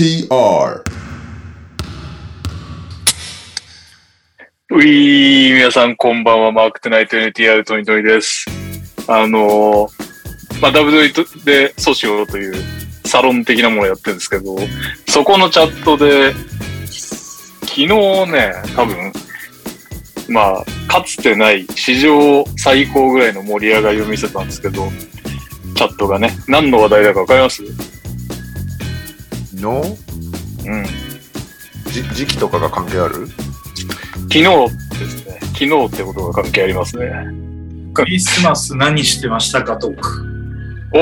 TR うい、皆さんこんばんは、マークトゥナイト NTR トニトニです。あのー、まあ、W でソシオというサロン的なものをやってるんですけど、そこのチャットで、昨日ね、多分、まあ、かつてない史上最高ぐらいの盛り上がりを見せたんですけど、チャットがね、何の話題だかわかります？のうん。じ時期とかが関係ある？昨日ですね。昨日ってことが関係ありますね。クリスマス何してましたかトーク。お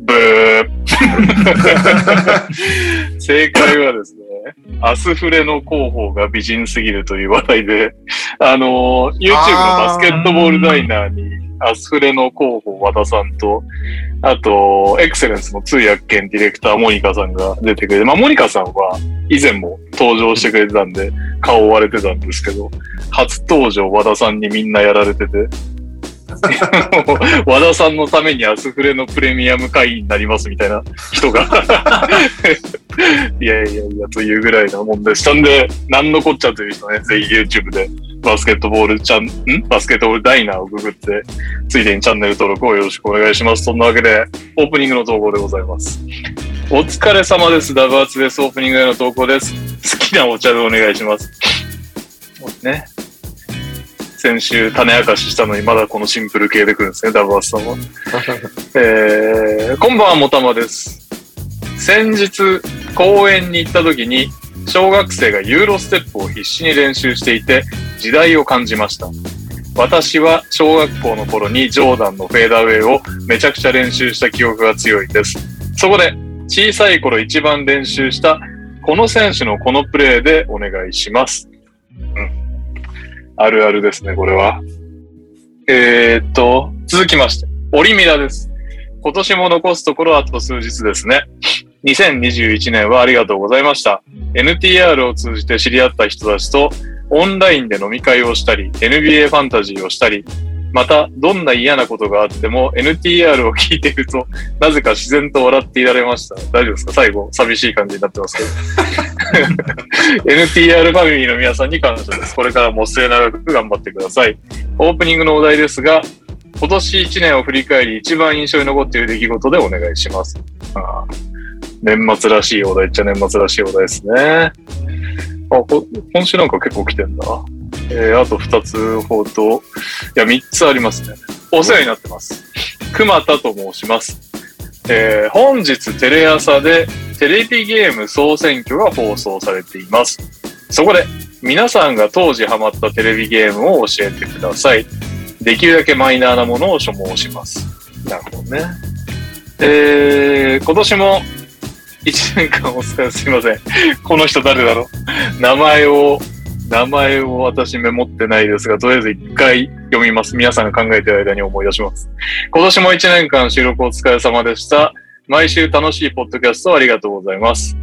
ブー 正解はですね、アスフレの広報が美人すぎるという話題で、あの、YouTube のバスケットボールダイナーに、アスフレの候補和田さんと、あと、エクセレンスの通訳兼ディレクターモニカさんが出てくれて、まあ、モニカさんは以前も登場してくれてたんで、顔を割れてたんですけど、初登場和田さんにみんなやられてて、和田さんのためにアスフレのプレミアム会員になりますみたいな人がいやいやいやというぐらいなもんでしたんで、なんのこっちゃという人ね、ぜひ YouTube でバスケットボールチャン、ん？バスケットボールダイナーをググって、ついでにチャンネル登録をよろしくお願いします。そんなわけで、オープニングの投稿でございます。お疲れ様です。ダブアツです。オープニングへの投稿です。好きなお茶でお願いします。ね。先週種明かししたのにまだこのシンプル系で来るんですね、ダブアツさんは。えー、こんばんは、もたまです。先日、公園に行った時に、小学生がユーロステップを必死に練習していて、時代を感じました。私は小学校の頃にジョーダンのフェーダーウェイをめちゃくちゃ練習した記憶が強いです。そこで、小さい頃一番練習した、この選手のこのプレーでお願いします。うん。あるあるですね、これは。えー、っと、続きまして、オリミラです。今年も残すところあと数日ですね。2021年はありがとうございました。NTR を通じて知り合った人たちとオンラインで飲み会をしたり、NBA ファンタジーをしたり、また、どんな嫌なことがあっても NTR を聞いてると、なぜか自然と笑っていられました。大丈夫ですか？最後、寂しい感じになってますけど。NTR ファミリーの皆さんに感謝です。これからも末永く頑張ってください。オープニングのお題ですが、今年1年を振り返り一番印象に残っている出来事でお願いします。あ年末らしいお題っちゃ年末らしいお題ですね。あ、こ今週なんか結構来てんだ。えー、あと2つほど、いや、3つありますね。お世話になってます。熊田と申します。えー、本日テレ朝でテレビゲーム総選挙が放送されています。そこで、皆さんが当時ハマったテレビゲームを教えてください。できるだけマイナーなものを所望します。なるほどね。えー、今年も一年間お疲れすいません。この人誰だろう？名前を、名前を私メモってないですが、とりあえず一回読みます。皆さんが考えてる間に思い出します。今年も一年間収録お疲れ様でした。毎週楽しいポッドキャストありがとうございます。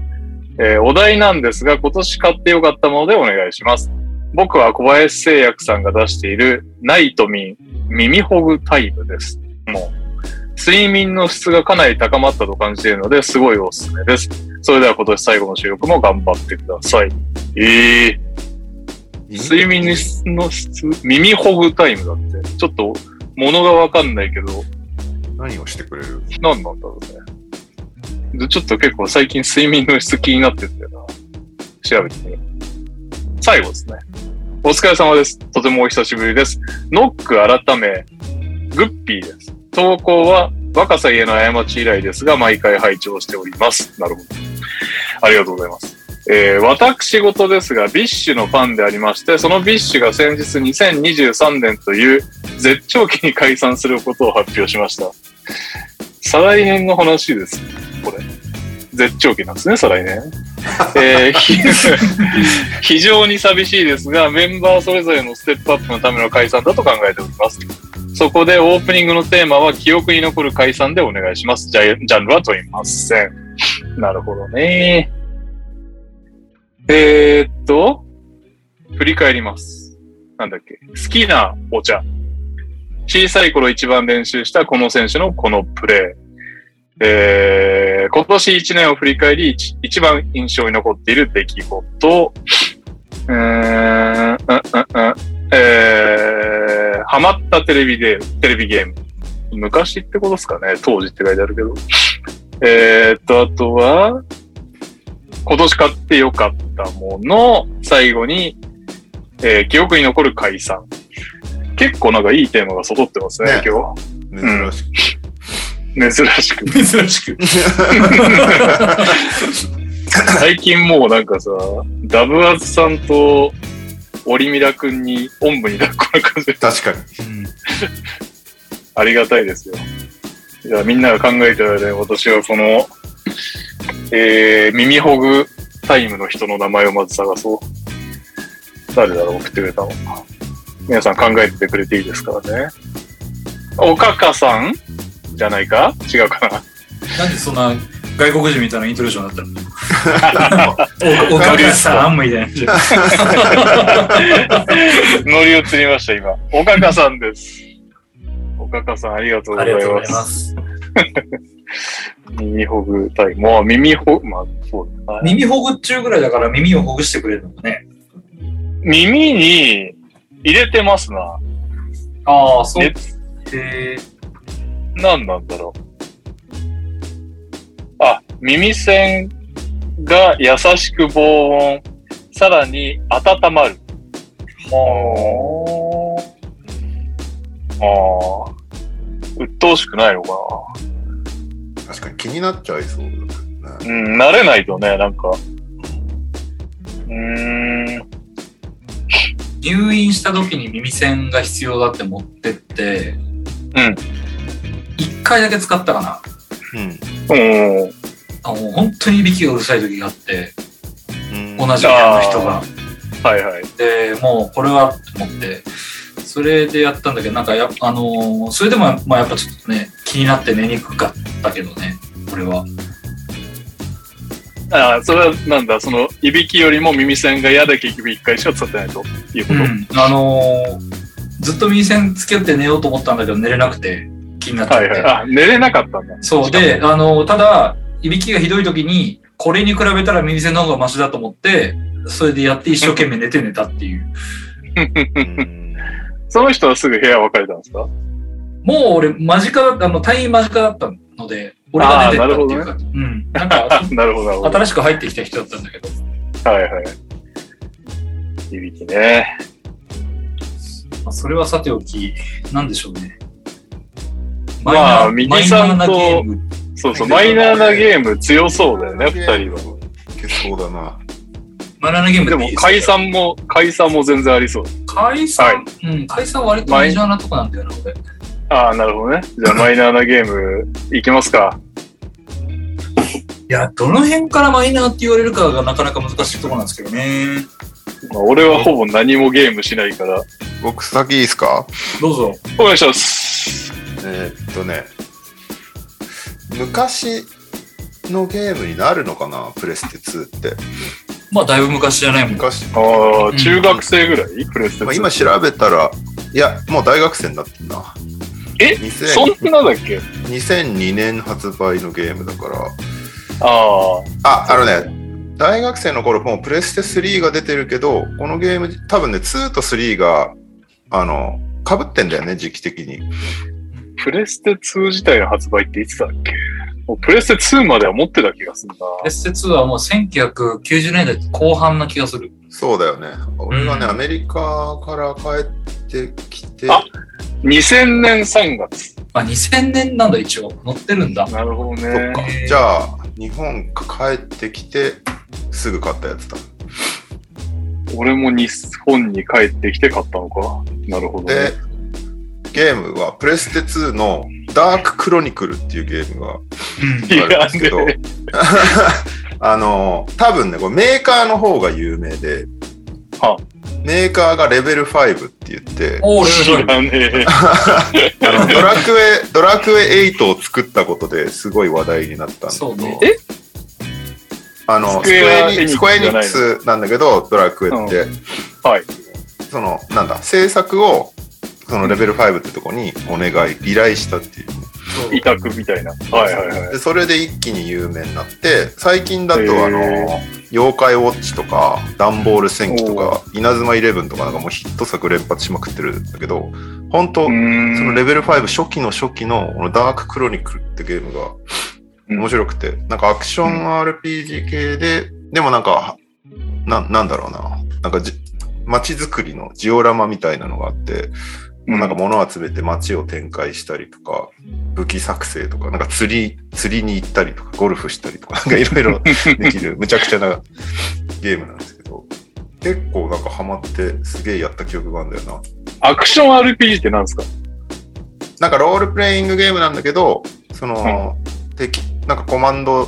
えーお題なんですが、今年買ってよかったものでお願いします。僕は小林製薬さんが出しているナイトミン耳ほぐタイムです。もう、睡眠の質がかなり高まったと感じているので、すごいおすすめです。それでは今年最後の収録も頑張ってください。ええ？睡眠の質、耳ほぐタイムだって。ちょっと、物がわかんないけど、何をしてくれる？何なんだろうね。でちょっと結構最近睡眠の質気になってんだよな。調べてみよう。最後ですね。お疲れ様です。とてもお久しぶりです。ノック改め、グッピーです。投稿は若さ故の過ち以来ですが、毎回拝聴しております。なるほど。ありがとうございます。えー私事ですが、 BiSH のファンでありまして、その BiSH が先日2023年という絶頂期に解散することを発表しました。再来年の話です。これ。絶頂期なんですね、再来年。えー 非常に寂しいですが、メンバーそれぞれのステップアップのための解散だと考えております。そこでオープニングのテーマは記憶に残る解散でお願いします。ジャジャンルは問いません。なるほどね。えー、っと、振り返ります。なんだっけ。好きなお茶。小さい頃一番練習したこの選手のこのプレー。えー、今年1年を振り返り、一一番印象に残っている出来事、うーん、うん、うん、うん、えー、ハマったテレビで、テレビゲーム。昔ってことですかね当時って書いてあるけど。えーっと、あとは、今年買ってよかったもの、最後に、えー記憶に残る解散。結構なんかいいテーマが揃ってますね、ね今珍しく。日。珍しく。珍しく。最近もうなんかさ、ダブアツさんとオリミラくんにおんぶに抱っこな感じで確かに。ありがたいですよ。じゃあみんなが考えてる間に私はこの、えー、耳ほぐタイムの人の名前をまず探そう。誰だろう送ってくれたの。皆さん考えてくれていいですからね。おかかさんじゃないか？違うかな？なんでそんな外国人みたいなイントネーションだったの？お おかげさんみたいな。乗り移りました、今。おかかさんです。おかかさん、ありがとうございます。耳ほぐタイム。もう耳ほぐ、まあ、そう。耳ほぐっちゅうぐらいだから耳をほぐしてくれるのかね。耳に入れてますな。ああ、そう。ねえ何なんだろう。あ、耳栓が優しく防音。さらに温まる。はあ。ああ。鬱陶しくないのか確かに気になっちゃいそうだけどね。な。うん、慣れないとね、なんか。うーん。入院した時に耳栓が必要だって持ってって、うん。一回だけ使ったかな。うん。うん。あもう本当にいびきがうるさい時があって、うん同じ部屋の人が。はいはい。で、もうこれはと思って、それでやったんだけど、なんかや、あのーそれでも、まあやっぱちょっとね、気になって寝にくかったけどね、これは。ああ、それはなんだ、その、いびきよりも耳栓が嫌で結局一回しか使ってないということ？うん。あのーずっと耳栓つけて寝ようと思ったんだけど、寝れなくて、気になっちゃって。はいはい。あ、寝れなかったんだ。そう。で、あの、ただ、いびきがひどい時に、これに比べたら耳栓の方がマシだと思って、それでやって一生懸命寝て寝たっていう。うんその人はすぐ部屋別れたんですか？もう俺、間近だった、あの、退院間近だったので、俺が寝てったっていうか、うん。なんか、なるほど、なるほど。新しく入ってきた人だったんだけど、はいはい。いびきね。まあ、それはさておき、なんでしょうね。まあ右さんとそうそう、マイナーなゲーム強そうだよね、二人は。いけそうだな。マイナーなゲームでも解散も、解散も全然ありそう。解散、はいうん、解散は割とメジャーなとこなんだよな、俺。ああ、なるほどね。じゃあマイナーなゲームいきますか。いや、どの辺からマイナーって言われるかがなかなか難しいところなんですけどね。まあ俺はほぼ何もゲームしないから。僕先いいですか？どうぞ。お願いします。えーっとね、昔のゲームになるのかなプレステ2って。まあ、だいぶ昔じゃないもん。昔、あうんあ、中学生ぐらい？プレステまあ、2今調べたら、いや、もう大学生になってんな。え？2000そんなだっけ？2002年発売のゲームだから。ああ、あ、あのね、大学生の頃もうプレステ3が出てるけど、このゲーム、多分ね、2と3が、あの、被ってんだよね、時期的に。プレステ2自体の発売っていつだっけ？もうプレステ2までは持ってた気がするな。プレステ2はもう1990年代後半な気がする。そうだよね。俺がね、うんアメリカから帰ってきて、あ2000年3月。あ、2000年なんだ、一応。乗ってるんだ。なるほどそっねか。。じゃあ、日本帰ってきて、すぐ買ったやつだ。俺も日本に帰ってきて買ったのか。なるほどねで。、ゲームはプレステ2のダーククロニクルっていうゲームがあるんですけど あの、多分ね、これメーカーの方が有名で、は。メーカーがレベル5って言って、おー、知らねえ。あのドラクエ、ドラクエ8を作ったことですごい話題になったんだけど、そうね。え？あの、スクエニスクエニックスなんだけど、ドラクエって、はい。その、なんだ、制作を、そのレベル5ってとこにお願い、依頼したっていう。委託みたいな。はいはいはい。でそれで一気に有名になって最近だとあの妖怪ウォッチとかダンボール戦記とか稲妻イレブンとかなんかもうヒット作連発しまくってるんだけど本当そのレベル5初期の初期のこのダーククロニクルってゲームがうん面白くて、なんかアクション RPG 系で、でもなんか、な、なんだろうな。なんかじ、街づくりのジオラマみたいなのがあって、なんか物を集めて街を展開したりとか、武器作成とか、なんか釣り、釣りに行ったりとか、ゴルフしたりとか、なんかいろいろ できる、むちゃくちゃなゲームなんですけど、結構なんかハマってすげえやった記憶があるんだよな。アクション RPG って何ですか？なんかロールプレイングゲームなんだけど、その、敵、なんかコマンド、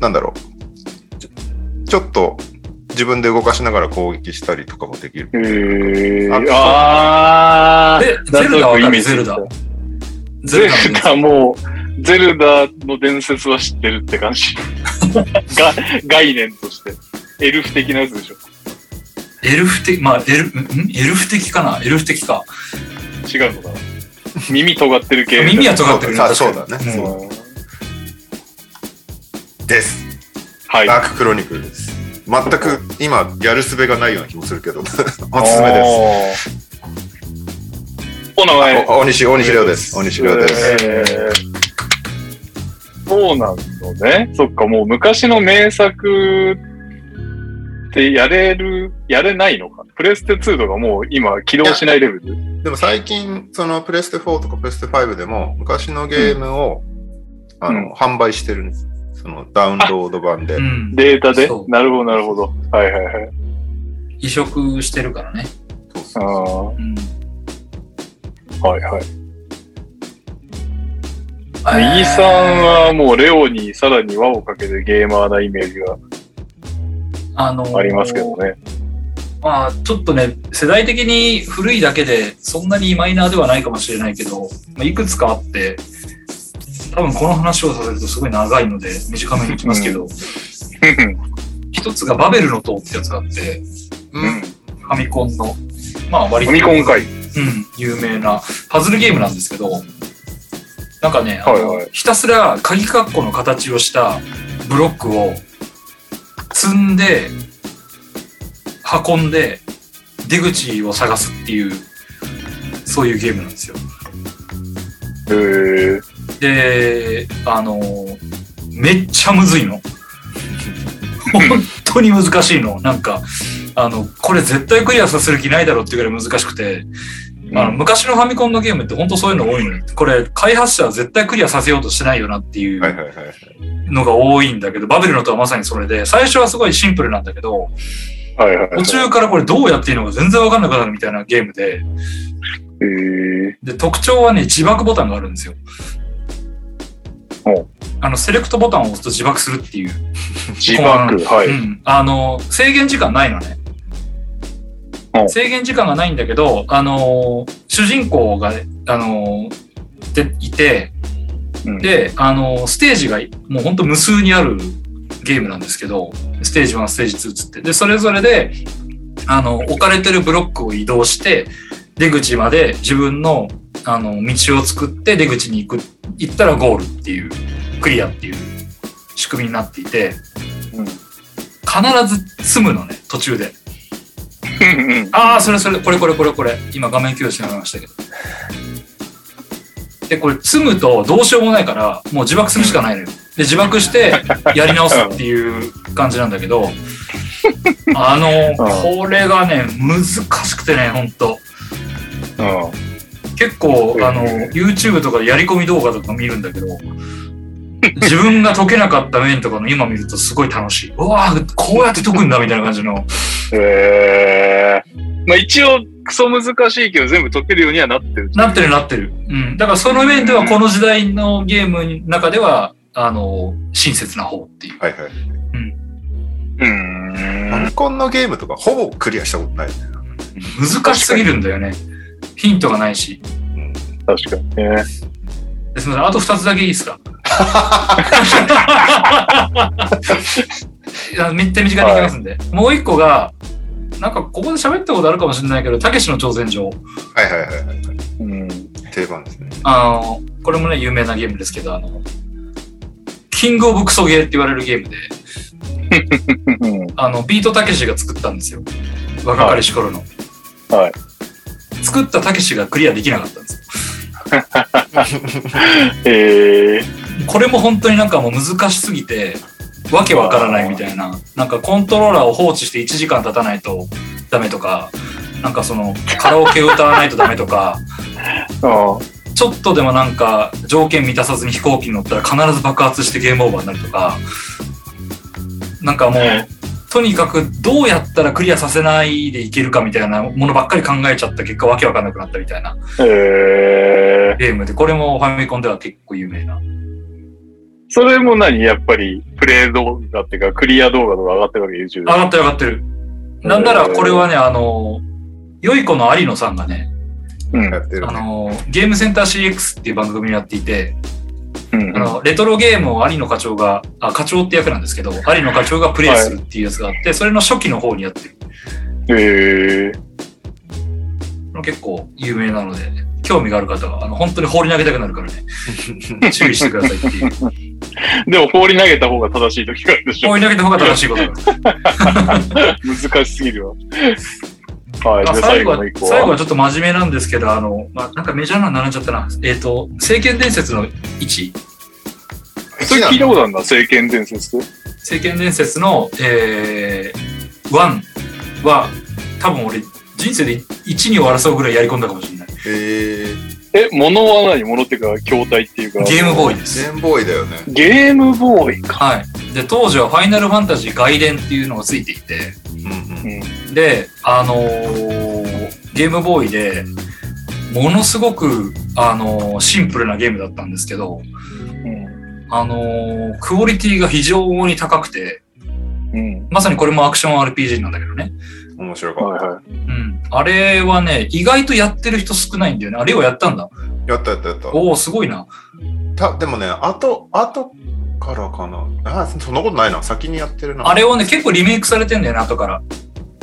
なんだろう。ちょっと自分で動かしながら攻撃したりとかもできる。へえアクションあー。えゼルダわかるゼルダ。ゼルダもう、ゼルダの伝説は知ってるって感じ。が概念として。エルフ的なやつでしょ。エルフ的、まあ、エル、んエルフ的かな？エルフ的か。違うのかな耳尖ってる系。耳は尖ってるそうだねんうんです。はい。ダーククロニクルです。全く今やるすべがないような気もするけど、おすすめです。す。お名前。お大西、大西亮です。大西亮です。えーそうなのね。そっか、もう昔の名作ってやれる、やれないのか。プレステ2とかもう今起動しないレベル？でも最近、そのプレステ4とかプレステ5でも昔のゲームを、あの、うん販売してるんです。そのダウンロード版で。うん。データで？そうなるほど、なるほど。はいはいはい。移植してるからね。そうそううん。ああ、はいはい。右さんはもうレオにさらに輪をかけてゲーマーなイメージがあのーありますけどね。まあ、ちょっとね、世代的に古いだけで、そんなにマイナーではないかもしれないけど、まあ、いくつかあって、多分この話をさせるとすごい長いので、短めにいきますけど、一つがバベルの塔ってやつがあって、うん。ファミコンの、まあ割フと、ァミコン会。うん、有名なパズルゲームなんですけど、なんかね、はいはいひたすら鍵括弧の形をしたブロックを積んで、運んで、出口を探すっていう、そういうゲームなんですよ。へーで、あの、めっちゃむずいの。本当に難しいの。なんか、あの、これ絶対クリアさせる気ないだろうっていうぐらい難しくて、あの昔のファミコンのゲームって本当そういうの多いのよ。これ開発者は絶対クリアさせようとしてないよなっていう。のが多いんだけど、バベルのとはまさにそれで、最初はすごいシンプルなんだけど。途中からこれどうやっていいのか全然わかんなくなるみたいなゲームで、で、特徴はね、自爆ボタンがあるんですよ。あの、セレクトボタンを押すと自爆するっていう。自爆。はい。うん。あの、制限時間ないのねう。ん制限時間がないんだけど、あの、主人公が、あの、でいて、うんで、あの、ステージがもうほんと無数にあるゲームなんですけど、ステージ1、ステージ2つって。で、それぞれで、あの、置かれてるブロックを移動して、出口まで自分の、あの、道を作って出口に行く、行ったらゴールっていう、クリアっていう仕組みになっていて、うん必ず積むのね、途中で。ああ、それそれ、これこれこれこれ。今画面共有しながらましたけど。で、これ積むとどうしようもないから、もう自爆するしかないのよ。で、自爆してやり直すっていう感じなんだけど、あの、これがね、難しくてね、ほんと。うん結構、あの、うん YouTube とかでやり込み動画とか見るんだけど、自分が解けなかった面とかの今見るとすごい楽しい。うわーこうやって解くんだみたいな感じの。へーまあ一応、クソ難しいけど全部解けるようにはなってる。なってるなってる。うん。だからその面ではこの時代のゲームの中では、あの、親切な方っていう。はいはい。うファーん。ミコンのゲームとかほぼクリアしたことないよね。難しすぎるんだよね。ヒントがないし。うん確かにね。ですみません。あと2つだけいいですか？いやめっちゃ短いにいきますんで。もう一個が、なんかここで喋ったことあるかもしれないけど、たけしの挑戦状。はいはいはいはいはい。うん。定番ですね。あの、これもね、有名なゲームですけど、あの、キングオブクソゲーって言われるゲームで、う んあの、ビートたけしが作ったんですよ。若かりし頃の。はい。作ったたけしがクリアできなかったんですよ。えこれも本当になんかもう難しすぎて、わけわからないみたいな。なんかコントローラーを放置して1時間経たないとダメとか、なんかそのカラオケを歌わないとダメとか、ちょっとでもなんか条件満たさずに飛行機に乗ったら必ず爆発してゲームオーバーになるとか、なんかもう、とにかくどうやったらクリアさせないでいけるかみたいなものばっかり考えちゃった結果わけわかんなくなったみたいなーえー、ゲームで、これもファミコンでは結構有名な。それも何やっぱり、プレイ動画っていうか、クリア動画とか上がってるわけ ?YouTube で。上がってる上がってる。なんならこれはね、あの、良い子の有野さんがね、うん。あの、ゲームセンター CX っていう番組をやっていて、うんあの、レトロゲームを有野課長が、あ、課長って役なんですけど、有野課長がプレイするっていうやつがあって、それの初期の方にやってる。えー、結構有名なので、興味がある方は、あの、本当に放り投げたくなるからね、注意してくださいっていう。でも放り投げた方が正しい時があるでしょ放り投げた方が正しいことだ。難しすぎるわ。はい。最後は。最後は？ちょっと真面目なんですけど、あの、まあ、なんかメジャーなの並んじゃったな。えっ、と、聖剣伝説の1、それ聞いたことあるんだ、聖剣伝説？聖剣伝説の、えー、1は、多分俺、人生で1、2を争うぐらいやり込んだかもしれない。ええ、物は何？物っていうか、筐体っていうか。ゲームボーイー、です。ゲームボーイだよね。ゲームボーイか。はい。で、当時はファイナルファンタジー外伝っていうのがついていて、うんうん。うん。で、あのーゲームボーイで、ものすごく、あのーシンプルなゲームだったんですけど、うん。あのークオリティが非常に高くて、うん。まさにこれもアクション RPG なんだけどね。面白かっはいはい。うん。あれはね、意外とやってる人少ないんだよね。あれをやったんだ。た。やったやったやった。おおすごいな。たでもね、あと、あとからかな。あ、そんなことないな。先にやってるな。あれをね、結構リメイクされてんだよね、後から。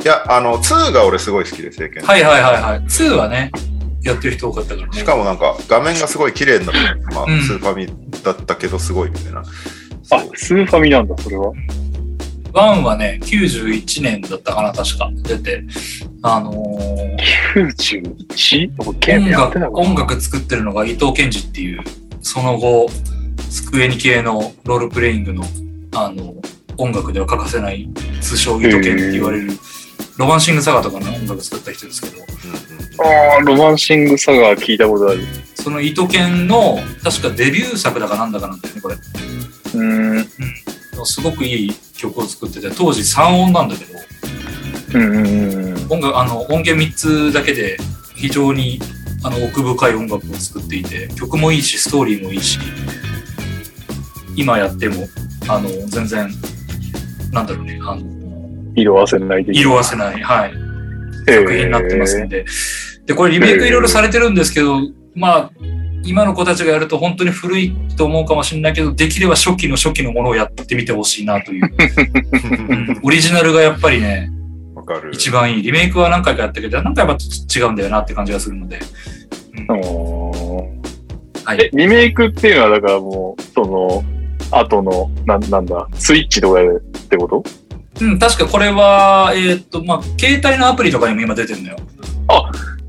いや、あの、2が俺すごい好きで、聖剣。はいはいはいはい。2はね、やってる人多かったからね。しかもなんか、画面がすごい綺麗になって、まあ、うんスーファミだったけど、すごいみたいな。あスーファミなんだ、それは。1はね、91年だったかな、確か。出て。あのー 91? 僕ゲーム音楽音楽作ってるのが伊藤健二っていう、その後、スクエニ系のロールプレイングの、あの、音楽では欠かせない、通称伊藤健って言われる、ロマンシングサガとかの音楽作った人ですけど、ああ、ロマンシングサガー聞いたことある。その伊藤健の、確かデビュー作だかなんだかなんだよね、これ。うーん。すごくいい曲を作ってて、当時3音なんだけど。音楽、あの、音源3つだけで非常にあの奥深い音楽を作っていて、曲もいいし、ストーリーもいいし、今やっても、あの、全然、なんだろうね、あの、色あせないで。色あせない、はい、え作品になってますんで。で、これリメイクいろいろされてるんですけど、まあ、今の子たちがやると本当に古いと思うかもしれないけど、できれば初期の初期のものをやってみてほしいなという。う んオリジナルがやっぱりね、わかる。一番いい。リメイクは何回かやったけど、何回か違うんだよなって感じがするので。おーはい。え、リメイクっていうのは、だからもう、その、後の、な、なんだ、スイッチとかでってこと？うん、確かこれは、えーっと、まあ、携帯のアプリとかにも今出てるのよ。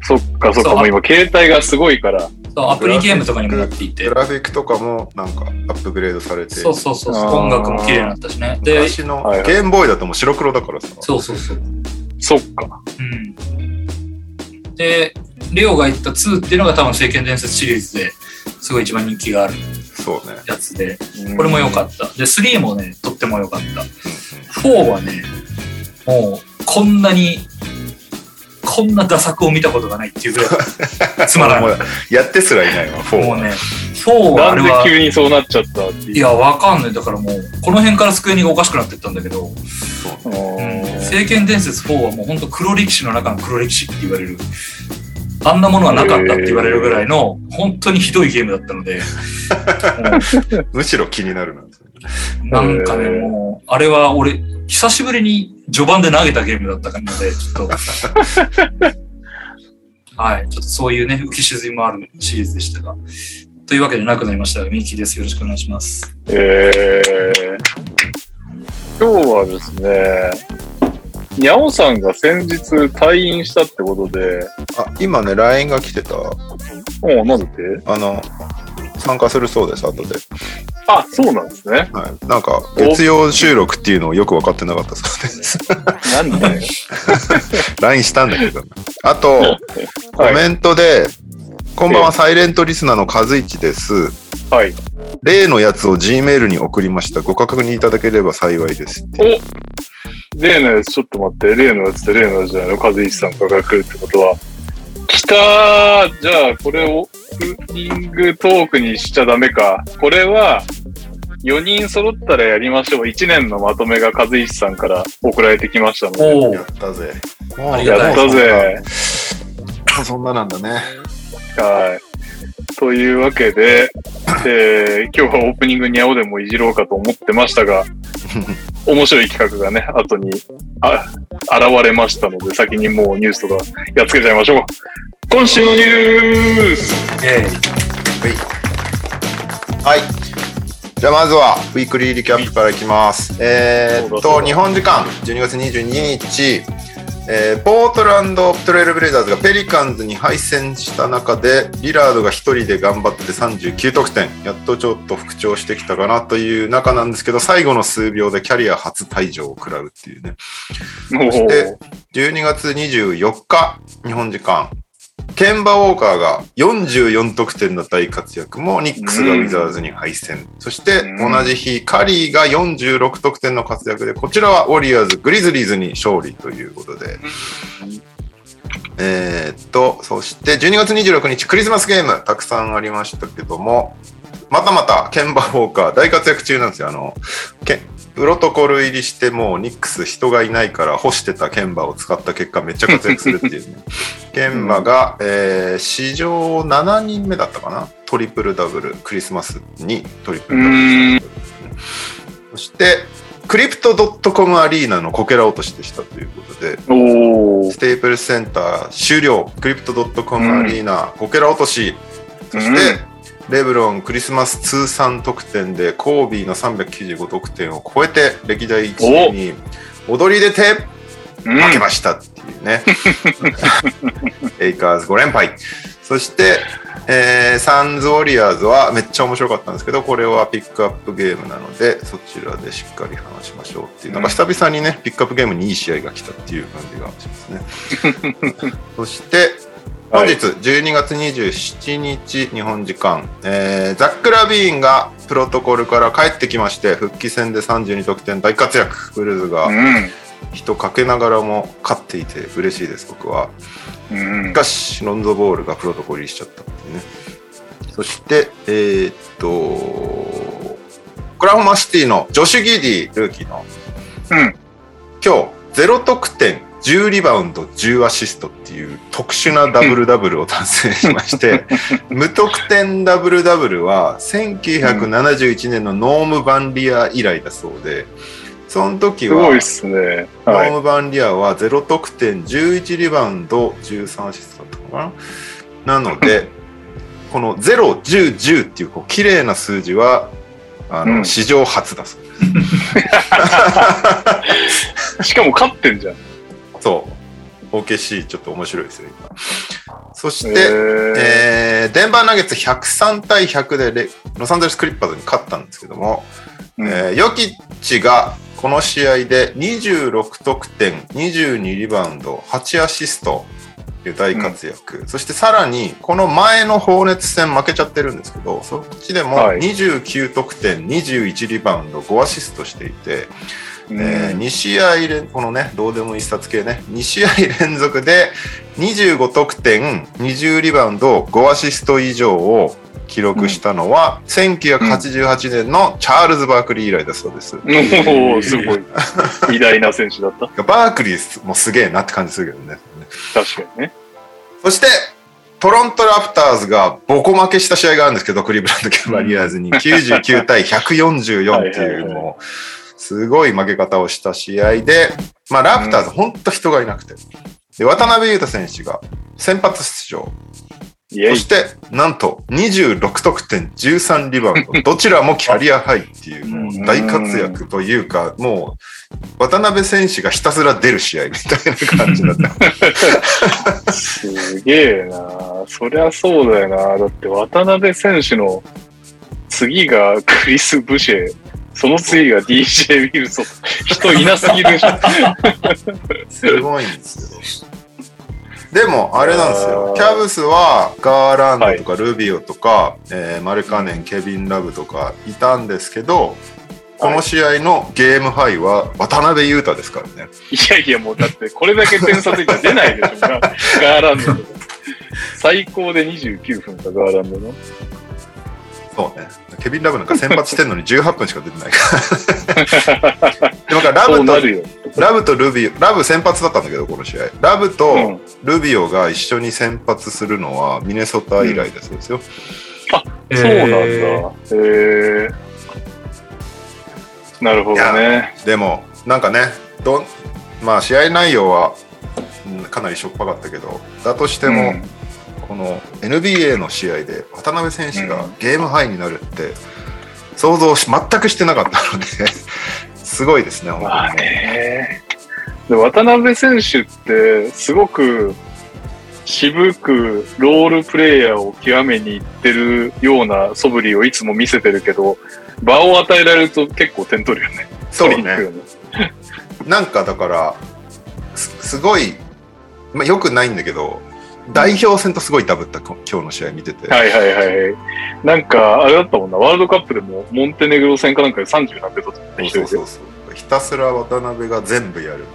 そっかそっか、そうもう今、携帯がすごいから。そう、アプリゲームとかにもなっていてグ。ラフィックとかもなんかアップグレードされて、そうそうそう音楽も綺麗になったしね。で、昔のゲームボーイだともう白黒だからさ。そうそうそう。そっか。うん。で、レオが言った2っていうのが多分聖剣伝説シリーズですごい一番人気があるそうね。やつで、これも良かった。で、3もね、とっても良かった。うん4はね、もう、こんなに、こんな打作を見たことがないっていうぐらい、つまらもない。うやってすらいないわ、4は。もうね、4はあなんでれは、急にそうなっちゃったっていう。いや、わかんない。だからもう、この辺から机にがおかしくなってったんだけど、うーん聖剣伝説4はもう本当黒歴史の中の黒歴史って言われる。あんなものはなかったって言われるぐらいの、本当にひどいゲームだったので、むしろ気になるな。もうなんかね、もう、あれは俺、久しぶりに序盤で投げたゲームだったので、ちょっと、はい、ちょっとそういうね、浮き沈みもあるシリーズでしたが、というわけでなくなりました。ミキです。よろしくお願いします。えー、今日はですね、にゃおさんが先日退院したってことで、あ、今ね、LINE が来てた。おうなんで？あの、参加するそうです、後で。あ、そうなんですね。はい。なんか、月曜収録っていうのをよく分かってなかったそうです。なんだよ。LINE したんだけど。あと、コ はい。メントで、こんばんは、サイレントリスナーの和一です。はい。例のやつを Gmail に送りました。ご確認いただければ幸いです。お例のやつ、ちょっと待って、例のやつって例のやつじゃないの和石さんから来るってことは。来たーじゃあ、これをオープニングトークにしちゃダメか。これは、4人揃ったらやりましょう。1年のまとめが和石さんから送られてきましたので。おやったぜ。やったぜ。そんななんだね。はい。というわけで、えー今日はオープニングに青でもいじろうかと思ってましたが、面白い企画がね、後にあ現れましたので、先にもうニュースとかやっつけちゃいましょう。今週のニュースえはい。じゃあまずは、ウィークリーリキャップからいきます。えーっと、日本時間12月22日、えーポートランドトレイルブレイザーズがペリカンズに敗戦した中で、リラードが1人で頑張って39得点。やっとちょっと復調してきたかなという中なんですけど、最後の数秒でキャリア初退場を食らうっていうね。そして12月24日、日本時間、ケンバ・ウォーカーが44得点の大活躍も、ニックスがウィザーズに敗戦。そしてうん同じ日、カリーが46得点の活躍で、こちらはウォリアーズ、グリズリーズに勝利ということで。えーっと、そして12月26日、クリスマスゲーム、たくさんありましたけども、またまた、ケンバ・ウォーカー、大活躍中なんですよ。あの、ケプロトコル入りしてもうニックス人がいないから干してたケンバを使った結果めっちゃ活躍するっていうね。ケンバが、えー史上7人目だったかな？トリプルダブル、クリスマスにトリプルダブル。そして、クリプト .com アリーナのこけら落としでしたということで、ステープルズセンター終了、クリプト .com アリーナ、こけら落とし、そして、レブロンクリスマス通算得点でコービーの395得点を超えて歴代1位に躍り出てうん負けましたっていうね。レイカーズ5連敗。そして、えーサンズ・ウォリアーズはめっちゃ面白かったんですけど、これはピックアップゲームなので、そちらでしっかり話しましょうっていう、なんか久々にね、ピックアップゲームにいい試合が来たっていう感じがしますね。そして、本日12月27日日本時間、えーザック・ラビーンがプロトコルから帰ってきまして復帰戦で32得点大活躍。ブルーズがうん。人かけながらも勝っていて嬉しいです僕は。うん。しかしロンゾボールがプロトコル入りしちゃったってね。そしてえーっとオクラホマシティのジョシュ・ギディルーキーの。うん。今日0得点10リバウンド10アシストっていう特殊なダブルダブルを達成しまして 無得点ダブルダブルは1971年のノーム・バンリア以来だそうでその時はすごいっすね。はい。ノーム・バンリアは0得点11リバウンド13アシストだったのかななので この0、10、10っていうこう綺麗な数字はあの、うん史上初だそう しかも勝ってんじゃん。そう。OKC ちょっと面白いですよ、今。そして、えーデンバーナゲッツ103対100でロサンゼルス・クリッパーズに勝ったんですけども、うんえーヨキッチがこの試合で26得点、22リバウンド、8アシストという大活躍、そしてさらにこの前のホーネッツ戦負けちゃってるんですけど、そっちでもはい29得点、21リバウンド、5アシストしていて、うんえー2試合連、このね、どうでもいいスタッツ系ね、2試合連続で25得点、20リバウンド、5アシスト以上を記録したのは、1988年のチャールズ・バークリー以来だそうです。おーすごい。偉大な選手だった。バークリーもすげえなって感じするけどね。確かにね。そして、トロントラプターズがボコ負けした試合があるんですけど、クリーブランド・キャバリアーズに 99対144っていう、もう、すごい負け方をした試合で、まあ、ラプターズ、ほんと人がいなくて。で、渡辺裕太選手が先発出場。そして、なんと26得点、13リバウンド、どちらもキャリアハイっていう大活躍というか、もう、渡辺選手がひたすら出る試合みたいな感じだった。すげえな。そりゃそうだよな。だって渡辺選手の次がクリス・ブシェ、その次が DJ ウィルソン。人いなすぎるでしょ。すごいんですよ。でも、あれなんですよ。キャブスはガーランドとかルビオとか、えーマルカネン、ケビン・ラブとかいたんですけど、この試合のゲームハイは渡辺裕太ですからね。いやいや、もうだってこれだけ点差ついたら出ないでしょ、ガガーランドとか。最高で29分か、ガーランドの。そうね。ケビン・ラブなんか先発してんのに18分しか出てないから。でもラブと。ラブとルビオ、ラブ先発だったんだけど、この試合。ラブうとんルビオが一緒に先発するのはミネソタ以来だそうですよ。そうなんだ。へえ。なるほどね。でも、なんかね、どんまあ試合内容はうんかなりしょっぱかったけど、だとしても、うんこの NBA の試合で渡辺選手がうんゲームハイになるって想像し全くしてなかったので、すごいですね、ま本あ当に。で渡辺選手って、すごく渋くロールプレイヤーを極めにいってるような素振りをいつも見せてるけど、場を与えられると結構点取るよね。そうね。ね。なんかだから、すすごい、まあ、よくないんだけど、代表戦とすごいダブった、こ今日の試合見てて。はいはいはい。なんか、あれだったもんな、ワールドカップでもモンテネグロ戦かなんかで30何点取ってそう一人でそうそうそう。ひたすら渡辺が全部やる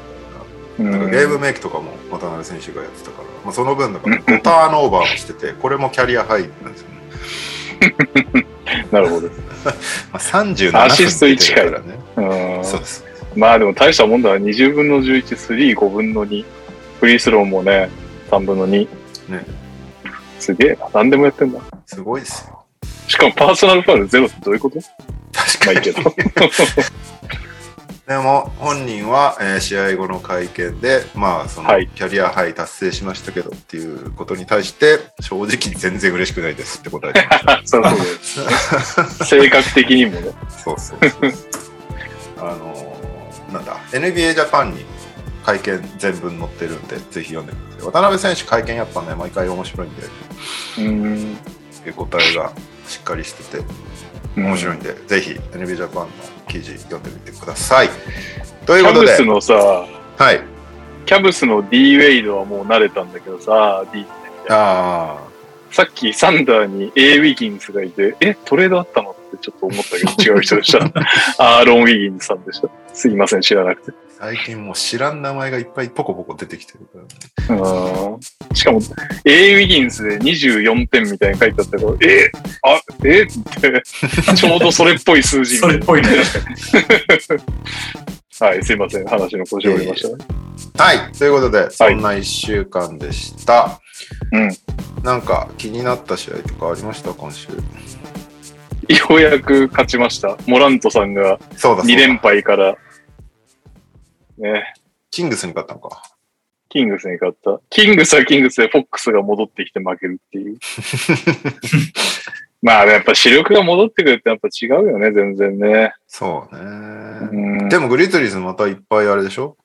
みたいな。なんかゲームメイクとかも渡辺選手がやってたから、まあ、その分だから5ターンオーバーもしてて、これもキャリアハイなんですよね。なるほど。まあ、37分アシスト1出てるからね。うんそうです。まあでも大したもんだな。20分の11、3、5分の2。フリースローもね、3分の2。ねすげえな。何でもやってんだ。すごいですよ。しかもパーソナルファウルゼロってどういうこと？確かに。まあいいけど。でも本人は、えー試合後の会見で、まあ、そのはいキャリアハイ達成しましたけどっていうことに対して、正直全然嬉しくないですって答えてました。そうそうです。性格的にもね。そうそうそう。あのーなんだ、NBA ジャパンに会見全文載ってるんで、ぜひ読んでみてください。渡辺選手会見やっぱね、毎回面白いんで、うん。受け答えがしっかりしてて、面白いんで、ぜひ NBA ジャパンの記事読んでみてください。ということでキャブス、のさ、はい。キャブスの D ウェイドはもう慣れたんだけどさ、D あさっきサンダーに A ウィギンスがいて、え、トレードあったの？ってちょっと思ったけど違う人でした。アーロン・ウィギンスさんでした。すいません、知らなくて。あ、最近もう知らん名前がいっぱいポコポコ出てきてるからね。うんしかも、A ウィギンスで24点みたいに書いてあったけど、えあ、えって、ちょうどそれっぽい数字みたいそれっぽいね。はい、すいません、話の腰を折りましたね。はい。ということで、そんな1週間でした。うん。なんか気になった試合とかありました今週？ようやく勝ちました。モラントさんがそうだそうだ2連敗から、ね、キングスに勝ったのか。キングスに勝った。キングスはキングスでフォックスが戻ってきて負けるっていう。まあやっぱ視力が戻ってくるってやっぱ違うよね、全然ね。そうね。うん、でもグリズリーズまたいっぱいあれでしょ？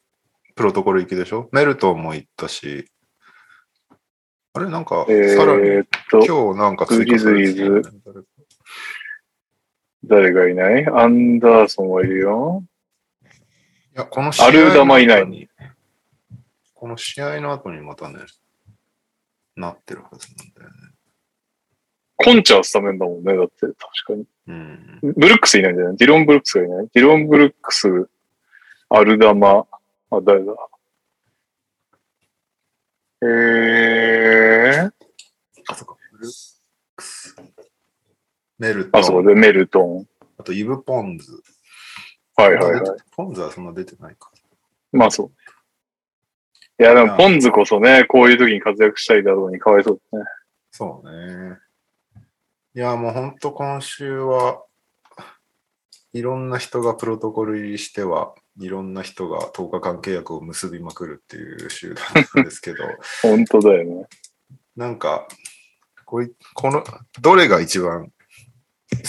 プロトコル行きでしょ？メルトンも行ったし。あれ？なんか、えさらに今日なんか追加されてたグリズ誰がいない？アンダーソンはいるよ。いや、この試合アルダマこの試合の後にまたね、なってるはずなんだよね。コンチャースタメンだもんね、だって確かに。うん。ブルックスいないんじゃない？ディロン・ブルックスがいない？ディロン・ブルックス、アルダマ、あ、誰だ？えー、あ、そっか。ブルックス。メルトあそこン。でメルトン。あとイブ・ポンズ。はいはいはい。ポンズはそんな出てないか。まあそう。いや、でも、ポンズこそね、こういう時に活躍したいだろうにかわいそうですね。そうね。いや、もう本当今週は、いろんな人がプロトコル入りしては、いろんな人が10日間契約を結びまくるっていう集団なんですけど、本当だよね。なんか、こいこの、どれが一番好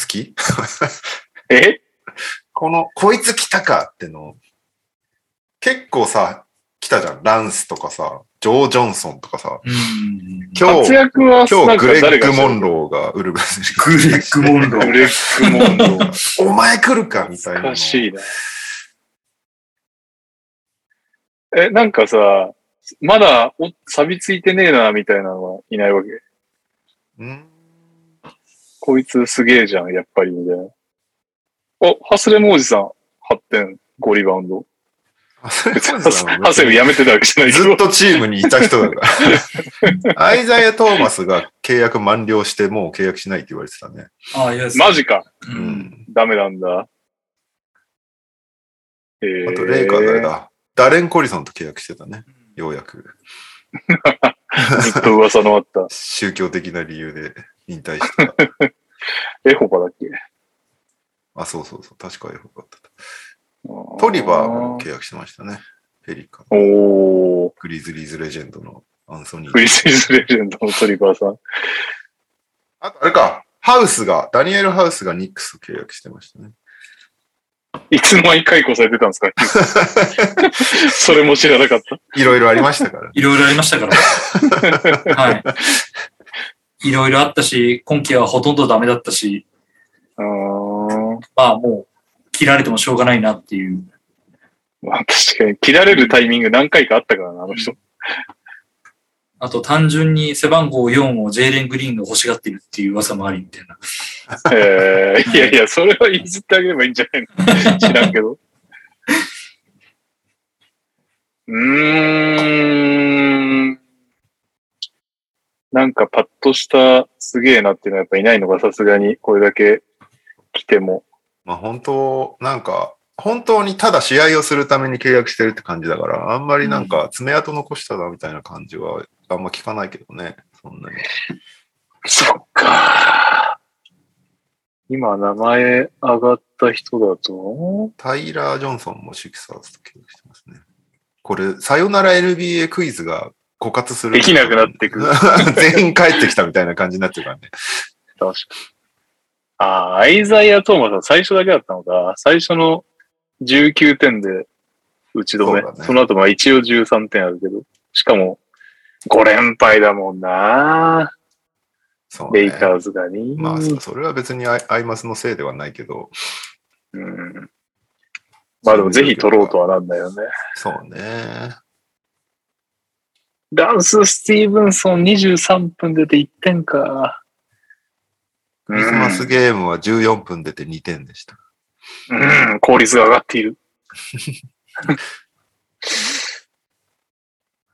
き？え？この、こいつ来たかっての、結構さ、来たじゃん。ランスとかさ、ジョー・ジョンソンとかさ、うん。今日、今日グレッグ・モンローがウルブスにグレッグ・モンロー。グレッグ・モンロー。お前来るかみたいなしいな。え、なんかさ、まだお錆びついてねえな、みたいなのはいないわけ？うん？こいつすげえじゃん、やっぱり、みたいな。お、ハスレモおじさん、8点、5リバウンド。ハセル やめてたわけじゃない。ずっとチームにいた人だから。アイザイア・トーマスが契約満了してもう契約しないって言われてたね。ああ、いや、マジか。う。うんん。ダメなんだ。えー、あと、レイカー誰だダレン・コリソンと契約してたね。ようやく。ずっと噂のあった。宗教的な理由で引退した。エホバだっけ？あ、そうそうそう。確かエホバだった。トリバーも契約してましたね。ペリカン。おー、グリズリーズレジェンドのアンソニー。クリスイズレジェンドのトリバーさん。あと、あれか。ハウスが、ダニエル・ハウスがニックスと契約してましたね。いつの間に解雇されてたんですか？それも知らなかった？いろいろありましたから。いろいろありましたから。はい。いろいろあったし、今季はほとんどダメだったし、うーん。まあもう、切られてもしょうがないなっていう。まあ確かに、切られるタイミング何回かあったからな、あの人。あと単純に背番号4をジェイレン・グリーンが欲しがってるっていう噂もありみたいな。えー、いやいや、それは譲ってあげればいいんじゃないの？知らんけど。うーん。なんかパッとしたすげえなっていうのはやっぱいないのがさすがにこれだけ来ても。まあ本当、なんか、本当にただ試合をするために契約してるって感じだから、あんまりなんか爪痕残したなみたいな感じはあんま聞かないけどね。そんなに。そっか。今名前上がった人だと、タイラー・ジョンソンもシクサーズと契約してますね。これ、さよなら NBA クイズが枯渇する。できなくなってくる。全員帰ってきたみたいな感じになってるからね。確かに。ああ、アイザイア・トーマスは最初だけだったのか。最初の19点で打ち止め。そ,、ねの後まあ一応13点あるけど。しかも5連敗だもんな。そうねレイカーズがに。まあ、そそれは別にアイアイマスのせいではないけど、うん。まあでもぜひ取ろうとはなんだよね。そうね。ランス・スティーブンソン23分出て1点か。クリスマスゲームは14分出て2点でした。うん、うん、効率が上がっている。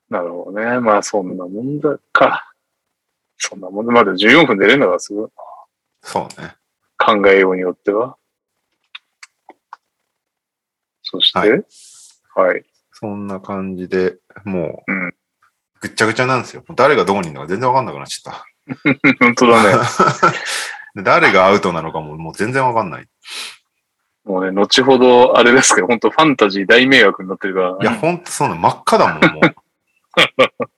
なるほどね。まあそんなもんだか。そんなもんで、まだ14分出れるのがすごい。そうね。考えようによっては。そして、ははい。そんな感じで、もう、うんぐっちゃぐちゃなんですよ。誰がどこにいるのか全然わかんなくなっちゃっ 本当だね。誰がアウトなのかももう全然わかんない。もうね、後ほど、あれですけど、本当ファンタジー大迷惑になってるから。いや、ほんとそうなの。真っ赤だもん、もう。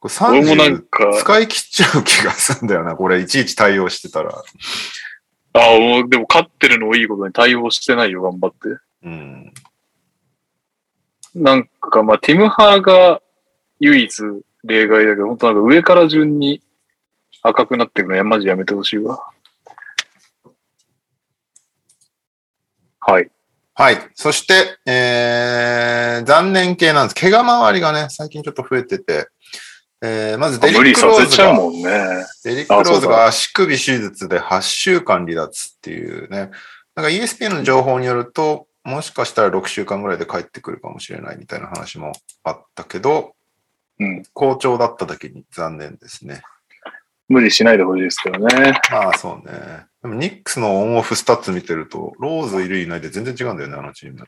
これ俺もなん30か、使い切っちゃう気がするんだよな。これいちいち対応してたら。あもうでも勝ってるのをいいことに対応してないよ、頑張って。うん。なんか、まあ、ティムハーが唯一例外だけど、本当なんか上から順に赤くなっていくのや、マジやめてほしいわ。はい。はい。そして、えー、残念系なんです。怪我周りがね、最近ちょっと増えてて、えー、まずデリック・ローズが、ね。デリック・ローズが足首手術で8週間離脱っていうね、なんか ESPN の情報によると、もしかしたら6週間ぐらいで帰ってくるかもしれないみたいな話もあったけど、うん。好調だっただけに残念ですね。無理しないでほしいですけどね。まあそうね。でもニックスのオンオフスタッツ見てると、ローズいるいないで全然違うんだよね、あのチーム。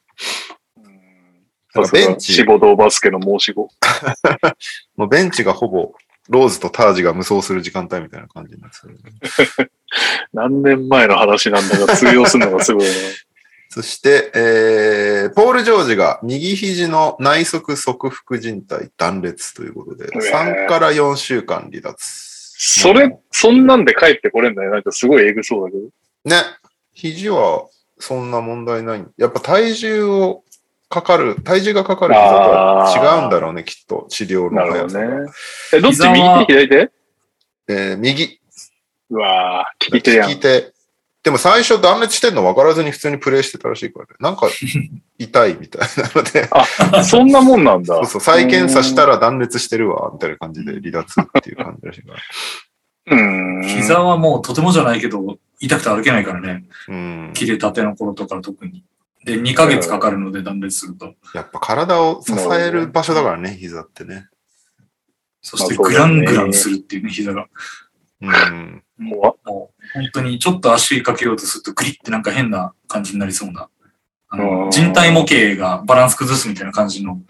なんかベンチ志、望堂バスケの申し子。もうベンチがほぼローズとタージが無双する時間帯みたいな感じになってる、ね。何年前の話なんだが通用するのがすごいね。そして、えー、ポール・ジョージが右肘の内側側副靭帯断裂ということで、うわ3から4週間離脱。それ、そんなんで帰ってこれんだよ。なんかすごいエグそうだけど。ね、肘はそんな問題ない。やっぱ体重をかかる、体重がかかる膝とは違うんだろうね、きっと。治療の速さが。どね。え、どっち？右？手左手？えー右、うわぁ、利き手やん。利き手。でも最初断裂してんの分からずに普通にプレイしてたらしいからね。なんか痛いみたいなので、あ、そんなもんなんだ。そうそう、再検査したら断裂してるわ、みたいな感じで離脱っていう感じらしいから。うーん。膝はもうとてもじゃないけど、痛くて歩けないからね。うん。切れたての頃とか特に。で、2ヶ月かかるので断裂すると。やっぱ体を支える場所だからね、膝ってね。そしてグラングランするっていうね、膝が。うん。怖っもう本当にちょっと足かけようとするとグリってなんか変な感じになりそうな。あうんの人体模型がバランス崩すみたいな感じの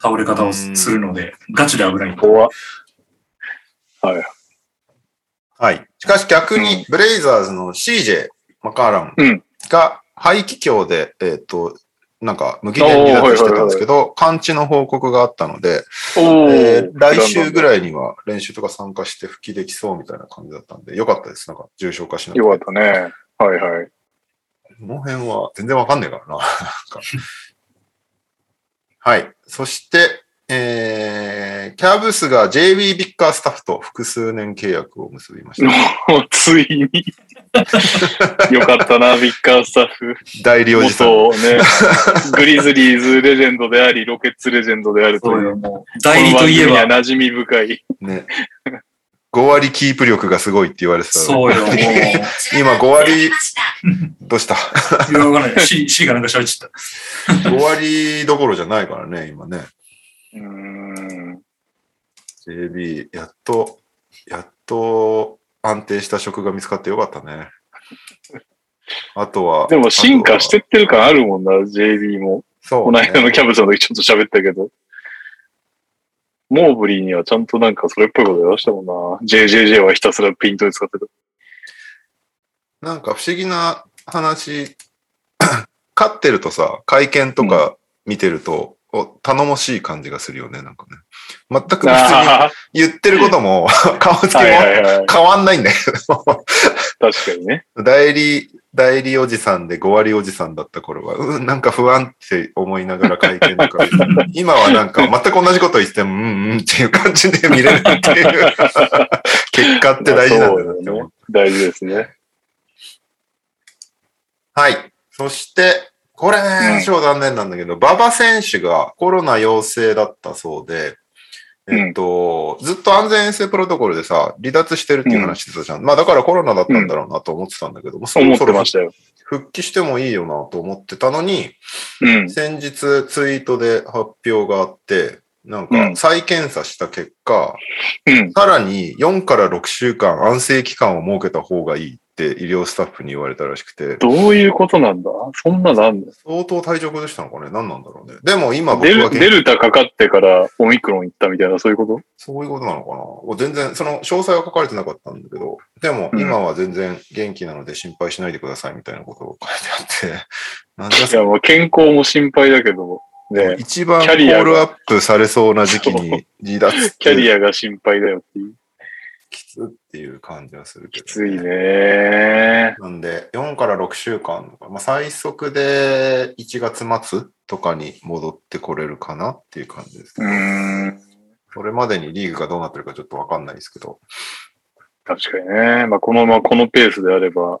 倒れ方をするので、ガチで危ない。怖っはい。はい。しかし逆うに、ブレイザーズの CJ、マカーランうんが肺気胸で、えっ、と、なんか無期限離脱してたんですけど、完治の報告があったので、おえー来週ぐい。らいには練習とか参加して復帰できそうみたいな感じだったんで、よかったです。なんか重症化しなくて。よかったね。はいはい。この辺は全然わかんねえからな。はい。そして、えー、キャブスが JB ビッカースタッフと複数年契約を結びました。もうついに。よかったな、ビッカースタッフ。代理おじさん。元ね、グリズリーズレジェンドであり、ロケッツレジェンドであるという。もう、代理といえば、この番組には馴染み深い。ね。5割キープ力がすごいって言われてた。そうよ、もう。い今5割、どうした？や、わかんない。C、C がなんか喋っちゃった。?5 割どころじゃないからね、今ね。うーん。JB、やっと、やっと安定した職が見つかってよかったね。あとは。でも進化してあってる感あるもんな、JB も。とは、この間のそうねキャブスの時ちょっと喋ったけど。モーブリーにはちゃんとなんかそれっぽいことやらしたもんな。JJJ はひたすらピントで使ってる。なんか不思議な話、勝ってるとさ、会見とか見てると、お頼もしい感じがするよね、なんかね。全く別にあ言ってることも、顔つきあ、も。変わんないんだけど、確かにね。代理、代理おじさんで5割おじさんだった頃は、うん、なんか不安って思いながら会見とか、今はなんか全く同じこと言っても、うんうんっていう感じで見れるっていう 結果って大事なんだなって思う。大事ですね。はい。そして、これうんね、超残念なんだけど、馬場選手がコロナ陽性だったそうで、えっと、ずっと安全衛生プロトコルでさ、離脱してるっていう話してたじゃん。まあだからコロナだったんだろうなと思ってたんだけども、そろそろてましたよ。復帰してもいいよなと思ってたのに、うん。先日ツイートで発表があって、なんかうん再検査した結果、うん。さらに4から6週間安静期間を設けた方がいいって医療スタッフに言われたらしくて、どういうことなんだ？そんなのあんの？相当体調崩したのかね？何なんだろうね？でも今僕デルは元デルタかかってからオミクロン行ったみたいな、そういうこと？そういうことなのかな？お全然、その詳細は書かれてなかったんだけど、でもうん。今は全然元気なので心配しないでくださいみたいなことを書いてあって、なんだいや、まあ健康も心配だけど、ね、一番コキャリアが。ールアップされそうな時期に離脱キャリアが心配だよっていう。っていう感じはするけど、きついね。なんで、4から6週間とか、まあ、最速で1月末とかに戻ってこれるかなっていう感じですけうど、ーん。それまでにリーグがどうなってるかちょっとわかんないですけど、確かにね。まあ、このままこのペースであればっ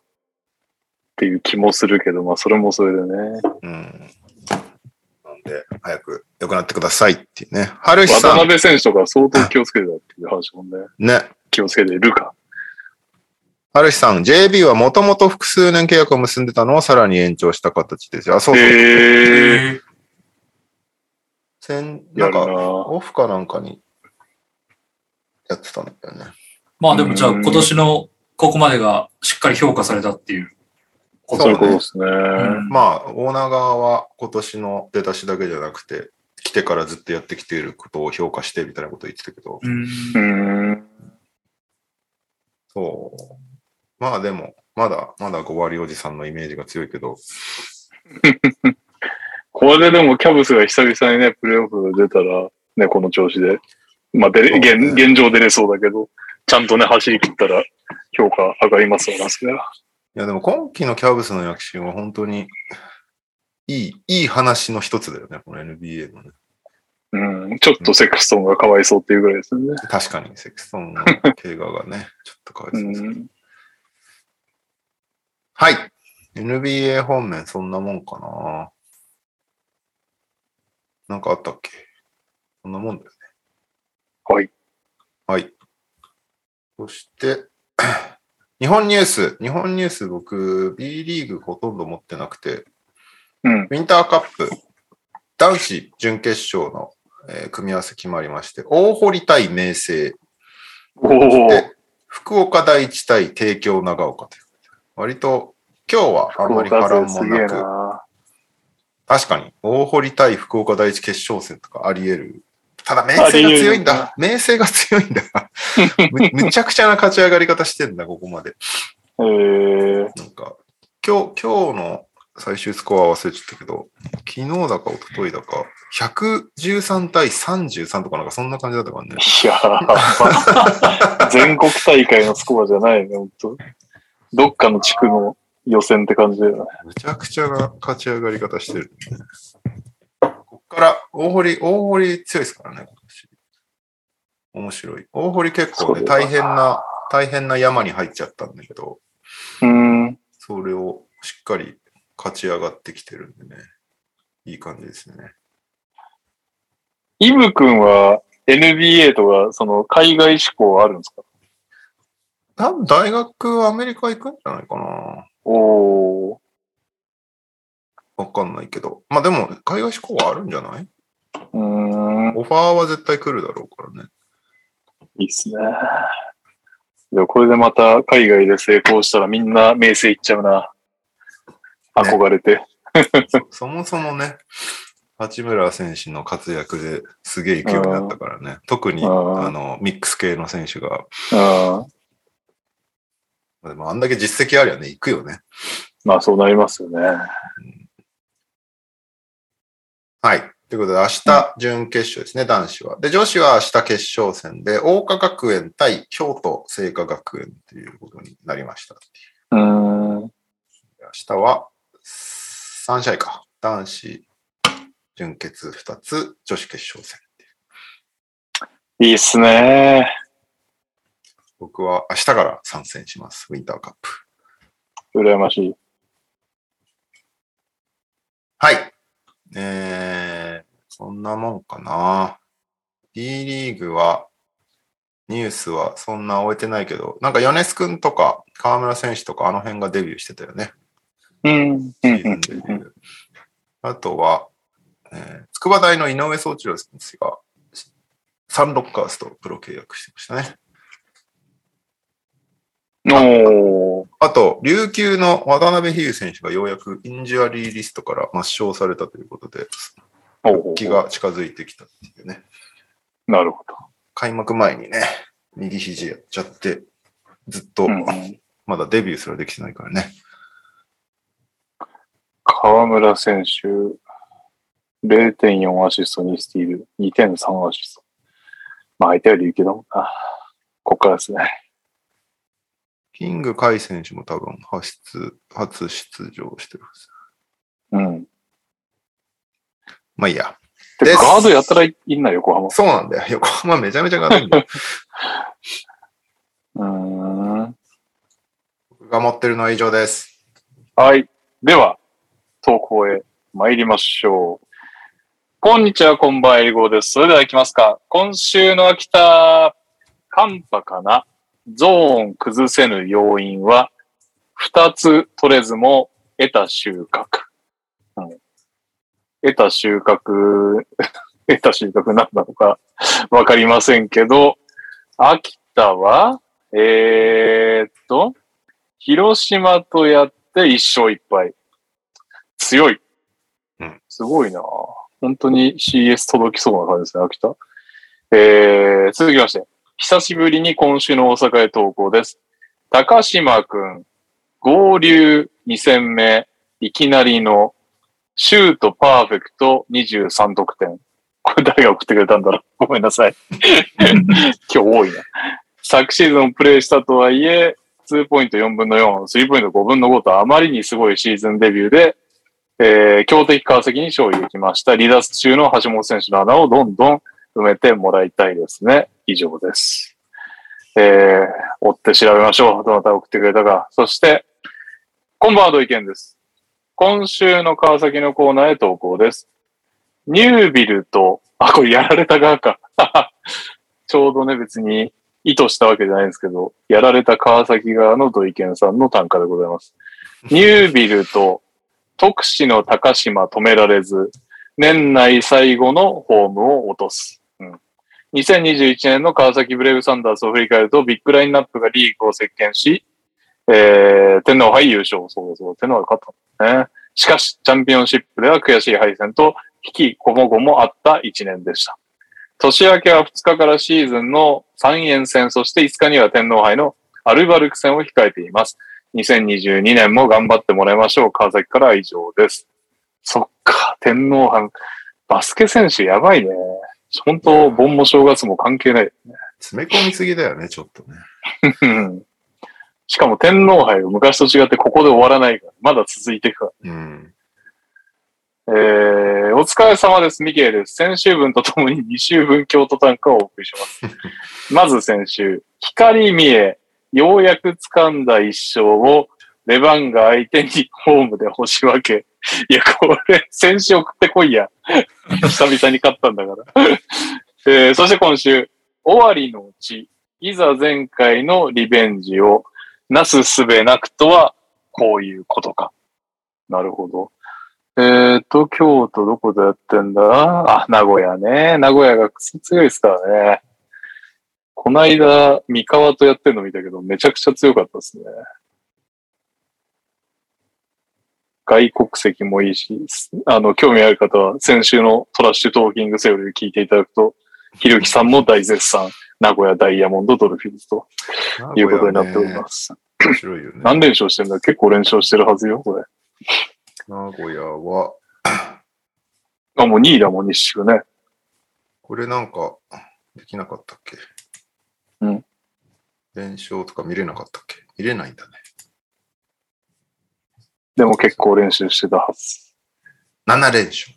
ていう気もするけど、まあ、それもそれでね。うん。なんで、早く良くなってくださいっていうね。春日さん、渡辺選手とか相当気をつけてたっていう話もね。ね。気をつけてるか。春日さん、JB はもともと複数年契約を結んでたのをさらに延長した形ですよ。あ、そうそう。へえ。え先なんか、オフかなんかにやってたんだよね。まあでもじゃあうん今年のここまでがしっかり評価されたっていうこそういうとことですね。うんまあ、オーナー側は今年の出だしだけじゃなくて、来てからずっとやってきていることを評価してみたいなことを言ってたけど、うんうーん。そう。まあでも、まだ、まだ5割おじさんのイメージが強いけど、これでもキャブスが久々にね、プレイオフ出たら、ね、この調子で、まあ、出れ、ね現、現状出れそうだけど、ちゃんとね、走り切ったら評価上がりますよ。いや、でも今季のキャブスの躍進は本当にいい、いい話の一つだよね、この NBA のね。うん、ちょっとセクストンがかわいそうっていうぐらいですよね。確かに、セクストンの怪我がね、ちょっとかわいそうです、うん。はい。NBA 方面、そんなもんかな。なんかあったっけ？そんなもんだよね。はい。はい。そして、日本ニュース。日本ニュース、僕、B リーグほとんど持ってなくて、うん。ウィンターカップ、男子準決勝の、えー組み合わせ決まりまして、大堀対明星、おお。で福岡第一対帝京長岡という。割と、今日はあんまり波乱もなく、な。確かに、大堀対福岡第一決勝戦とかあり得る。ただ、明星が強いんだ。明星が強いんだ。む むちゃくちゃな勝ち上がり方してんだ、ここまで。えー、なんか、今日、今日の最終スコア忘れちゃったけど、昨日だか一昨日だか、113対33とかなんかそんな感じだったからね。いやー、全国大会のスコアじゃないね、本当どっかの地区の予選って感じだよね。むちゃくちゃな勝ち上がり方してる、こっから、大堀、大堀強いですからね、今年。面白い。大堀結構ね、大変な、大変な山に入っちゃったんだけど、うん。それをしっかり勝ち上がってきてるんでね、いい感じですね。イブ君は NBA とか、その海外志向あるんですか？多分大学アメリカ行くんじゃないかな。おー。わかんないけど。まあでも、海外志向はあるんじゃない？うーん。オファーは絶対来るだろうからね。いいっすね。でもこれでまた海外で成功したらみんな名声いっちゃうな。憧れて。そそもそもね、八村選手の活躍ですげえ勢いになったからね。特に、あうんの、ミックス系の選手が。うん。でもあんだけ実績ありゃね、行くよね。まあそうなりますよね。はい。ということで、明日、準決勝ですね、男子は。で、女子は明日決勝戦で、桜花学園対京都精華学園ということになりました。うーん。明日は3試合か。男子準決2つ、女子決勝戦。いいっすね。僕は明日から参戦します。ウィンターカップ。羨ましい。はい。えー、そんなもんかな。D リーグは、ニュースはそんな終えてないけど、なんか米津くんとか河村選手とかあの辺がデビューしてたよね。うん。うんシーズンデビュー。あとは、えー筑波大の井上宗一郎選手が、サンロッカーズとプロ契約してましたね。お。あと、琉球の渡辺比喩選手がようやくインジュアリーリストから抹消されたということで、復帰が近づいてきたっていうね。なるほど。開幕前にね、右肘やっちゃって、ずっとまだデビューすらできてないからね。河村選手、0.4アシスト、2スティール、2.3アシスト。まあ相手は琉球だもんな。こっからですね。キングカイ選手も多分初出、初出場してるはず。うん。まあいいや。てでガードやったらいいんな、横浜。そうなんだよ。横浜めちゃめちゃガードいいんだよ。うーん。僕が持ってるのは以上です。はい。では、投稿へ参りましょう。こんにちは、こんばんは、エリゴーです。それでは行きますか。今週の秋田、寒波かな？ゾーン崩せぬ要因は、二つ取れずも得た収穫。うん得た収穫、得た収穫なんなのかわかりませんけど、秋田は、えー、っと、広島とやって一勝一敗。強い。うんすごいな本当に CS 届きそうな感じですね、秋田。えー、続きまして。久しぶりに今週の大阪へ投稿です。高島くん、合流2戦目、いきなりのシュートパーフェクト23得点。これ誰が送ってくれたんだろう？ごめんなさい。今日多いな。昨シーズンプレイしたとはいえ、2ポイント4分の4、3ポイント5分の5とあまりにすごいシーズンデビューで、えー、強敵川崎に勝利できました。離脱中の橋本選手の穴をどんどん埋めてもらいたいですね。以上です。えー、追って調べましょう。どなた送ってくれたか。そして、こんばんは、土井健です。今週の川崎のコーナーへ投稿です。ニュービルと、あ、これやられた側か。ちょうどね、別に意図したわけじゃないんですけど、やられた川崎側の土井健さんの短歌でございます。ニュービルと、特使の高島止められず、年内最後のホームを落とす。うん、2021年の川崎ブレイブサンダースを振り返ると、ビッグラインナップがリーグを席巻し、えー、天皇杯優勝。そうそう、天皇杯勝ったね。しかし、チャンピオンシップでは悔しい敗戦と、引きこもごもあった1年でした。年明けは2日からシーズンの3円戦、そして5日には天皇杯のアルバルク戦を控えています。2022年も頑張ってもらいましょう。川崎からは以上です。そっか、天皇杯、バスケ選手やばいね。本当、盆も正月も関係ない。詰め込みすぎだよね、ちょっとね。う んしかも天皇杯は昔と違ってここで終わらないから、まだ続いていくから。うん。えー、お疲れ様です。ミケイです。先週分とともに2週分京都短歌をお送りします。まず先週、光見え、ようやく掴んだ一勝を、レバンが相手にホームで星分け。いや、これ、先週送ってこいや。久々に勝ったんだから。えー、そして今週、終わりのうち、いざ前回のリベンジを、なすすべなくとは、こういうことか。なるほど。えーと、京都どこでやってんだ？あ、名古屋ね。名古屋がクソ強いですからね。こないだ、三河とやってるの見たけど、めちゃくちゃ強かったですね。外国籍もいいし、あの、興味ある方は、先週のトラッシュトーキングセオリーで聞いていただくと、ひろきさんも大絶賛、名古屋ダイヤモンドドルフィンズということになっております。面白いよね。何連勝してんだ結構連勝してるはずよ、これ。名古屋は、あ、もう2位だもん、西地区ね。これなんか、できなかったっけ？うん。連勝とか見れなかったっけ？見れないんだね。でも結構練習してたはず。7連勝。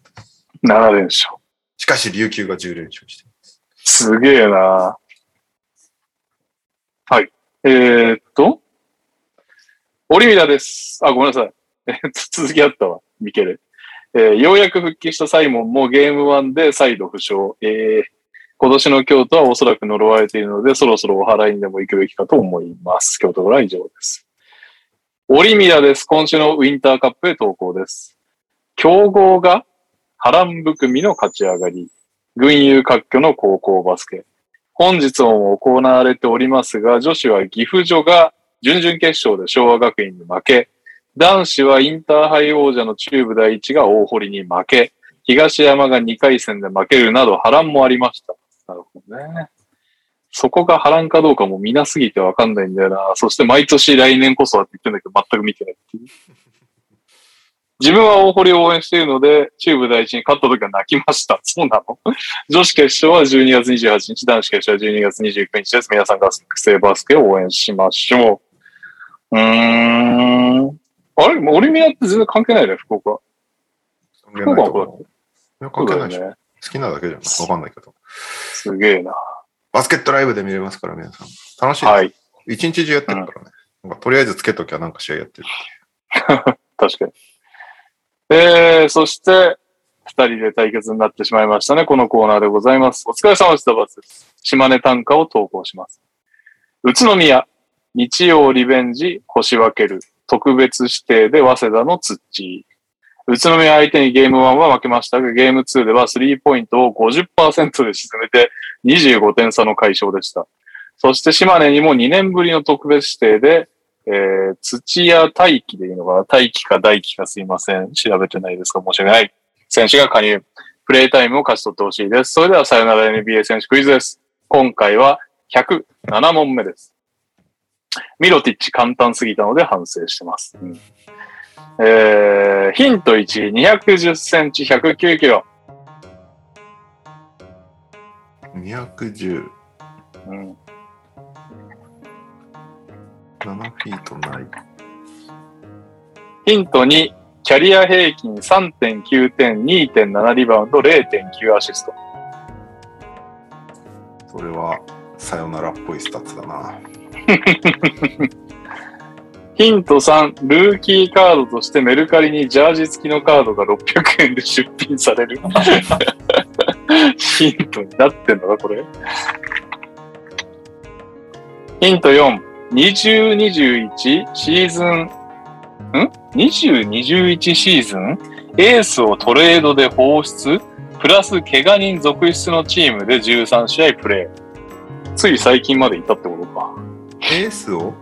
7連勝。しかし、琉球が10連勝してる。すげえなはい。えー、っと、オリミラです。あ、ごめんなさい。えーっと続きあったわ。ミケレ。えーようやく復帰したサイモンもゲーム1で再度負傷。えー今年の京都はおそらく呪われているので、そろそろお祓いにでも行くべきかと思います。京都からは以上です。オリミラです。今週のウィンターカップへ投稿です。強豪が波乱含みの勝ち上がり。群雄割拠の高校バスケ。本日も行われておりますが、女子は岐阜女が準々決勝で昭和学院に負け、男子はインターハイ王者の中部第一が大堀に負け、東山が2回戦で負けるなど波乱もありました。なるほどね。そこが波乱かどうかも見なすぎてわかんないんだよな。そして毎年来年こそはって言ってんだけど全く見てないっていう。自分は大堀を応援しているので、中部第一に勝った時は泣きました。そうなの？女子決勝は12月28日、男子決勝は12月29日です。皆さんが学生バスケを応援しましょう。うーん。あれ？オリミアって全然関係ないね、福岡。関係福岡はないと思う。いやそうだ関係ないでしょ。よね。好きなだけじゃん。わかんないけど。すげえな。バスケットライブで見れますから、皆さん。楽しいです。はい。一日中やってるからね。なんかとりあえずつけときゃなんか試合やってる。確かに。えー、そして、二人で対決になってしまいましたね。このコーナーでございます。お疲れ様でした、バツです。島根短歌を投稿します。宇都宮、日曜リベンジ、星分ける、特別指定で早稲田の土。宇都宮相手にゲーム1は負けましたが、ゲーム2ではスリーポイントを50%で沈めて25点差の解消でした。そして島根にも2年ぶりの特別指定で、えー、土屋大輝でいいのかな？大輝か大輝かすいません。調べてないですか申し訳ない。選手が加入。プレイタイムを勝ち取ってほしいです。それではさよなら NBA 選手クイズです。今回は107問目です。ミロティッチ簡単すぎたので反省してます。うんえー、ヒント1、210センチ、109キロ。217うん。フィートない。ヒント2、キャリア平均3.9点、2.7リバウンド、0.9アシスト。それは、さよならっぽいスタッツだな。ヒント3、ルーキーカードとしてメルカリにジャージ付きのカードが600円で出品される。ヒントになってんのか、これ？ヒント4、2021シーズン、ん ?2021 シーズン？エースをトレードで放出？プラス怪我人続出のチームで13試合プレー。つい最近までいたってことか。エースを？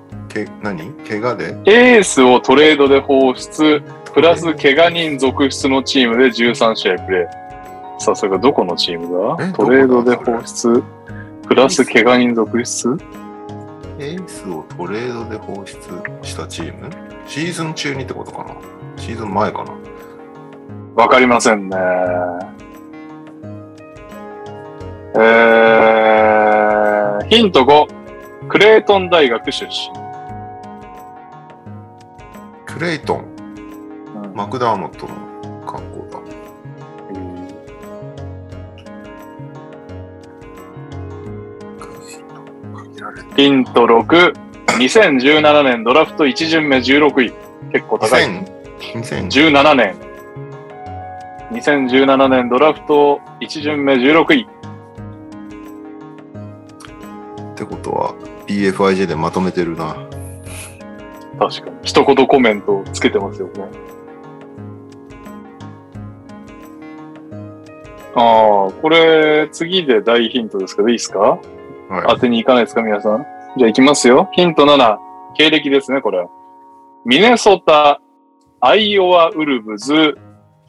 け何？怪我で？エースをトレードで放出、プラス怪我人続出のチームで13試合プレー。さあ、それがどこのチームえ？だ？トレードで放出、プラス怪我人続出？エースをトレードで放出したチーム？シーズン中にってことかな？シーズン前かな？わかりませんね。えー、ヒント5、クレートン大学出身。クレイトン、うんマクダーモットの格好だ。限られてヒント6、2017年ドラフト1巡目16位。結構高い。2000 17年。2017年ドラフト1巡目16位。ってことは BFIJ でまとめてるな。確かに。一言コメントつけてますよね。ああ、これ、次で大ヒントですけど、いいですか？はい。当てに行かないですか、皆さん？じゃあ行きますよ。ヒント7、経歴ですね、これ。ミネソタ、アイオワウルブズ、フ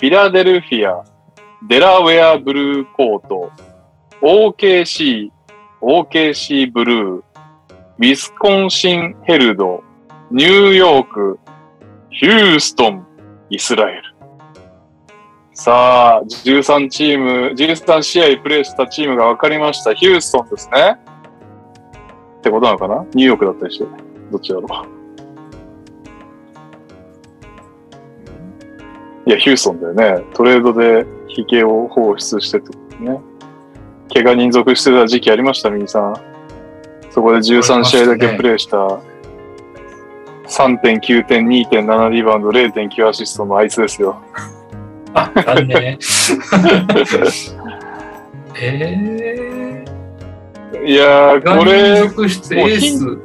ィラデルフィア、デラウェアブルーコート、OKC、OKC ブルー、ウィスコンシンヘルド、ニューヨーク、ヒューストン、イスラエル。さあ、13チーム、13試合プレーしたチームが分かりました。ヒューストンですね。ってことなのかな？ニューヨークだったりして。どっちだろう。いや、ヒューストンだよね。トレードでヒゲを放出してってことね。怪我人続してた時期ありました、ミニさん。そこで13試合だけプレーした、3.9点、2.7リバウンド、0.9アシストのあいつですよ。あ、残念。えいやー、ー、これ、ヒエース。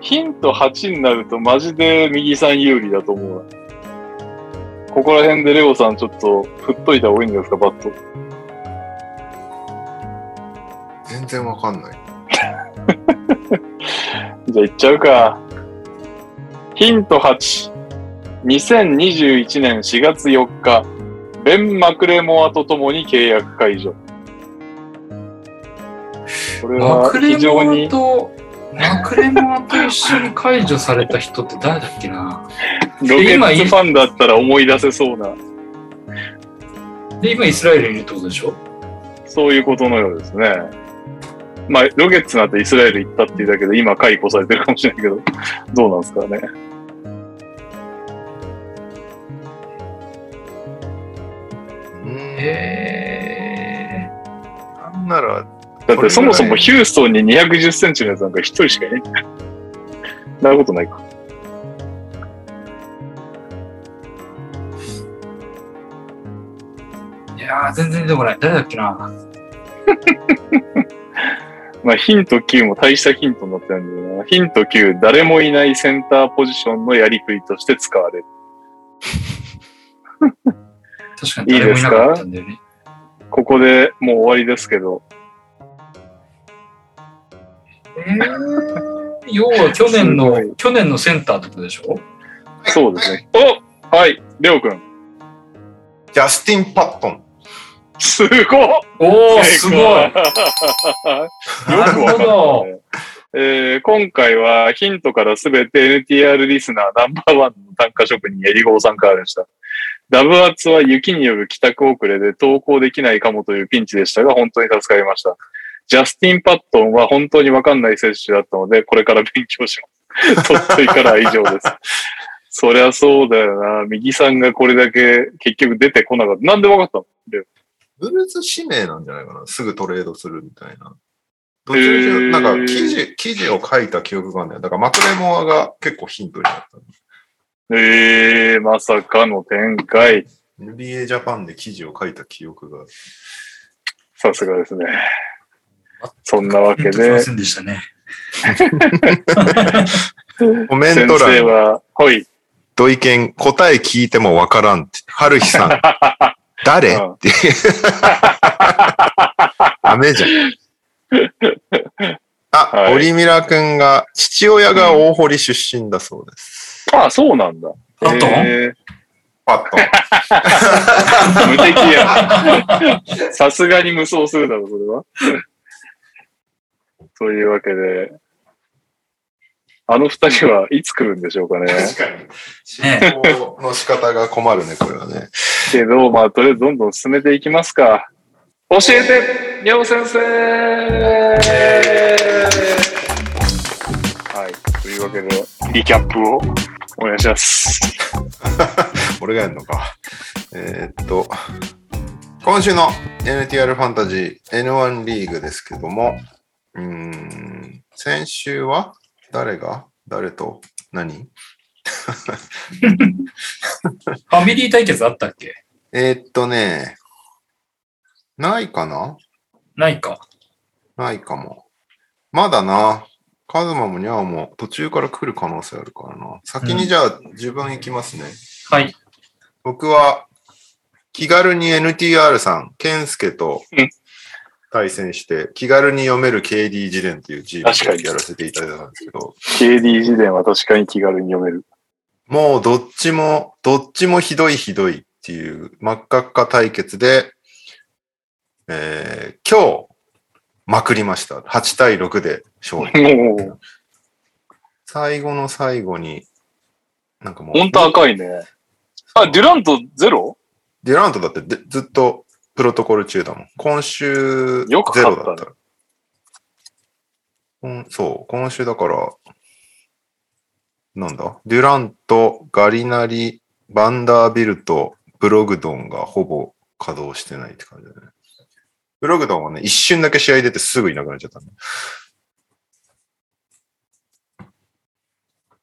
ヒント8になるとマジで右さん有利だと思うわ。ここら辺でレオさんちょっと振っといた方がいいんですか、バット。全然わかんない。じゃあ行っちゃうか。ヒント8。2021年4月4日、ベン・マクレモアと共に契約解除。これマはクレモア非常にと、マクレモアと一緒に解除された人って誰だっけな？ロケッツファンだったら思い出せそうな、で、今イスラエルにいるってことでしょ？そういうことのようですね。まあ、ロケッツなんてイスラエル行ったっていうだけで今解雇されてるかもしれないけど、どうなんですかね。うーんえなんなら、だってそもそもヒューストンに210センチのやつなんか一人しかいない。なることないか。ー、いやー、全然出てこない。誰だっけな まあヒント9も大したヒントになってるんだよな。ヒント9、誰もいないセンターポジションのやりくりとして使われる。確かに誰もいなかったんだよね。ここでもう終わりですけど、えー、要は去年のい、去年のセンターってことでしょ？そうですね。おはい、レオくん。ジャスティン・パットン。すごっおー、すごい よくわかったなるほど。ね。えー今回はヒントからすべて NTR リスナーナンバーワンの単価職人エリゴーさんからでした。ダブアツは雪による帰宅遅れで投稿できないかもというピンチでしたが、本当に助かりました。ジャスティン・パットンは本当にわかんない選手だったので、これから勉強します。鳥取からは以上です。そりゃそうだよな。右さんがこれだけ結局出てこなかった。なんでわかったの？でブルーズ指名なんじゃないかな。すぐトレードするみたいな。途中で、なんか記事、記事を書いた記憶があるんだよ。だからマクレモアが結構ヒントになった。えー、まさかの展開。NBA ジャパンで記事を書いた記憶が。さすがですね。そんなわけでピンときま、せんでしたね。コメン先ト欄、生は、ほい。土井健、答え聞いてもわからんって。春日さん、誰？うんって。ダメじゃん。あ、はいオリミラ君が、父親が大堀出身だそうです。あ、そうなんだ。あと、えパッと。ー、無敵や。さすがに無双するだろ、それは。というわけで、あの二人はいつ来るんでしょうかね。確かに。進行の仕方が困るね、これはね。けど、まあ、とりあえずどんどん進めていきますか。教えて、にゃお先生はい。というわけで、リキャップをお願いします。俺がやるのか。えーっと、今週の NTR ファンタジー N1 リーグですけども、うーん、先週は？誰が？誰と？何？ファミリー対決あったっけ？えーっとね、ないかな？ないか。ないかも。まだな。カズマもニャオも途中から来る可能性あるからな。先にじゃあ自分行きますね。はい。僕は気軽に NTR さん、ケンスケとうん対戦して、気軽に読める KD 自伝というチー確かにムでやらせていただいたんですけど、KD 時伝は確かに気軽に読める。もうどっちも、どっちもひどいひどいっていう真っ赤っか対決で、えー今日、まくりました。8対6で勝利。最後の最後に、なんかもう、ほんと赤いね。あ、デュラントゼロ？デュラントだってでずっとプロトコル中だもん。今週ゼロだった。うんそう、今週だから、なんだ？デュラント、ガリナリ、バンダービルト、ブログドンがほぼ稼働してないって感じだね。ブログドンはね、一瞬だけ試合出てすぐいなくなっちゃったんだ。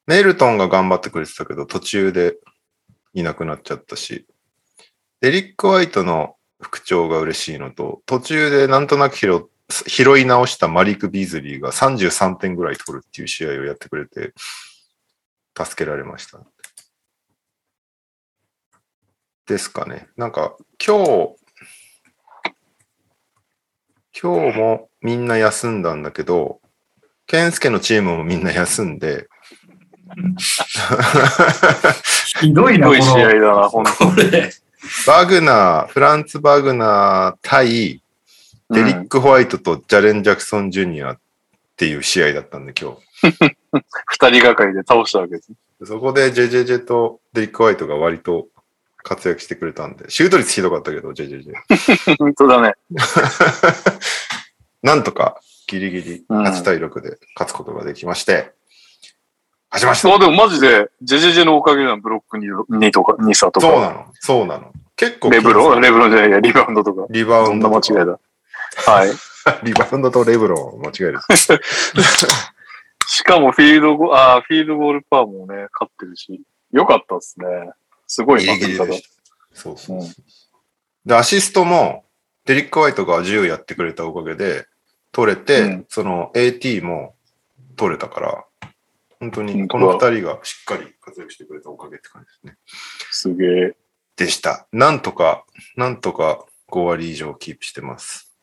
メルトンが頑張ってくれてたけど、途中でいなくなっちゃったし、デリック・ワイトの復調が嬉しいのと、途中でなんとなく拾拾い直したマリック・ビーズリーが33点ぐらい取るっていう試合をやってくれて、助けられました。ですかね。なんか、今日、今日もみんな休んだんだけど、ケンスケのチームもみんな休んで、ひどいな、こすごい試合の。だな、ほんと。これ。バグナー、フランツ・バグナー対デリック・ホワイトとジャレン・ジャクソン・ジュニアっていう試合だったんで、今 二人がかりで倒したわけです。日。そこで JJJ とデリック・ホワイトが割と活躍してくれたんで、シュート率ひどかったけど、JJJ。本当だね。なんとかギリギリうん8対6で勝つことができまして、勝ちました。そう、でもマジで、ジェジェジェのおかげなの、ブロック2とか、2差とか。そうなの。そうなの。結構レブロン、レブロンじゃないや、リバウンドとか。リバウそんなンド間違いだ。はい。リバウンドとレブロン間違いです。しかもフィールドゴ、あーフィールドゴールパーもね、勝ってるし。よかったですね。すごいギリでした。そうそう。で、アシストも、デリック・ホワイトが10やってくれたおかげで、取れて、うんその AT も取れたから、本当にこの二人がしっかり活躍してくれたおかげって感じですね。すげえ。でした。なんとか、なんとか5割以上キープしてます。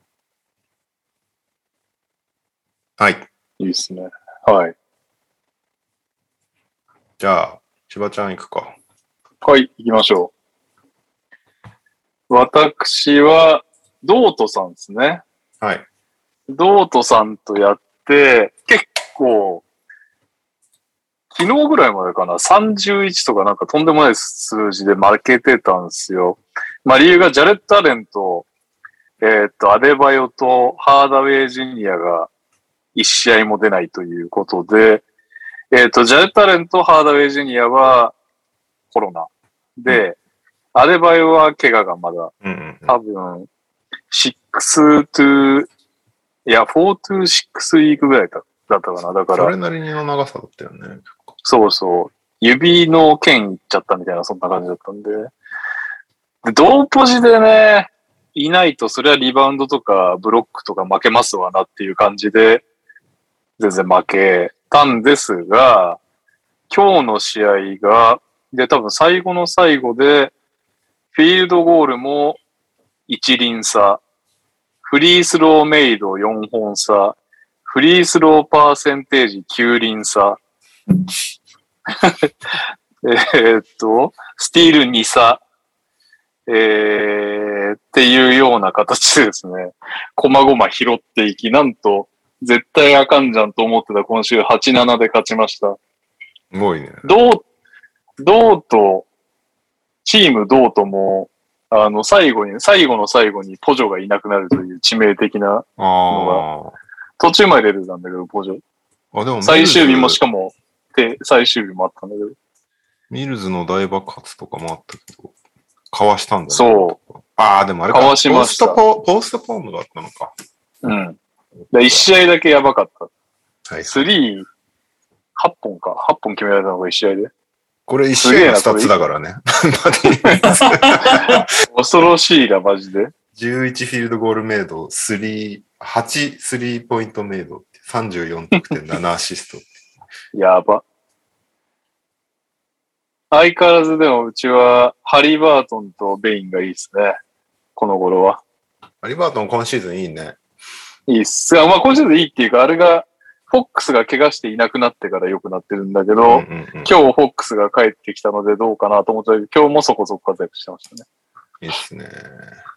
はい。いいっすね。はい。じゃあ、千葉ちゃん行くか。はい、行きましょう。私は、ドートさんですね。はい。ドートさんとやって、結構、昨日ぐらいまでかな、31とかなんかとんでもない数字で負けてたんですよ。まあ理由がジャレット・アレンと、えーっと、アデバヨとハーダウェイ・ジュニアが一試合も出ないということで、えーっと、ジャレット・アレンとハーダウェイ・ジュニアはコロナ。で、アデバヨは怪我がまだ多分、6 to、いや、4 to 6ウィークぐらいだだったかな。だから、それなりの長さだったよね。そうそう。指の剣いっちゃったみたいな、そんな感じだったんで。で、同ポジでね、いないと、それはリバウンドとかブロックとか負けますわなっていう感じで、全然負けたんですが、今日の試合が、で、多分最後の最後で、フィールドゴールも一輪差、フリースローメイド4本差、フリースローパーセンテージ9輪差、えーっと、スティール2差、えー、っていうような形でですね、こまごま拾っていき、なんと、絶対あかんじゃんと思ってた今週8-7で勝ちました。すごいね。どう、どうと、チームどうとも、あの、最後に、最後の最後にポジョがいなくなるという致命的な、あ途中まで出てたんだけど、ポジョ。あ。あ、でも最終日もしかかも、で、最終日もあったんだけど。ミルズの大爆発とかもあったけど、かわしたんだね。。そうああ、でもあれか。かわしましたポストポ、ポストポームがあったのか。うん。で、1試合だけやばかった。はい。スリー、8本か。8本決められたのが1試合で。これ一試合のスタッツだからね。恐ろしいな、マジで。11 field goal made、3、8 three point made って、34得点、7アシスト。やば。相変わらずでもうちは、ハリバートンとベインがいいですね。この頃は。ハリバートン今シーズンいいね。いいっす。あまあ今シーズンいいっていうか、あれが、フォックスが怪我していなくなってから良くなってるんだけど、うんうんうん今日フォックスが帰ってきたのでどうかなと思ったけど、今日もそこそこ活躍してましたね。いいっすね。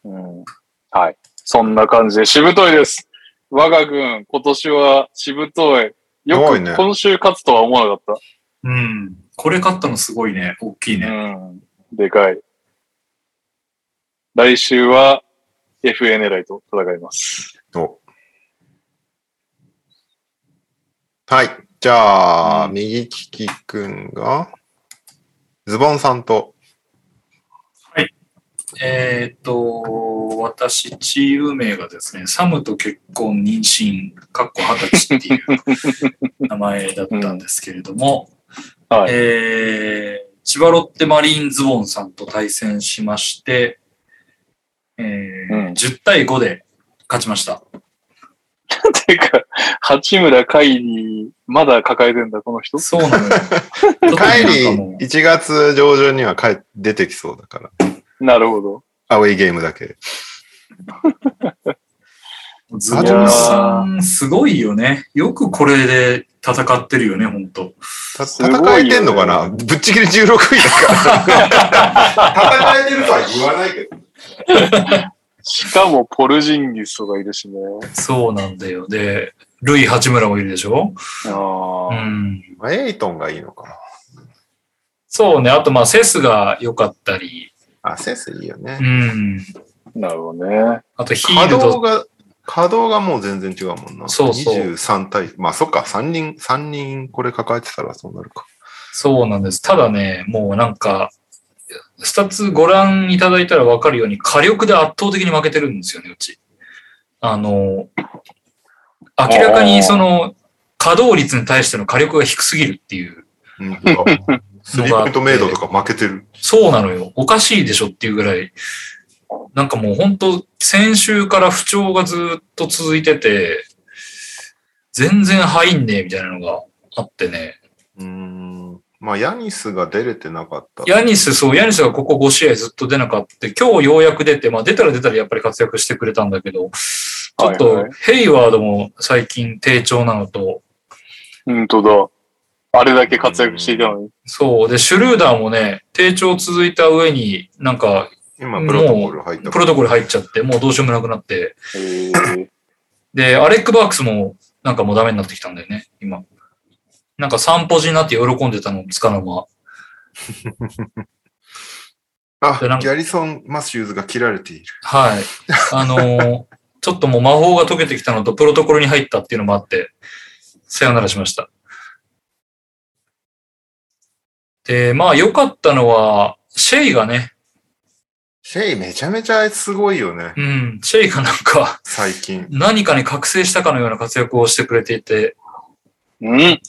うん。はい。そんな感じで、しぶといです。我が軍、今年はしぶとい。よく今週勝つとは思わなかっうん。これ勝ったのすごいね。大きいた。ね。うん。でかい。来週は FA 狙いと戦います。おはい。じゃあ、うん右利きくんが、ズボンさんと、えーっと、私、チーム名がですね、サムと結婚、妊娠、かっこ二十歳っていう名前だったんですけれども、はい。えー、千葉ロッテマリーンズボンさんと対戦しまして、えーうん10対5で勝ちました。てか、八村海にまだ抱えてんだ、この人。そうなのよ。ちょっとねカイリなんかもー、1月上旬には帰出てきそうだから。なるほど。アウェイゲームだけ。うズボンさん、すごいよね。よくこれで戦ってるよね、本当たすごいよね戦えてんのかな？ぶっちぎり16位だから。戦えてるとは言わないけど。しかもポルジンギスとかいるしね。そうなんだよ。で、ルイ・八村もいるでしょ？ああ。うん。エイトンがいいのかなそうね。あと、まあ、セスが良かったり、あ、センスいいよねう。ん。なるほどね。あと、ヒ稼ールド、働が、稼働がもう全然違うもんな。そうそう23対、まあそっか、3人、三人これ抱えてたらそうなるか。そうなんです。ただね、もうなんか、スタッツご覧いただいたらわかるように、火力で圧倒的に負けてるんですよね、うち。あの、明らかにその、稼働率に対しての火力が低すぎるっていう。うん。スリーポイントメイドとか負けてる。そうなのよ。おかしいでしょっていうぐらい。なんかもう本当先週から不調がずっと続いてて、全然入んねえみたいなのがあってね。うーん。まあ、ヤニスが出れてなかった。ヤニス、そう、ヤニスがここ5試合ずっと出なかった。今日ようやく出て、まあ出たら出たらやっぱり活躍してくれたんだけど、ちょっとヘイワードも最近低調なのと、本当だ。あれだけ活躍していたのに。そう、で、シュルーダーもね、低調続いた上に、なんか、今、プロトコル入った。プロトコル入っちゃって、もうどうしようもなくなって、えー、で、アレック・バークスもなんかもうダメになってきたんだよね、今。なんか散歩時になって喜んでたの、つかの間。あ、でなんかギャリソン・マシューズが切られている。はい。あのー ちょっともう魔法が解けてきたのと、プロトコルに入ったっていうのもあって、さよならしました。で、まあ良かったのは、シェイがね、シェイめちゃめちゃすごいよね、うん、シェイがなんか、最近。何かに覚醒したかのような活躍をしてくれていて、うん。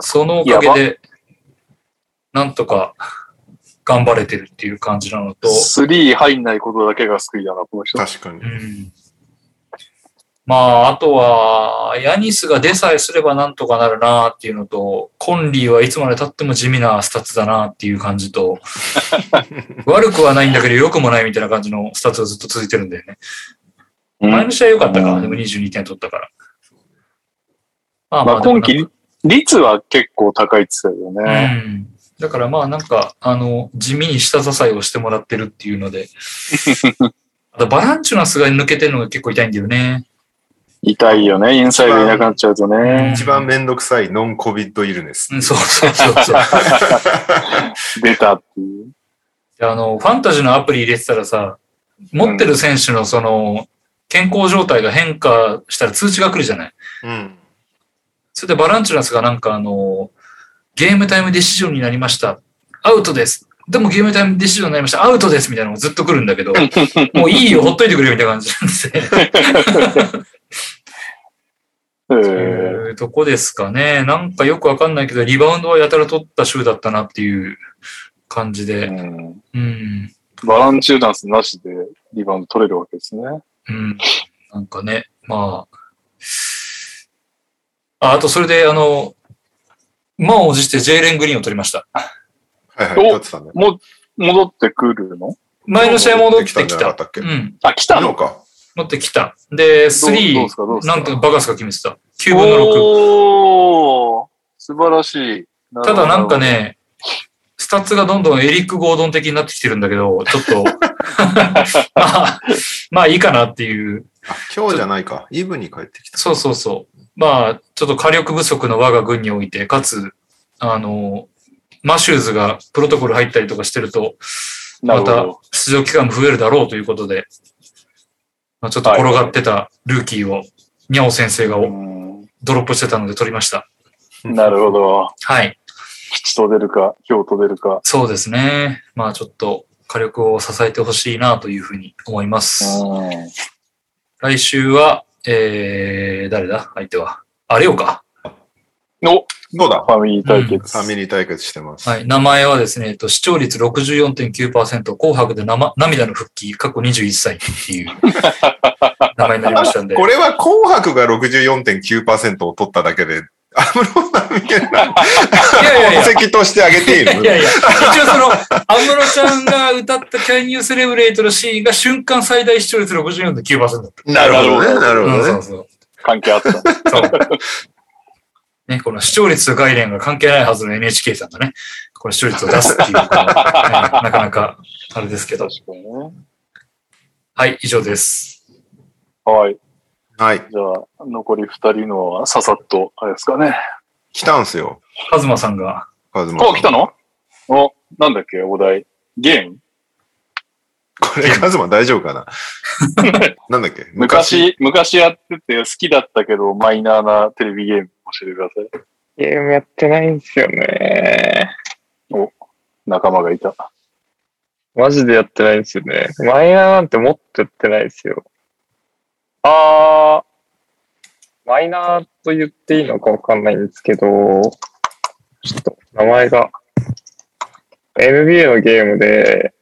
そのおかげで、なんとか頑張れてるっていう感じなのと、スリー入んないことだけが救いだな、この人。確かにう。ん。まあ、あとは、ヤニスが出さえすればなんとかなるなっていうのと、コンリーはいつまで経っても地味なスタッツだなっていう感じと、悪くはないんだけど良くもないみたいな感じのスタッツがずっと続いてるんだよね。うん前の試合良かったか、うんでも22点取ったから。まあまあ、今季、率は結構高いって言ってたようね。ん。だからまあなんか、あの、地味に下支えをしてもらってるっていうので、あとバランチュナスが抜けてるのが結構痛いんだよね。痛いよね。インサイドいなくなっちゃうとね。一番めんどくさい non-COVID illness。うん、そうそうそうそう。出たっていう。あの、ファンタジーのアプリ入れてたらさ、持ってる選手のその、健康状態が変化したら通知が来るじゃない。うん。それでバランチュナスがなんかあの、ゲームタイムディシジョンになりました。アウトです。でもゲームタイムディシジョンになりました。アウトですみたいなのがずっと来るんだけど、もういいよ、ほっといてくれみたいな感じなんですね。えそうーいうとこですかね。なんかよくわかんないけど、リバウンドはやたら取った週だったなっていう感じうで。んうん。バランチューダンスなしでリバウンド取れるわけですね。うん。なんかね、まあ。ああと、それで、あの、満を持してジェイレン・グリーンを取りました。はいはい、ってたね。も、戻ってくるの？前の試合戻ってきた。ったっけ？うん。あ、来た？のか。持ってきた。で、どうどう3です、か？どうですか？なんとバカスが決めてた。9分の6。おー素晴らしい。ただなんか、ね、スタッツがどんどんエリック・ゴードン的になってきてるんだけど、ちょっと、まあ、まあいいかなっていう。あ今日じゃないか。イブに帰ってきた。そうそうそう。まあ、ちょっと火力不足の我が軍において、かつ、あの、マシューズがプロトコル入ったりとかしてると、また。出場機会も増えるだろうということで、まあ、ちょっと転がってたルーキーを、ニャオ先生がうんドロップしてたので取りました。なるほど。はい。吉と出るか、京と出るか。そうですね。まあちょっと火力を支えてほしいなというふうに思います。うん来週は、えー、誰だ？相手は。あれよか。おどうだ？ファミリー対決。ファミリー対決してます。はい。名前はですね、えっと、視聴率64.9%、紅白で生涙の復帰、過去21歳っていう名前になりましたんで。これは紅白が64.9%を取っただけで、安室さんみたいないやいやいや。功績としてあげているいやいや、一応その、安室ちゃんが歌った Can You Celebrate のシーンが瞬間最大視聴率64.9%だった。なるほどね。なるほうん、そどねう。そう。関係あった。そう。ね、この視聴率概念が関係ないはずの NHK さんがね、この視聴率を出すっていうのが、ねなかなかあれですけど。確かにね。はい、以上です。はい。はい。じゃあ、残り二人のはささっと、あれですかね。来たんすよ。カズマさんが、カズマさんお、来たの？お、なんだっけ、お題。ゲーム？これ、カズマ大丈夫かな？なんだっけ？昔、昔？やってて好きだったけど、マイナーなテレビゲーム教えてください。ゲームやってないんですよね。仲間がいた。マジでやってないんですよね。マイナーなんてもっとやってないですよ。あー、マイナーと言っていいのかわかんないんですけど、ちょっと名前が、NBA のゲームで、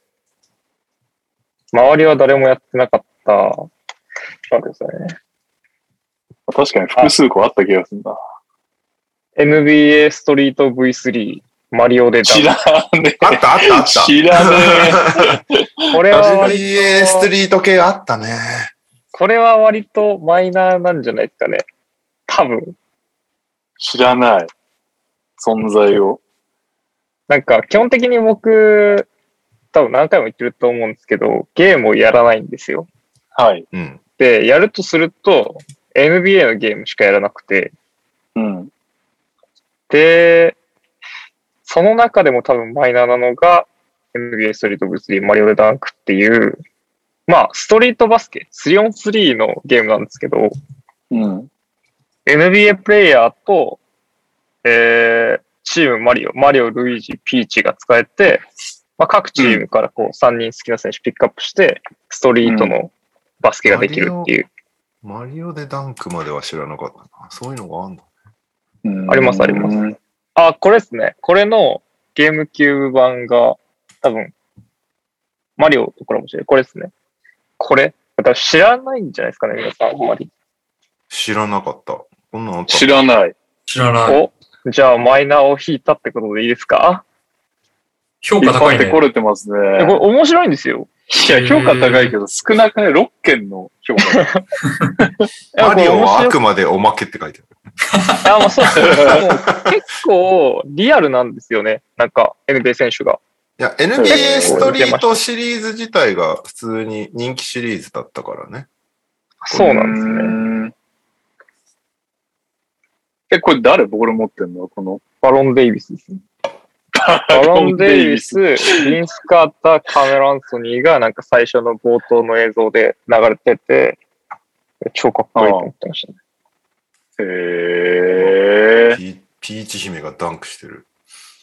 周りは誰もやってなかった、そうですね。確かに複数個あった気がするな。NBA ストリート V3、マリオで知らねえ。あったあったあった。知らね これは割 NBA ストリート系あったね。これは割とマイナーなんじゃないですかね。多分。え。知らない。存在を。なんか、基本的に僕、多分何回も言ってると思うんですけど、ゲームをやらないんですよ。はい。うん。で、やるとすると、NBA のゲームしかやらなくて、うん。で、その中でも多分マイナーなのが NBA ストリートブルー3マリオでダンクっていう、まあ、ストリートバスケ 3on3 のゲームなんですけど、うん。NBA プレイヤーと、えー、チームマリオ、マリオ、ルイージ、ピーチが使えて、まあ、各チームからこう3人好きな選手ピックアップして、ストリートのバスケができるっていう。マリオでダンクまでは知らなかったな。そういうのがあんだ。うんありますありますあ、これですね。これのゲームキューブ版が多分、マリオとコラボしてる。これですね。これ？私知らないんじゃないですかね、皆さん、あんまり。知らなかった。こんなのあった？知らない。知らない。お、じゃあマイナーを引いたってことでいいですか？評引価高いねっ張ってこ。れてますね。えこれ面白いんですよ。いや、評価高いけど、少なくない ?6 件の評価。マリオはあくまでおまけって書いてある。いや、まあそうです結構リアルなんですよね。なんか NBA 選手が。いや、NBA ストリートシリーズ自体が普通に人気シリーズだったからね。そうなんですね。ね。え、これ誰？ボール持ってんの？この？バロン・デイビスですね。バロン・デイビス、リンス・カーター、カメラ・アンソニーがなんか最初の冒頭の映像で流れてて、超かっこいいと思ってましたね。へえ。ピピーチ姫がダンクしてる。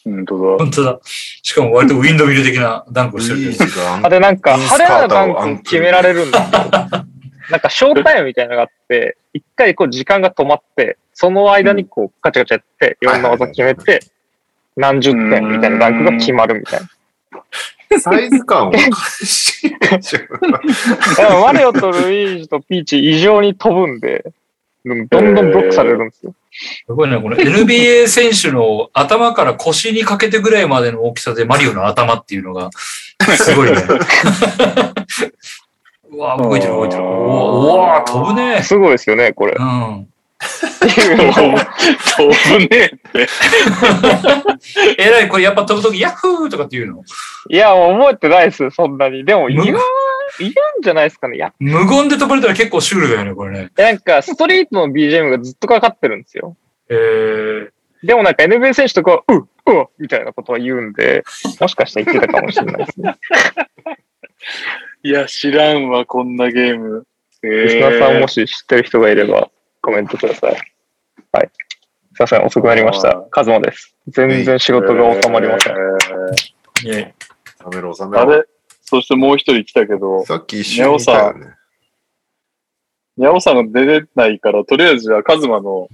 本当だ。本当だ。しかも割とウィンドミル的なダンクをしてるあ、で、なんか、派手なダンク決められるんですよ。なんか、ショータイムみたいなのがあって、一回こう時間が止まって、その間にこう、カチャカチャやって、いろんな技決めて、何十点みたいなダンクが決まるみたいな。サイズ感おかしい でマリオとルイージとピーチ異常に飛ぶんで、どんどんブロックされるんですよ。すごいね。この NBA 選手の頭から腰にかけてぐらいまでの大きさでマリオの頭っていうのが、すごいね。うわ動いてる動いてる。うわうわ飛ぶね。すごいですよね、これ。うん。飛ぶねって。えらい、これやっぱ飛ぶとき、ヤッフーとかって言うの？いや、もう覚えてないです、そんなに。でも、言うん、言うんじゃないですかね。いや、無言で飛ばれたら結構シュールだよね、これね。なんか、ストリートの BGM がずっとかかってるんですよ。えー、でもなんか NBA 選手とかは、うっ、うわみたいなことは言うんで、もしかしたら言ってたかもしれないですね。いや、知らんわ、こんなゲーム。えリスナーさんもし知ってる人がいれば、コメントください。はい。すいません、遅くなりました。カズマです。全然仕事が収まりません。いえ収めろ、収めろ。あれそしてもう一人来たけど、さっき一緒にいたよね。にゃおさんが出れないから、とりあえずじゃあ、カズマの、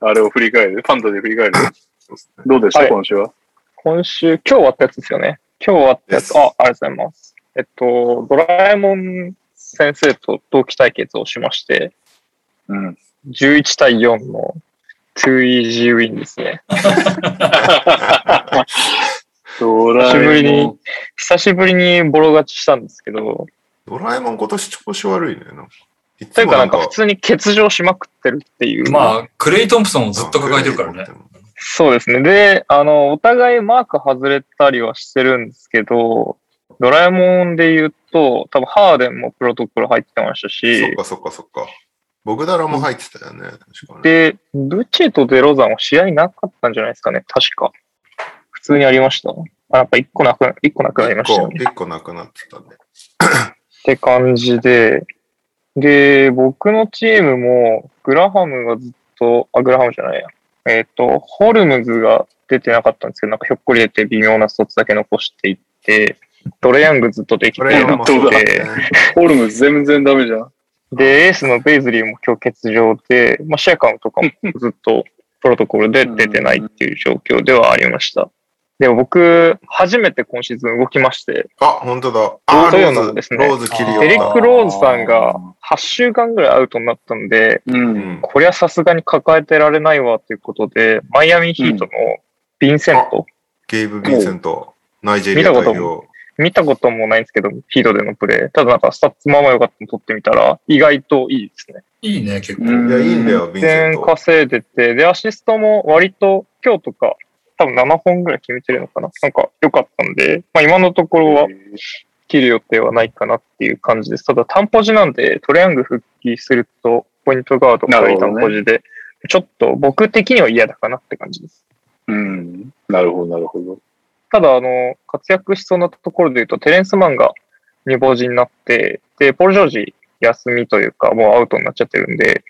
あれを振り返る。ファンタで振り返る。そうねどうでした、はい今週は？今週、今日終わったやつですよね。今日終わったやつ。あ、ありがとうございます。えっと、ドラえもん先生と同期対決をしまして、うん。11対4の too easy win ですね。久しぶりに。久しぶりにボロ勝ちしたんですけど、ドラえもん今年調子悪いね。なんかいというかなんんつもなかか普通に欠場しまくってるっていう。まあ、クレイ・トンプソンをずっと抱えてるからね。。そうですね。で、あの、お互いマーク外れたりはしてるんですけど、ドラえもんで言うと、多分ハーデンもプロトコル入ってましたそしっ、かそっかそっか。ボグダラも入ってたよね。確かに。で、ブチェとデロザンは試合なかったんじゃないですかね。確か。普通にありました。あ、やっぱ一個なく、一個なくなりましたよね。一個なくなってたね。って感じで、で、僕のチームも、グラハムがずっと、あ、グラハムじゃないや。えっ、と、ホルムズが出てなかったんですけど、なんかひょっこり出て微妙な卒だけ残していって、ドレヤングずっとできてなくて、ね。ホルムズ全然ダメじゃん。で、エースのベイズリーも今日欠場で、まあ、シェアカムとかもずっとプロトコルで出てないっていう状況ではありました。でも僕、初めて今シーズン動きまして、あ、本当だ。あ、そういうローズ、のですねローズ切エリック・ローズさんあがー8週間ぐらいアウトになったんで、う。うんん。こりゃさすがに抱えてられないわということで、マイアミヒートのヴィンセント、ゲーブ・ビンセント、ナイジェリア見たこと代表。見たこともないんですけど、ヒートでのプレー。ただなんかスタッツまあまあ良かったの取ってみたら、意外といいですね。いいね、結構。うんいや、いいんだよ、ビンセント。点稼いでて、で、アシストも割と今日とか、多分7本ぐらい決めてるのかななんか良かったんで、まあ今のところは切る予定はないかなっていう感じです。ただ、担保時なんでトレヤング復帰すると、ポイントガードがいたポジで、ちょっと僕的には嫌だかなって感じです。うん。なるほど、なるほど。ただ、あの、活躍しそうなところで言うと、テレンスマンが未亡人になって、で、ポール・ジョージ休みというか、もうアウトになっちゃってるんで、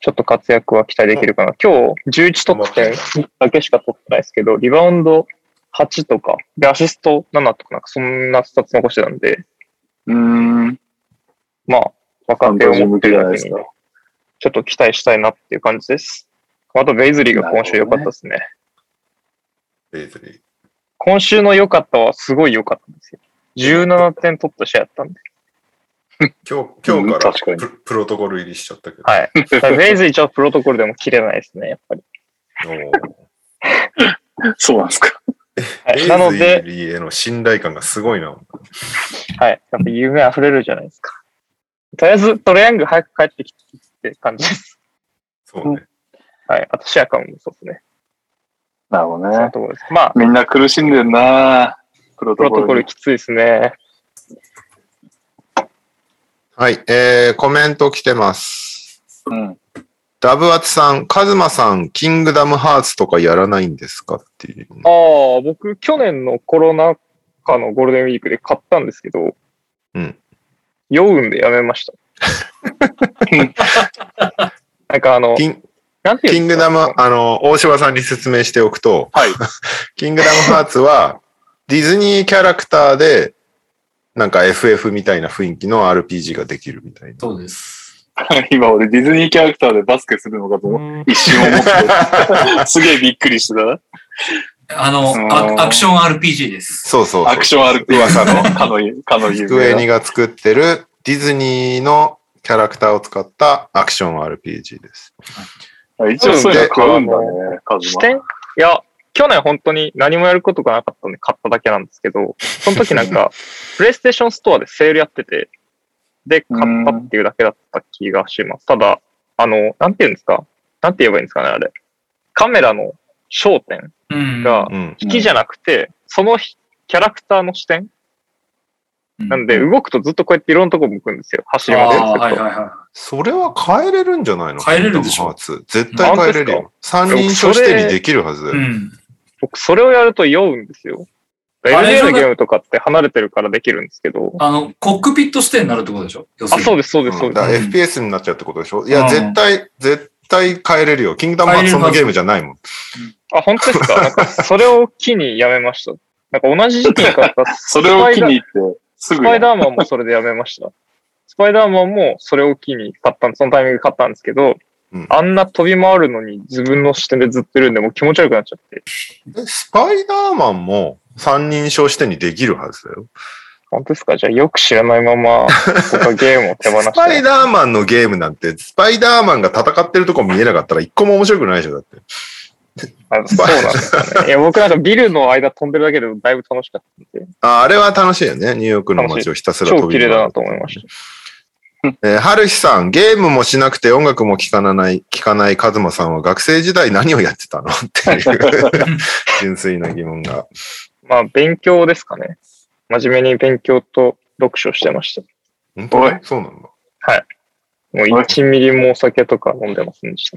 ちょっと活躍は期待できるかな。今日、11得点だけしか取ってないですけど、リバウンド8とか、で、アシスト7とか、なんかそんなスタッツ残してたんで、うーん。まあ、若手を持ってるだけにちょっと期待したいなっていう感じです。あと、ベイズリーが今週良かったですね。ベイズリー。今週の良かったはすごい良かったんですよ。17点取った試合やったんで。今日、今日うんからププロトコル入りしちゃったけど。はい。ベイズリーちょっとプロトコルでも切れないですね、やっぱり。そうなんですか。なので、リーへの信頼感がすごいな。はい。やっぱ夢溢れるじゃないですか。とりあえず、トレヤング早く帰ってきてって感じです。そうね。はい。あと、シアカムもそうですね。なるほどね。ところです。まあ、みんな苦しんでるなプロプロトコトコルきついですね。はい。えー、コメント来てます。うん。ダブアツさん、カズマさん、キングダムハーツとかやらないんですかっていう。ああ、僕、去年のコロナ禍のゴールデンウィークで買ったんですけど、うん。酔うんでやめました。なんかあの、キンキングダム、あの、大柴さんに説明しておくと、はい。キングダムハーツは、ディズニーキャラクターで、なんか FF みたいな雰囲気の RPG ができるみたいな。そうです。今俺ディズニーキャラクターでバスケするのかと思一瞬思って。すげえびっくりしてたな。あの、うんアアクション RPG です。そうそうそう。アクション RPG 噂のかの、かのス有クエニ名が作ってるディズニーのキャラクターを使ったアクション RPG です。な。一応そういうの買うんだね、カズマ。視点いや、去年本当に何もやることがなかったんで買っただけなんですけど、その時なんか、プレイステーションストアでセールやってて、で、買ったっていうだけだった気がします。ただ、あの、なんて言うんですか？なんて言えばいいんですかね、あれ。カメラの焦点うん。がうん。引きじゃなくて、そのキャラクターの視点なんで、動くとずっとこうやっていろんなとこ向くんですよ。走りあますあ、はいはいはそれは変えれるんじゃないの？変えれるでしょ絶対変えれるよ。三人称視点にできるはず。僕、それをやると酔うんですよ。あれ LGA のゲームとかって離れてるからできるんですけど。あの、コックピット視点になるってことでしょ？要すあ、るにそうです、そうです、そうです。うんだから FPS になっちゃうってことでしょ？いや、うん絶対、絶対変えれるよ。キングダムハーツそんなゲームじゃないもん。あ、本当ですか？なんか、それを機にやめました。なんか同じ時期に買った それを機に行って、すスパイダーマンもそれでやめました。スパイダーマンもそれを機に買ったんそのタイミングで買ったんですけど、うんあんな飛び回るのに自分の視点でずっといるんで、もう気持ち悪くなっちゃって。でスパイダーマンも三人称視点にできるはずだよ。本当ですか？じゃあよく知らないまま、僕はゲームを手放しスパイて。ダーマンのゲームなんて、スパイダーマンが戦ってるとこ見えなかったら一個も面白くないでしょ、だって。あそうなんですかね。いや、僕なんかビルの間飛んでるだけでだいぶ楽しかったんで、ああれは楽しいよね。ニューヨークの街をひたすら飛び超綺麗だなと思いました。えー、はるひさん、ゲームもしなくて音楽も聴かない、聴かないカズマさんは学生時代何をやってたの？っていう純粋な疑問が。まあ、勉強ですかね。真面目に勉強と読書してました。本当そうなんだ。もう1ミリもお酒とか飲んでませんでした。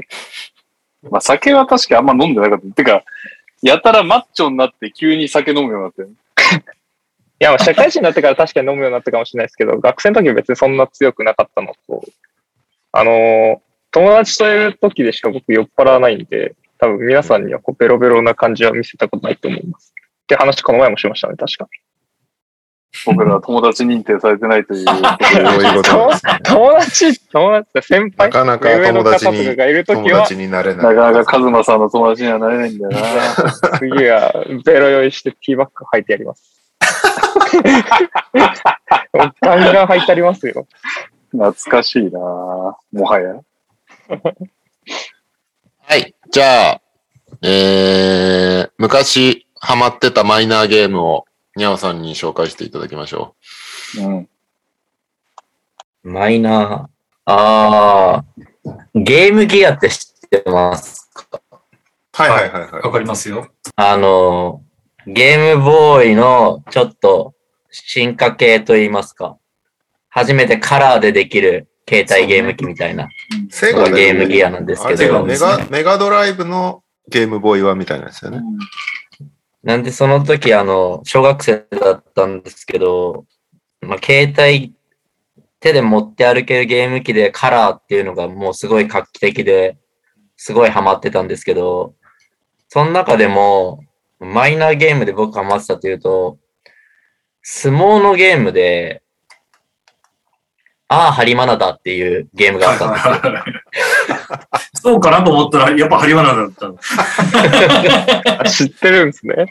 まあ酒は確かあんま飲んでなかった。てか、やたらマッチョになって急に酒飲むようになってる。いや、社会人になってから確かに飲むようになったかもしれないですけど、学生の時は別にそんな強くなかったのと、あの友達といる時でしか僕酔っ払わないんで、多分皆さんにはこうベロベロな感じは見せたことないと思います。って話この前もしましたね、確か。僕らは友達認定されてないということそういうことなんで すね。友達、友達って先輩？なかなか上の友達に方とかがいる時友は、達になれで。ない。なかなかカズマさんの友達にはなれないんだよな。次はベロ酔いしてティーバッグ履いてやります。ガンガン履いてありますよ。懐かしいなもはや。はい。じゃあ、えー、昔ハマってたマイナーゲームをにゃおさんに紹介していただきましょうん。マイナー。あー、ゲームギアって知ってますう。はいはいはいはい。わかりますよ。あの、ゲームボーイのちょっと進化系といいますか。初めてカラーでできる携帯ゲーム機みたいな、セガゲームギアなんですけあれど、メガ、メガドライブのゲームボーイはみたいなんですよね。なんでその時、あの、小学生だったんですけど、まあ、携帯、手で持って歩けるゲーム機でカラーっていうのがもうすごい画期的で、すごいハマってたんですけど、その中でも、マイナーゲームで僕ハマってたというと、相撲のゲームで、ああ、ハリマナだっていうゲームがあったんですよ。そうかなと思ったら、やっぱハリワナだった 知ってるんですね。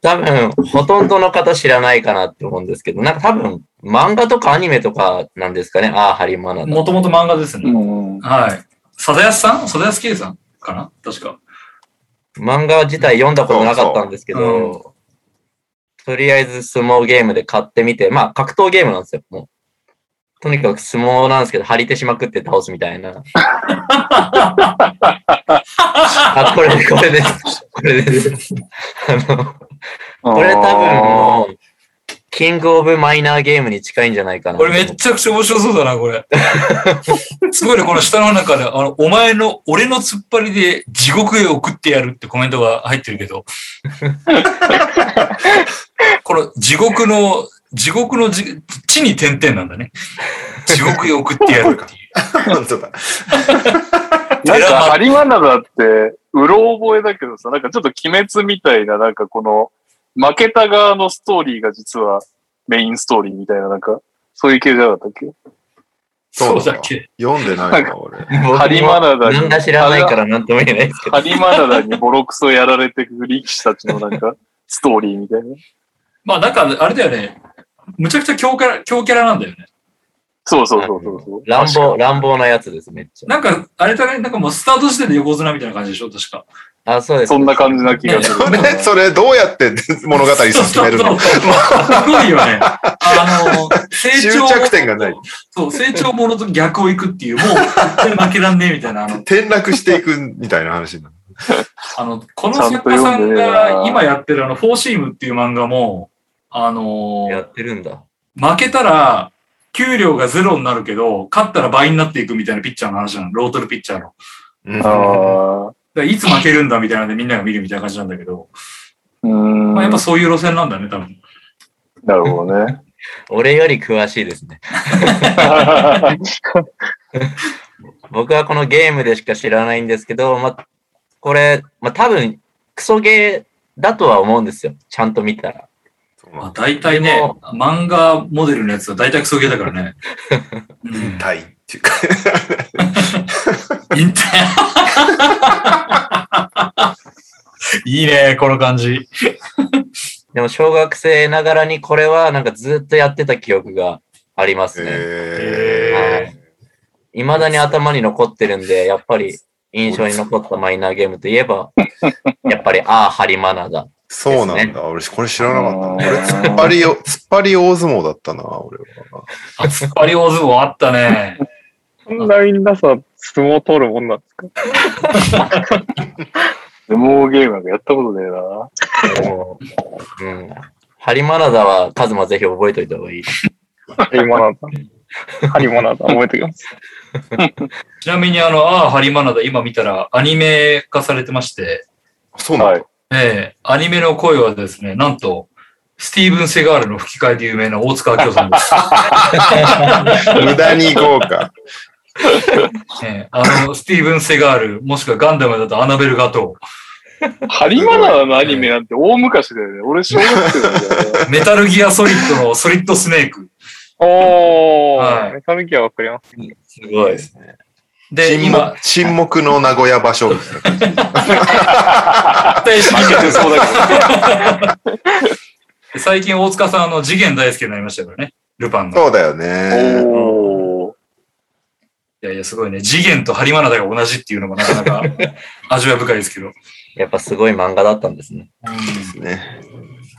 多分、ほとんどの方知らないかなって思うんですけど、なんか多分、漫画とかアニメとかなんですかね。ああ、ハリマナだ。もともと漫画ですね。うん。はい。サダヤスさん？サダヤスケイさんかな？確か。漫画自体読んだことなかったんですけど、そうとりあえず相撲ゲームで買ってみて、まあ格闘ゲームなんですよ、もう。とにかく相撲なんですけど、張り手しまくって倒すみたいな。あ、これで、これです。これです。あの、これ多分もう、キングオブマイナーゲームに近いんじゃないかな。これめっちゃくちゃ面白そうだな、これ。すごいね、この下の中で、あの、お前の、俺の突っ張りで地獄へ送ってやるってコメントが入ってるけど、この地獄の、地獄のじ地に点々なんだね。地獄へ送ってやるっていう。本当だ。なんか、ハリマナだって、うろ覚えだけどさ、なんかちょっと鬼滅みたいな、なんかこの、負けた側のストーリーが実はメインストーリーみたいな、なんか、そういう系じゃなかったっけ？そうだっけ？読んでないわ、俺。ハリマナダに漫画知らないからなんとも言えないですけど。ハリマナダにボロクソやられてく力士たちのなんか、ストーリーみたいな。まあ、なんか、あれだよね。むちゃくちゃ強キャラ、強キャラなんだよね。そうそうそうそうそう。乱暴、乱暴なやつです、めっちゃ。なんか、あれだね、なんかもうスタート時点で横綱みたいな感じでしょ確か。あ、そうです。そんな感じな気がする。それ、それどうやって 物語進めるの？すごいよね。あの、成終長。着点がない。そう、成長ものと逆を行くっていう、もう負けらんねえみたいな、あの、転落していくみたいな話になる。あの、この作家さんが今やってるあの、フォーシームっていう漫画も、あのやってるんだ。負けたら、給料がゼロになるけど、勝ったら倍になっていくみたいなピッチャーの話なの。ロートルピッチャーの。うんああ。だいつ負けるんだみたいなのでみんなが見るみたいな感じなんだけど、うーん。まあ、やっぱそういう路線なんだね、多分。なるほどね。俺より詳しいですね。僕はこのゲームでしか知らないんですけど、まあ、これ、まあ多分、クソゲーだとは思うんですよ。ちゃんと見たら。まあ、大体ね、漫画モデルのやつは大体クソゲーだからね。うんたいっていうか。引退 いいね、この感じ。でも小学生ながらにこれはなんかずっとやってた記憶がありますね。え未だに頭に残ってるんで、やっぱり印象に残ったマイナーゲームといえば、やっぱり、ああ、ハリマナだ。そうなんだ。俺、これ知らなかった俺、突っ張りを、突っ張り大相撲だったな、俺は。あ突っ張り大相撲あったね。そんなみんなさ、相撲取るもんなんですか？相撲ゲームなんかやったことねえな。もううん。ハリマナダはカズマぜひ覚えておいた方がいい。ハリマナダ。ハリマナダ、覚えておきます。ちなみにあの、ああ、ハリマナダ今見たらアニメ化されてまして、そうなんだ。はいええアニメの声はですね、なんと、スティーブン・セガールの吹き替えで有名な大塚明夫さんです。無駄に豪華。ええあの、スティーブン・セガール、もしくはガンダムだとアナベル・ガトハリマナダのアニメなんて大昔だよね。俺小学生だよね。ー、メタルギア・ソリッドのソリッド・スネーク。おはいー、メタルギアわかります。すごい。すね。で、沈今黙、沈黙の名古屋場所みたいな感じ。最近大塚さん、あの、次元大好きになりましたからね。ルパンの。そうだよど。ね。いやいや、すごいね。次元とハリマナダが同じっていうのもなかなか味わい深いですけど。やっぱすごい漫画だったんですね。ね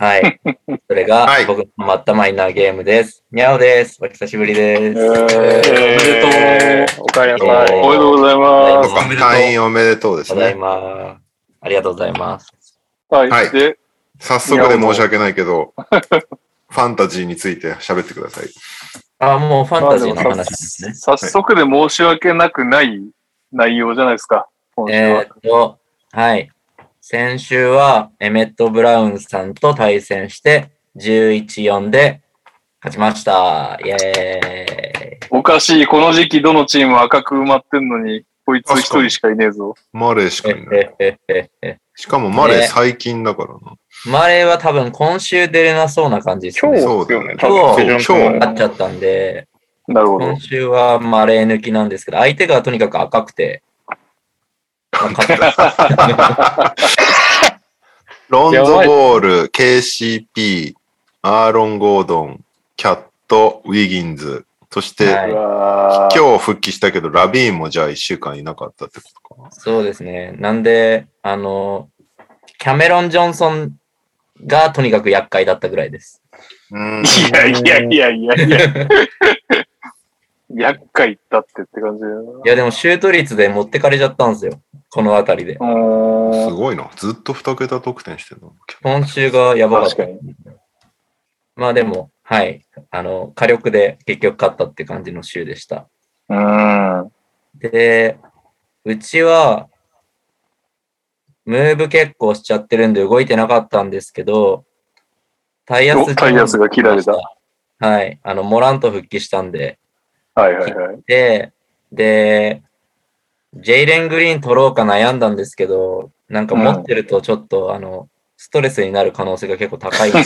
はい。それがはい僕のハマったマイナーゲームです。にゃおです。お久しぶりです。えー、おめでとうおかえりなさい。おめでとうございまとか会員おめでとうですただいね。ま。ありがとうございます。す。はい。はいで、早速で申し訳ないけど、ファンタジーについて喋ってください。あ、もうファンタジーの話ですね。早速で申し訳なくない内容じゃないですか。えーっと、はい。先週はエメット・ブラウンさんと対戦して、11-4で勝ちました。イェーイ。おかしい。この時期どのチーム赤く埋まってんのに、こいつ一人しかいねえぞ。マレーしかいない。しかもマレーね最近だからな。マレーは多分今週出れなそうな感じです今日ね。ですよね。今日多分手順今日勝っちゃったんで、なるほど今。週はマレー抜きなんですけど、相手がとにかく赤くて、ロンゾボール、KCP、アーロン・ゴードン、キャット、ウィギンズ、そして、はい今日復帰したけど、ラビーンもじゃあ1週間いなかったってことかな。そうですね。なんで、あの、キャメロン・ジョンソンがとにかく厄介だったぐらいです。うん。いやいやいやいやいや。厄介だってって感じだよいや、でもシュート率で持ってかれちゃったんですよ。このあたりで。すごいな。ずっと2桁得点してるの。今週がやばかった確か。まあでも、はい。あの、火力で結局勝ったって感じの週でした。うーん。で、うちは、ムーブ結構しちゃってるんで動いてなかったんですけど、タイヤスおタイヤスが切られた。はい。あの、モラント復帰したんで、はいはいはい。で、で、ジェイレン・グリーン取ろうか悩んだんですけど、なんか持ってるとちょっと、あの、ストレスになる可能性が結構高いんで、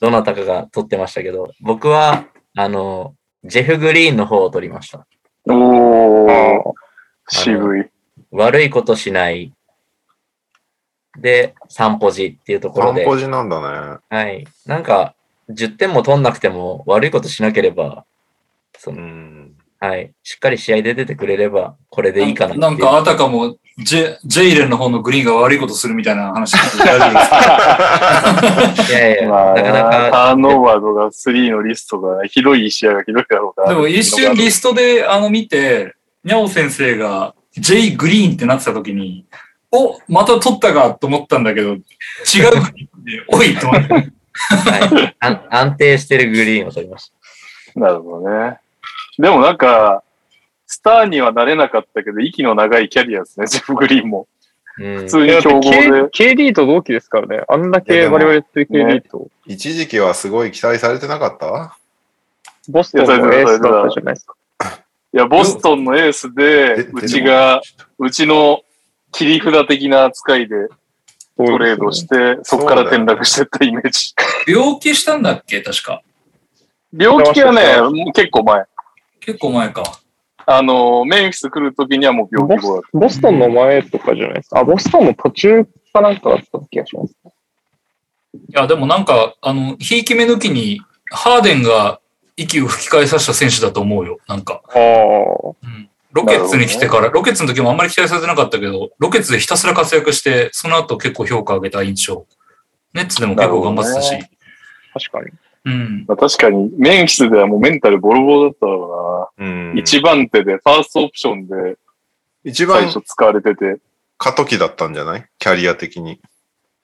どなたかが取ってましたけど、僕は、あの、ジェフ・グリーンの方を取りました。おー、あ渋い。悪いことしない。で、散歩時っていうところで、散歩時なんだね。はい。なんか、10点も取んなくても悪いことしなければ、そうの、ん。はい。しっかり試合で出てくれれば、これでいいかなっていうなんかあたかもジェ、ジェイレンの方のグリーンが悪いことするみたいな話聞 いやいや、まあ、なかなか、ターンオーバードが3のリストがひどい試合がひどいだろうから。でも一瞬リストであの見て、ニャオ先生が J グリーンってなってた時に、お、また取ったかと思ったんだけど、違うグリーンで、おいと思って。はい、安 安定してるグリーンを取りましなるほどね。でもなんか、スターにはなれなかったけど、息の長いキャリアですね、ジェフ・グリーンも。た。うん普。通に強豪で。KD と同期ですからね。あんだけ我々やってる KD と、一時期はすごい期待されてなかった？ボストンのエースだったじゃないですか。いや、ボストンのエースで、うちが、うちの切り札的な扱いでトレードして、そこから転落してったイメージ。病気したんだっけ？確か。病気はね、もう結構前。結構前か。あの、メンフィス来るときにはもう病ボ気後だボストンの前とかじゃないですか？あ、ボストンの途中かなんかだった気がします。いや、でもなんか、あの、ひいき目抜きに、ハーデンが息を吹き返させた選手だと思うよ。なんか。ああ。うんロケッツに来てから、ロケッツの時もあんまり期待されてなかったけど、ロケッツでひたすら活躍して、その後結構評価を上げた印象。ネッツでも結構頑張ってたし。なる確かに。うん。まあ、確かに、メンフィスではもうメンタルボロボロだっただろう。うんな。一番手で、ファーストオプションで一番最初使われてて。過渡期だったんじゃない？キャリア的に。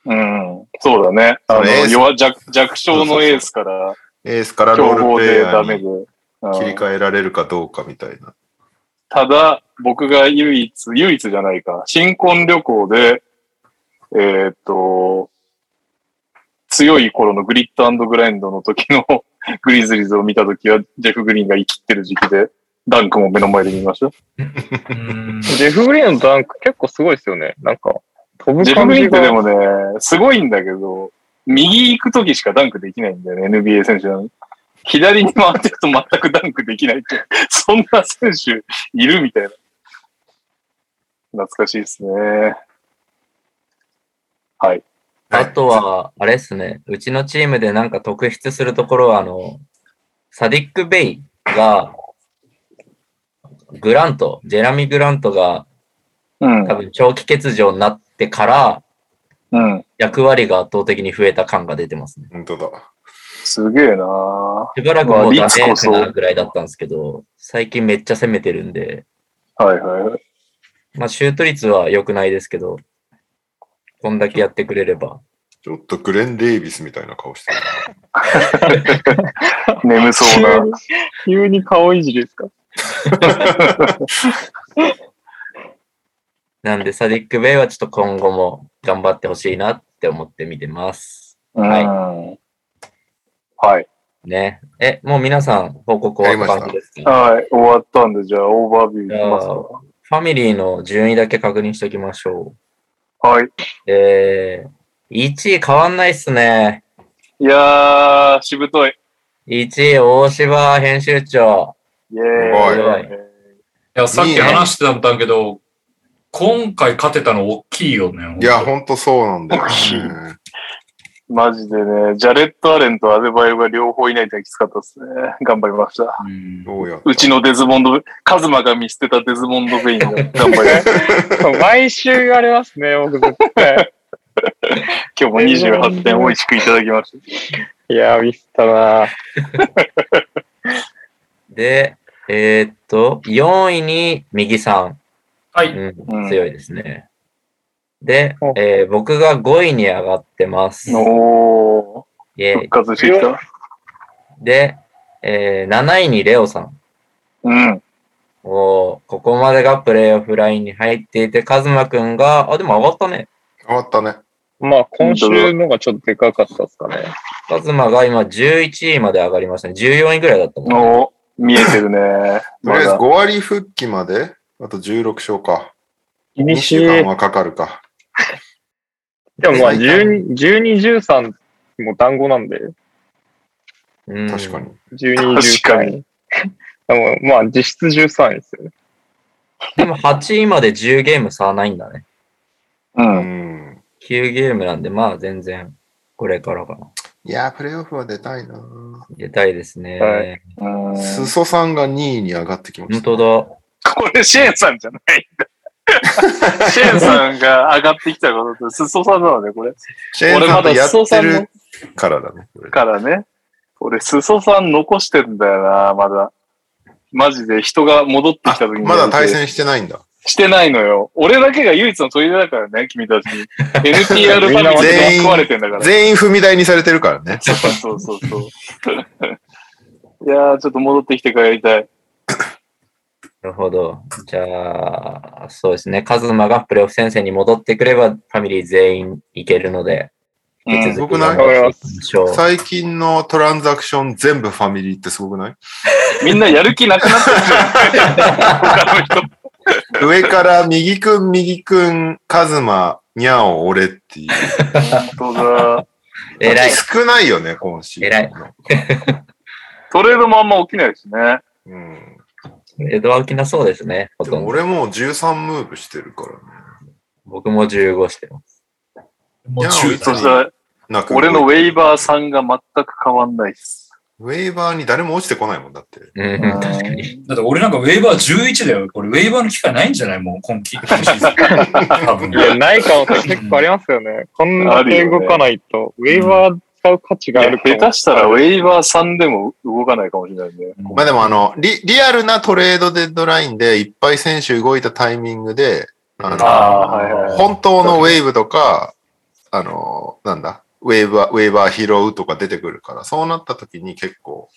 うん。そうだね。あの、弱弱弱小のエースから、エースからロールプレイでダメで。ヤーにうん切り替えられるかどうかみたいな。ただ、僕が唯一、唯一じゃないか、新婚旅行で、えーっと、強い頃のグリッドグラインドの時の グリズリーズを見た時は、ジェフ・グリーンが生きってる時期で、ダンクも目の前で見ました。うん ジェフ・グリーンのダンク結構すごいですよね。なんか、飛ぶジェフ・グリーン感じが。ってでもね、すごいんだけど、右行く時しかダンクできないんだよね、NBA 選手なのに。左に回ってると全くダンクできないって、そんな選手いるみたいな。懐かしいですね。はい。あとは、あれですね、うちのチームでなんか特筆するところは、あの、サディック・ベイが、グラント、ジェラミー・グラントがうん多。分長期欠場になってから、うん。役割が圧倒的に増えた感が出てますね。本当だ。すげえなはしばらくもうダメなぐらいだったんですけど、最近めっちゃ攻めてるんで、いはいはい。まあシュート率は良くないですけど、こんだけやってくれれば。ちょっとグレン・デイビスみたいな顔してる 眠そうな。急に急に顔いじりですか？なんで、サディック・ベイはちょっと今後も頑張ってほしいなって思って見てます。はい。はい。ね。え、もう皆さん報告終わった感じですか？はい。終わったんで、じゃあ、オーバービューいきますか。ファミリーの順位だけ確認しておきましょはい。う。えー、1位変わんないっすね。いやー、しぶとい。1位、大柴編集長。イェーイ。いいや、さっき話してたんだけど、今回勝てたの大きいよね。いや、ほんとそうなんだよ、ね。マジでね、ジャレット・アレンとアデバイオが両方いないときつかったですね。頑張りました。ううちのデズモンド、カズマが見捨てたデズモンド・ベインが頑張りました。毎週言われますね、僕絶対。今日も28点美味しくいただきました。いやー、ミスったな で、えーっと、4位に右さん。はい。うんうん強いですね。でお、えー僕が5位に上がってます。おー、イェイ復活してきた？で、えー7位にレオさん。うん。おーここまでがプレイオフラインに入っていて、カズマくんが、あ、でも上がったね。変わったね。まあ、今週のがちょっとでかかったですかね。カズマが今11位まで上がりましたね。14位ぐらいだったもんね。お見えてるね。とりあえずまだ5割復帰まで、あと16勝か。2厳しい。週間はかかるか。でもまあ、12、12 13も団子なんで、うん確かに。。12、確か13。でもまあ、実質13位ですよね。でも8位まで10ゲーム差はないんだね。う。うんん。9ゲームなんで、まあ全然、これからかな。いやー、プレイオフは出たいな出たいですね。はいうんすそさんが2位に上がってきました。本当だ。これ、シェーンさんじゃないんだ。シェーンさんが上がってきたことと、すそさんなのね、これ。シェーンさんとやって俺まだ裾さんるのからだね。これからね。俺、すそさん残してんだよな、まだ。マジで人が戻ってきた時に。まだ対戦してないんだ。してないのよ。俺だけが唯一の取り出だからね、君たちに。NTR ファミリーで食われてんだから。全員踏み台にされてるからね。そうそうそう。いやー、ちょっと戻ってきてからやりたい。なるほど。じゃあ、そうですね。カズマがプレイオフ戦線に戻ってくれば、ファミリー全員いけるので、引き続き僕ない。最近のトランザクション全部ファミリーってすごくない？みんなやる気なくなってるじゃん。他の人。上から右くん、右くん、カズマ、ニャオ、俺っていう。そうだ。偉い。少ないよね、今週。偉い トレードもあんま起きないしね。うん。江戸は起きなそうですね。ほでとんど。も俺もう13ムーブしてるからね。僕も15してます。もういや中そしたら、なんか俺のウェイバーさんが全く変わんないっす。ウェーバーに誰も落ちてこないもんだって。うん、確かに。だって俺なんかウェイバー11だよ。これウェイバーの機会ないんじゃないもう今季。多分い。や、ない可能性結構ありますよね。こんだけ動かないと、ウェーバー使う価値がある下手したらウェイバーさんでも動かないかもしれないね。まあでもあの、リリアルなトレードデッドラインでいっぱい選手動いたタイミングで、あのああー、はいはい。本当のウェーブとか、あの、なんだ、ウェーバー、ウェーバー拾うとか出てくるから、そうなった時に結構、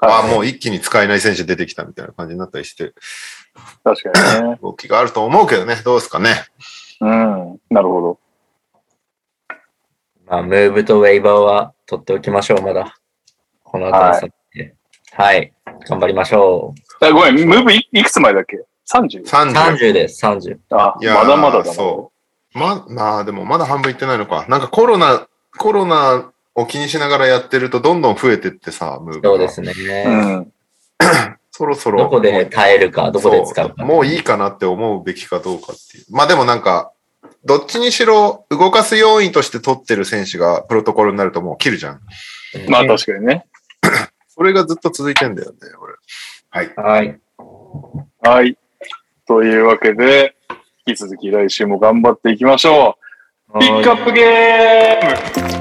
ああ、もう一気に使えない選手出てきたみたいな感じになったりして、確かにね。動きがあると思うけどね、どうですかね。うん。なるほど。まあ、ムーブとウェイバーは取っておきましょう、まだ。この後の先ではい。頑張りましょう。あごめん、ムーブいいくつ前だっけ ?30? 30。30です、30。あ、いやーまだまだだな。そう。ま、まあでもまだ半分いってないのか。なんかコロナ、コロナを気にしながらやってるとどんどん増えてってさ、ムーブがそうですね。うん。そろそろ。どこで耐えるか、どこで使うか。もういいかなって思うべきかどうかっていう。まあでもなんか、どっちにしろ動かす要因として取ってる選手がプロトコルになるともう切るじゃん。うんまあ確かにね。それがずっと続いてんだよね、俺。はい。はい。はい。というわけで、引き続き来週も頑張っていきましょう。ピックアップゲーム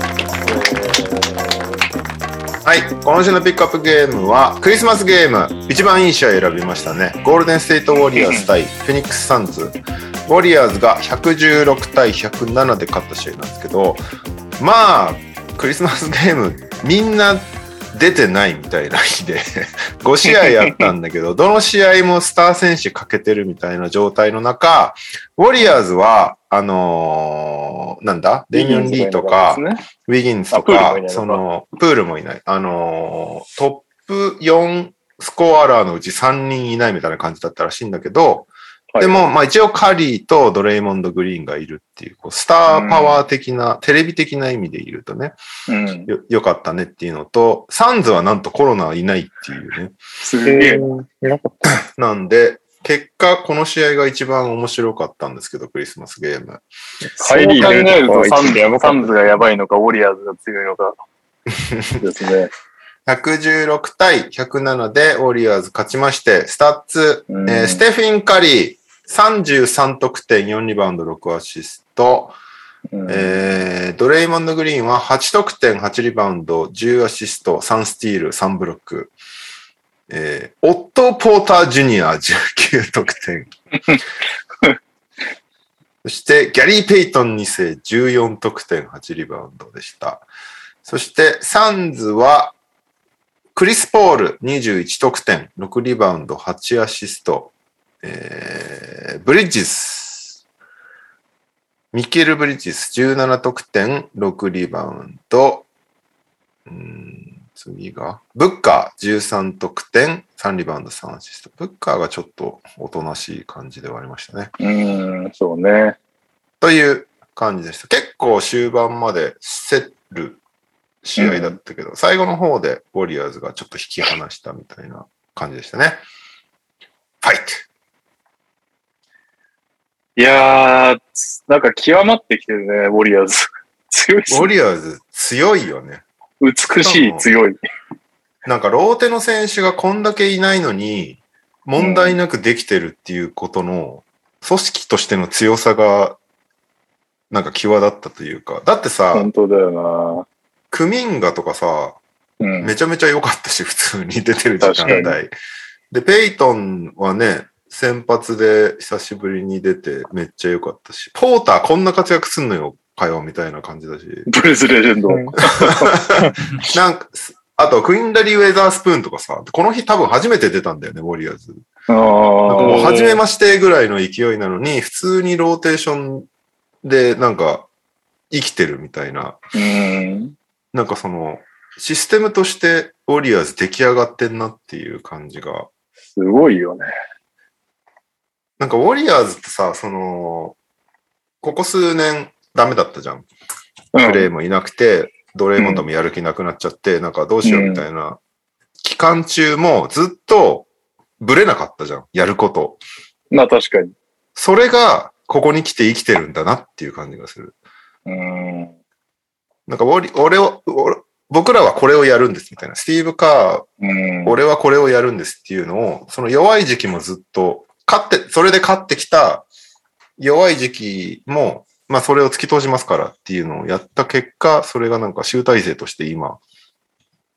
はい。今週のピックアップゲームは、クリスマスゲーム、一番いい試合選びましたね。ゴールデンステートウォリアーズ対フェニックスサンズ。ウォリアーズが116対107で勝った試合なんですけど、まあ、クリスマスゲームみんな出てないみたいな日で 5試合やったんだけど、どの試合もスター選手欠けてるみたいな状態の中、ウォリアーズは、あのーなんだ？デニオン・リーとか、ウィギンズとかその、プールもいない。あのートップ4スコアラーのうち3人いないみたいな感じだったらしいんだけど、でも、まあ一応カリーとドレイモンド・グリーンがいるっていう、こうスターパワー的な、テレビ的な意味でいるとね、うん。よ、よかったねっていうのと、サンズはなんとコロナいないっていうね。すげえ。いなかった。なんで、結果、この試合が一番面白かったんですけど、クリスマスゲーム。そう考えるとサンズサンズがやばいのか、ウォリアーズが強いのか。ですね。116対107でウォリアーズ勝ちまして、スタッツ、うんえーステフィン・カリー、33得点、4リバウンド、6アシスト。うんえードレイモンド・グリーンは8得点、8リバウンド、10アシスト、3スティール、3ブロック。えーオットー・ポーター・ジュニア、19得点。そして、ギャリー・ペイトン2世、14得点、8リバウンドでした。そして、サンズは、クリス・ポール、21得点、6リバウンド、8アシスト。えーブリッジス、ミケル・ブリッジス、17得点、6リバウンド。うーん次が、ブッカー、13得点、3リバウンド、3アシスト。ブッカーがちょっとおとなしい感じではありましたね。うん、そうね。という感じでした。結構終盤まで競る試合だったけど、最後の方でウォリアーズがちょっと引き離したみたいな感じでしたね。ファイトいやー、なんか極まってきてるね、ウォリアーズ。強いっすウォリアーズ強いよね。美しい、強い。なんかローテの選手がこんだけいないのに、問題なくできてるっていうことの、組織としての強さが、なんか際立ったというか。だってさ、本当だよクミンガとかさ、な。うん。めちゃめちゃ良かったし、普通に出てる時間確帯。で、ペイトンはね、先発で久しぶりに出てめっちゃ良かったし、ポーターこんな活躍すんのよ、かよ、みたいな感じだし。ブルースレジェンド。うん なんか、あと、クイーンダリー・ウェザースプーンとかさ、この日多分初めて出たんだよね、ウォリアーズ。あなんかもうー初めましてぐらいの勢いなのに、普通にローテーションでなんか生きてるみたいな、うん。なんかその、システムとしてウォリアーズ出来上がってんなっていう感じが。すごいよね。なんかウォリアーズってさ、その、ここ数年ダメだったじゃん。うんプレイもいなくて、ドレイモンドもやる気なくなっちゃって、なんかどうしようみたいな、期間中もずっとブレなかったじゃん。やること。まあ確かに。それが、ここに来て生きてるんだなっていう感じがする。うん。なんか俺、俺を、俺僕らはこれをやるんですみたいな。スティーブ・カうんー、。俺はこれをやるんですっていうのを、その弱い時期もずっと、勝って、それで勝ってきた弱い時期も、まあそれを突き通しますからっていうのをやった結果、それがなんか集大成として今、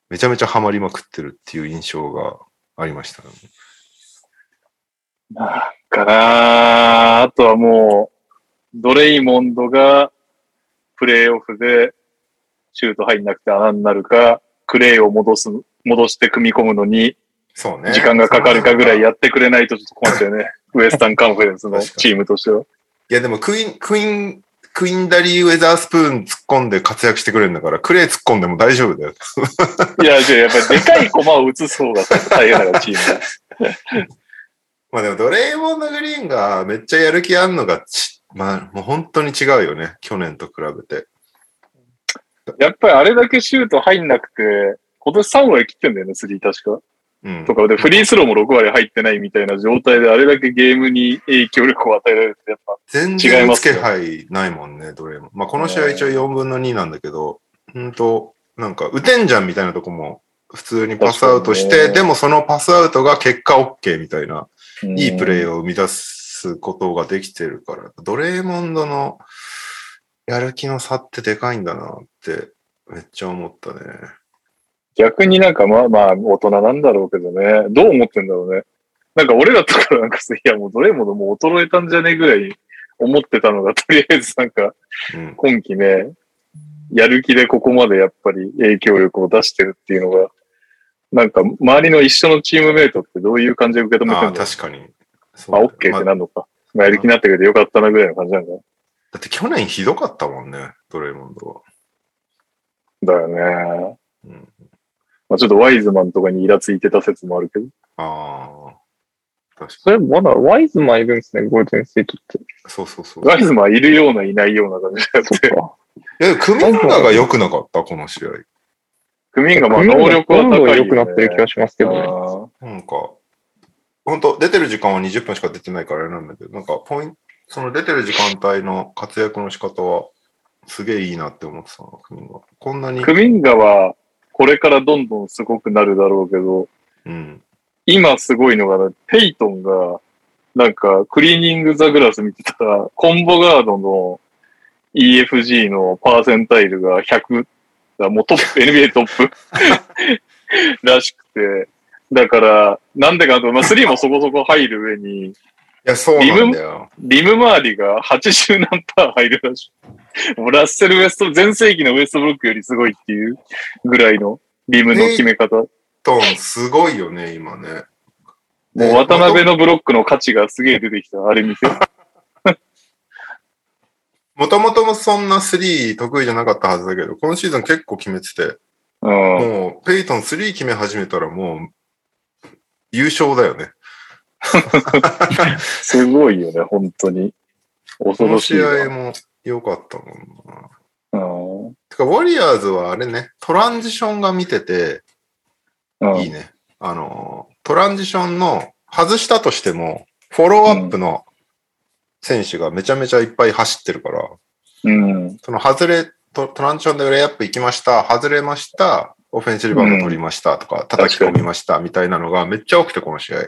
めちゃめちゃハマりまくってるっていう印象がありましたね。かなあとはもう、ドレイモンドがプレイオフでシュート入んなくて穴になるか、クレイを戻す、戻して組み込むのにそうね。時間がかかるかぐらいやってくれないとちょっと困っちゃうね。ウエスタンカンファレンスのチームとしては。いやでもクイーン、クイーン、クイーンダリー・ウェザースプーン突っ込んで活躍してくれるんだから、クレイ突っ込んでも大丈夫だよ。いや、じゃあやっぱりでかい駒を移す方が大変だから、チームが。まあでもドレイモンド・グリーンがめっちゃやる気あんのがち、まあもう本当に違うよね。去年と比べて。やっぱりあれだけシュート入んなくて、今年3割切ってんだよね、スリー確か。うん。とかで、フリースローも6割入ってないみたいな状態で、あれだけゲームに影響力を与えられるって、やっぱ、全違い然つけますよ配ないもんね、ドレイモン。まあこの試合一応4分の2なんだけど、本当なんか打てんじゃんみたいなとこも普通にパスアウトして、でもそのパスアウトが結果 OK みたいな、いいプレーを。を生み出すことができてるから、ドレーモンドのやる気の差ってでかいんだなってめっちゃ思ったね。逆になんかまあまあ、大人なんだろうけどね。どう思ってんだろうね。なんか俺らとかなんかさ、いやもうどれももう衰えたんじゃねえぐらい思ってたのが、とりあえずなんかうん。今季ね、やる気でここまでやっぱり影響力を出してるっていうのが、なんか周りの一緒のチームメイトってどういう感じで受け止めてるんだろう確かに。そまあ、OK ってまなるのか。まあ、やる気になってくれてよかったなぐらいの感じなんだ。だって去年ひどかったもんね、ドレイモンドは。だよね。うん、まあ、ちょっとワイズマンとかにイラついてた説もあるけど。ああ。確かそれまだワイズマンいるんですね、ゴールデンステートって。に。そうそうそう。ワイズマンいるような、いないような感じだっ。いや、クミンガが良くなかった、この試合。クミンがまあ能力は高いよ、ね。良くなってる気がしますけどね。あなんか、本当出てる時間は20分しか出てないからあれなんだけど、なんか、ポイント、その出てる時間帯の活躍の仕方は、すげえいいなって思ってたな、クミンガ。こんなにー。クミンガは、これからどんどんすごくなるだろうけど、うん。今すごいのが、ペイトンが、なんか、クリーニングザグラス見てたら、コンボガードの EFG のパーセンタイルが100、だもうトップ、NBA トップ らしくて、だから、なんでかと、まあ、3もそこそこ入る上に、いや、そうなんだよ。リム周りが80何パー入るらしい。もうラッセル・ウエスト、全盛期のウエストブロックよりすごいっていうぐらいのリムの決め方。もトン、すごいよね、今ね。う渡辺のブロックの価値がすげえ出てきた、あれ見て。もともともそんな3得意じゃなかったはずだけど、今シーズン結構決めてて、うん。もう、ペイトン3決め始めたらもう、優勝だよね。すごいよね、本当に。恐この試ろしいわ。合も良かったもんな。うんてか、ウォリアーズはあれね、トランジションが見ててうんいいね。あの、トランジションの外したとしても、フォローアップの選手がめちゃめちゃいっぱい走ってるから、うん。その外れ、トトランジションでレイアップ行きました、外れました、オフェンスリバウンド取りましたとか、叩き込みましたみたいなのがめっちゃ多くて、この試合。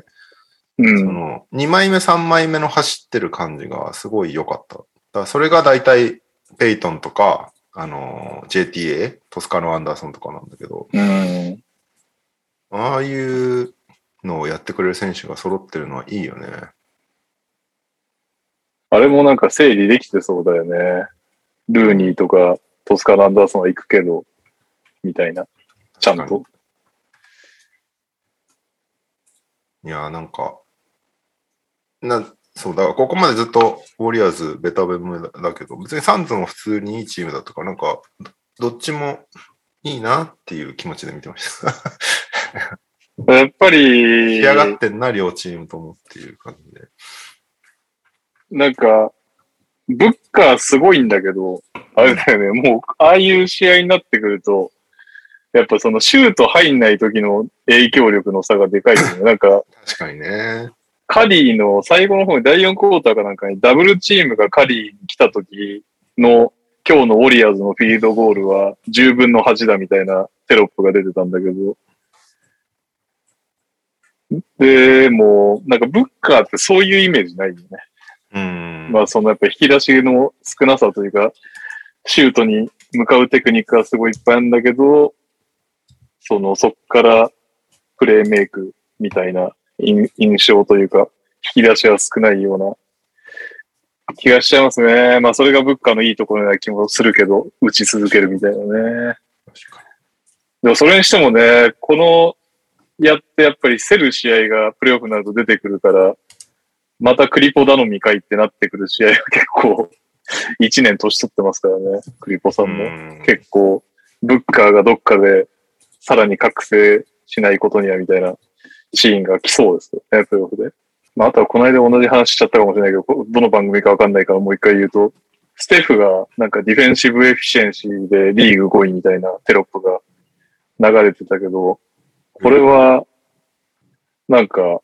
うそん。の2枚目、3枚目の走ってる感じがすごい良かった。だからそれが大体、ペイトンとか、あの、JTA、トスカノ・アンダーソンとかなんだけど、うん。ああいうのをやってくれる選手が揃ってるのはいいよね。あれもなんか整理できてそうだよね。ルーニーとかトスカランダーソンは行くけど、みたいな。ちゃんと。いやーなんか、な、そう、だからここまでずっとウォリアーズベタベムだだけど、別にサンズも普通にいいチームだったから、なんか、どどっちもいいなっていう気持ちで見てました。やっぱり、仕上がってんな、両チームともっていう感じで。なんか、ブッカーすごいんだけど、あれだよね、もう、ああいう試合になってくると、やっぱそのシュート入んない時の影響力の差がでかいよね。なんか、確かにね。カリーの最後の方に第4クォーターかなんかにダブルチームがカリーに来た時の今日のウォリアーズのフィールドゴールは10分の8だみたいなテロップが出てたんだけど。で、もう、なんかブッカーってそういうイメージないよね。うん。まあそのやっぱ引き出しの少なさというか、シュートに向かうテクニックがすごいいっぱいあるんだけど、そのそっからプレーメイクみたいな印印象というか、引き出しは少ないような気がしちゃいますね。まあそれが物価のいいところな気もするけど、打ち続けるみたいなね。でもそれにしてもね、このやってやっぱり競る試合がプレイオフになると出てくるから、またクリポ頼みかいってなってくる試合が結構、1年年取ってますからね、クリポさんも。うん結構、ブッカーがどっかでさらに覚醒しないことにはみたいなシーンが来そうですよね、プレイオフで。まあ、あとはこの間同じ話しちゃったかもしれないけど、どの番組かわかんないからもう一回言うと、ステフがなんか defensive efficiency でリーグ5位みたいなテロップが流れてたけど、これは、なんか、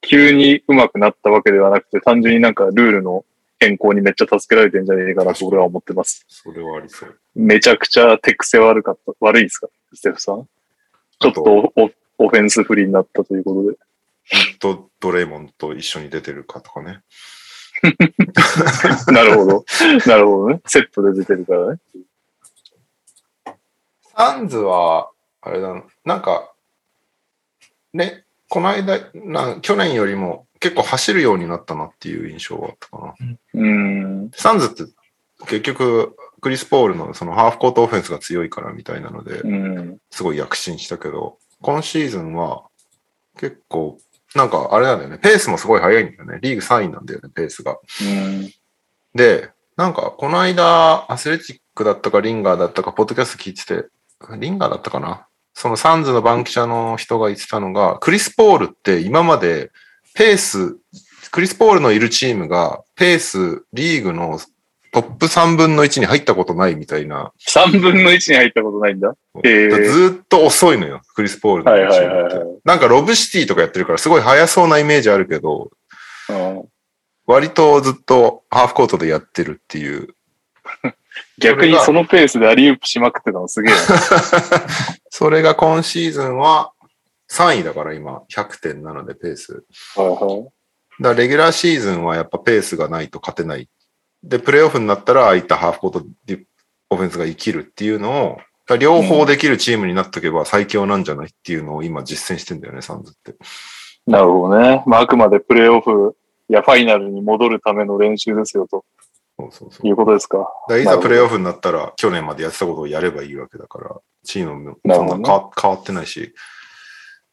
急に上手くなったわけではなくて、単純になんかルールの変更にめっちゃ助けられてんじゃねえかなと俺は思ってます。それはありそう。めちゃくちゃ手癖悪かった。悪いですか？ステフさん？ちょっとオフェンスフリーになったということで。ずっとドレイモンと一緒に出てるかとかね。なるほど。なるほどね。セットで出てるからね。サンズは、あれだな、なんか、ね、この間な、去年よりも結構走るようになったなっていう印象があったかな。うん。サンズって結局、クリス・ポールのそのハーフコートオフェンスが強いからみたいなので、うん。すごい躍進したけど、今シーズンは結構、なんかあれなんだよね、ペースもすごい速いんだよね。リーグ3位なんだよね、ペースが。うん。で、なんかこの間、アスレチックだったかリンガーだったか、ポッドキャスト聞いてて、リンガーだったかな？そのサンズの番記者の人が言ってたのが、クリス・ポールって今までペース、クリス・ポールのいるチームがペース、リーグのトップ3分の1に入ったことないみたいな。3分の1に入ったことないんだ？へーずーっと遅いのよ、クリス・ポールのはいはいはいはい。なんかロブシティとかやってるからすごい速そうなイメージあるけど、うん割とずっとハーフコートでやってるっていう。逆にそのペースでアリウープしまくってたのすげえな。それが今シーズンは3位だから今、100.7でペース。はいはい。だレギュラーシーズンはやっぱペースがないと勝てない。で、プレイオフになったらああいったハーフコートディオフェンスが生きるっていうのを、両方できるチームになっとけば最強なんじゃないっていうのを今実践してんだよね、サンズって。なるほどね。まあ、あくまでプレイオフやファイナルに戻るための練習ですよとそうそうそう。いうことですか。だからいざプレイオフになったら、去年までやってたことをやればいいわけだから、チームもそんなね変わ変わってないし、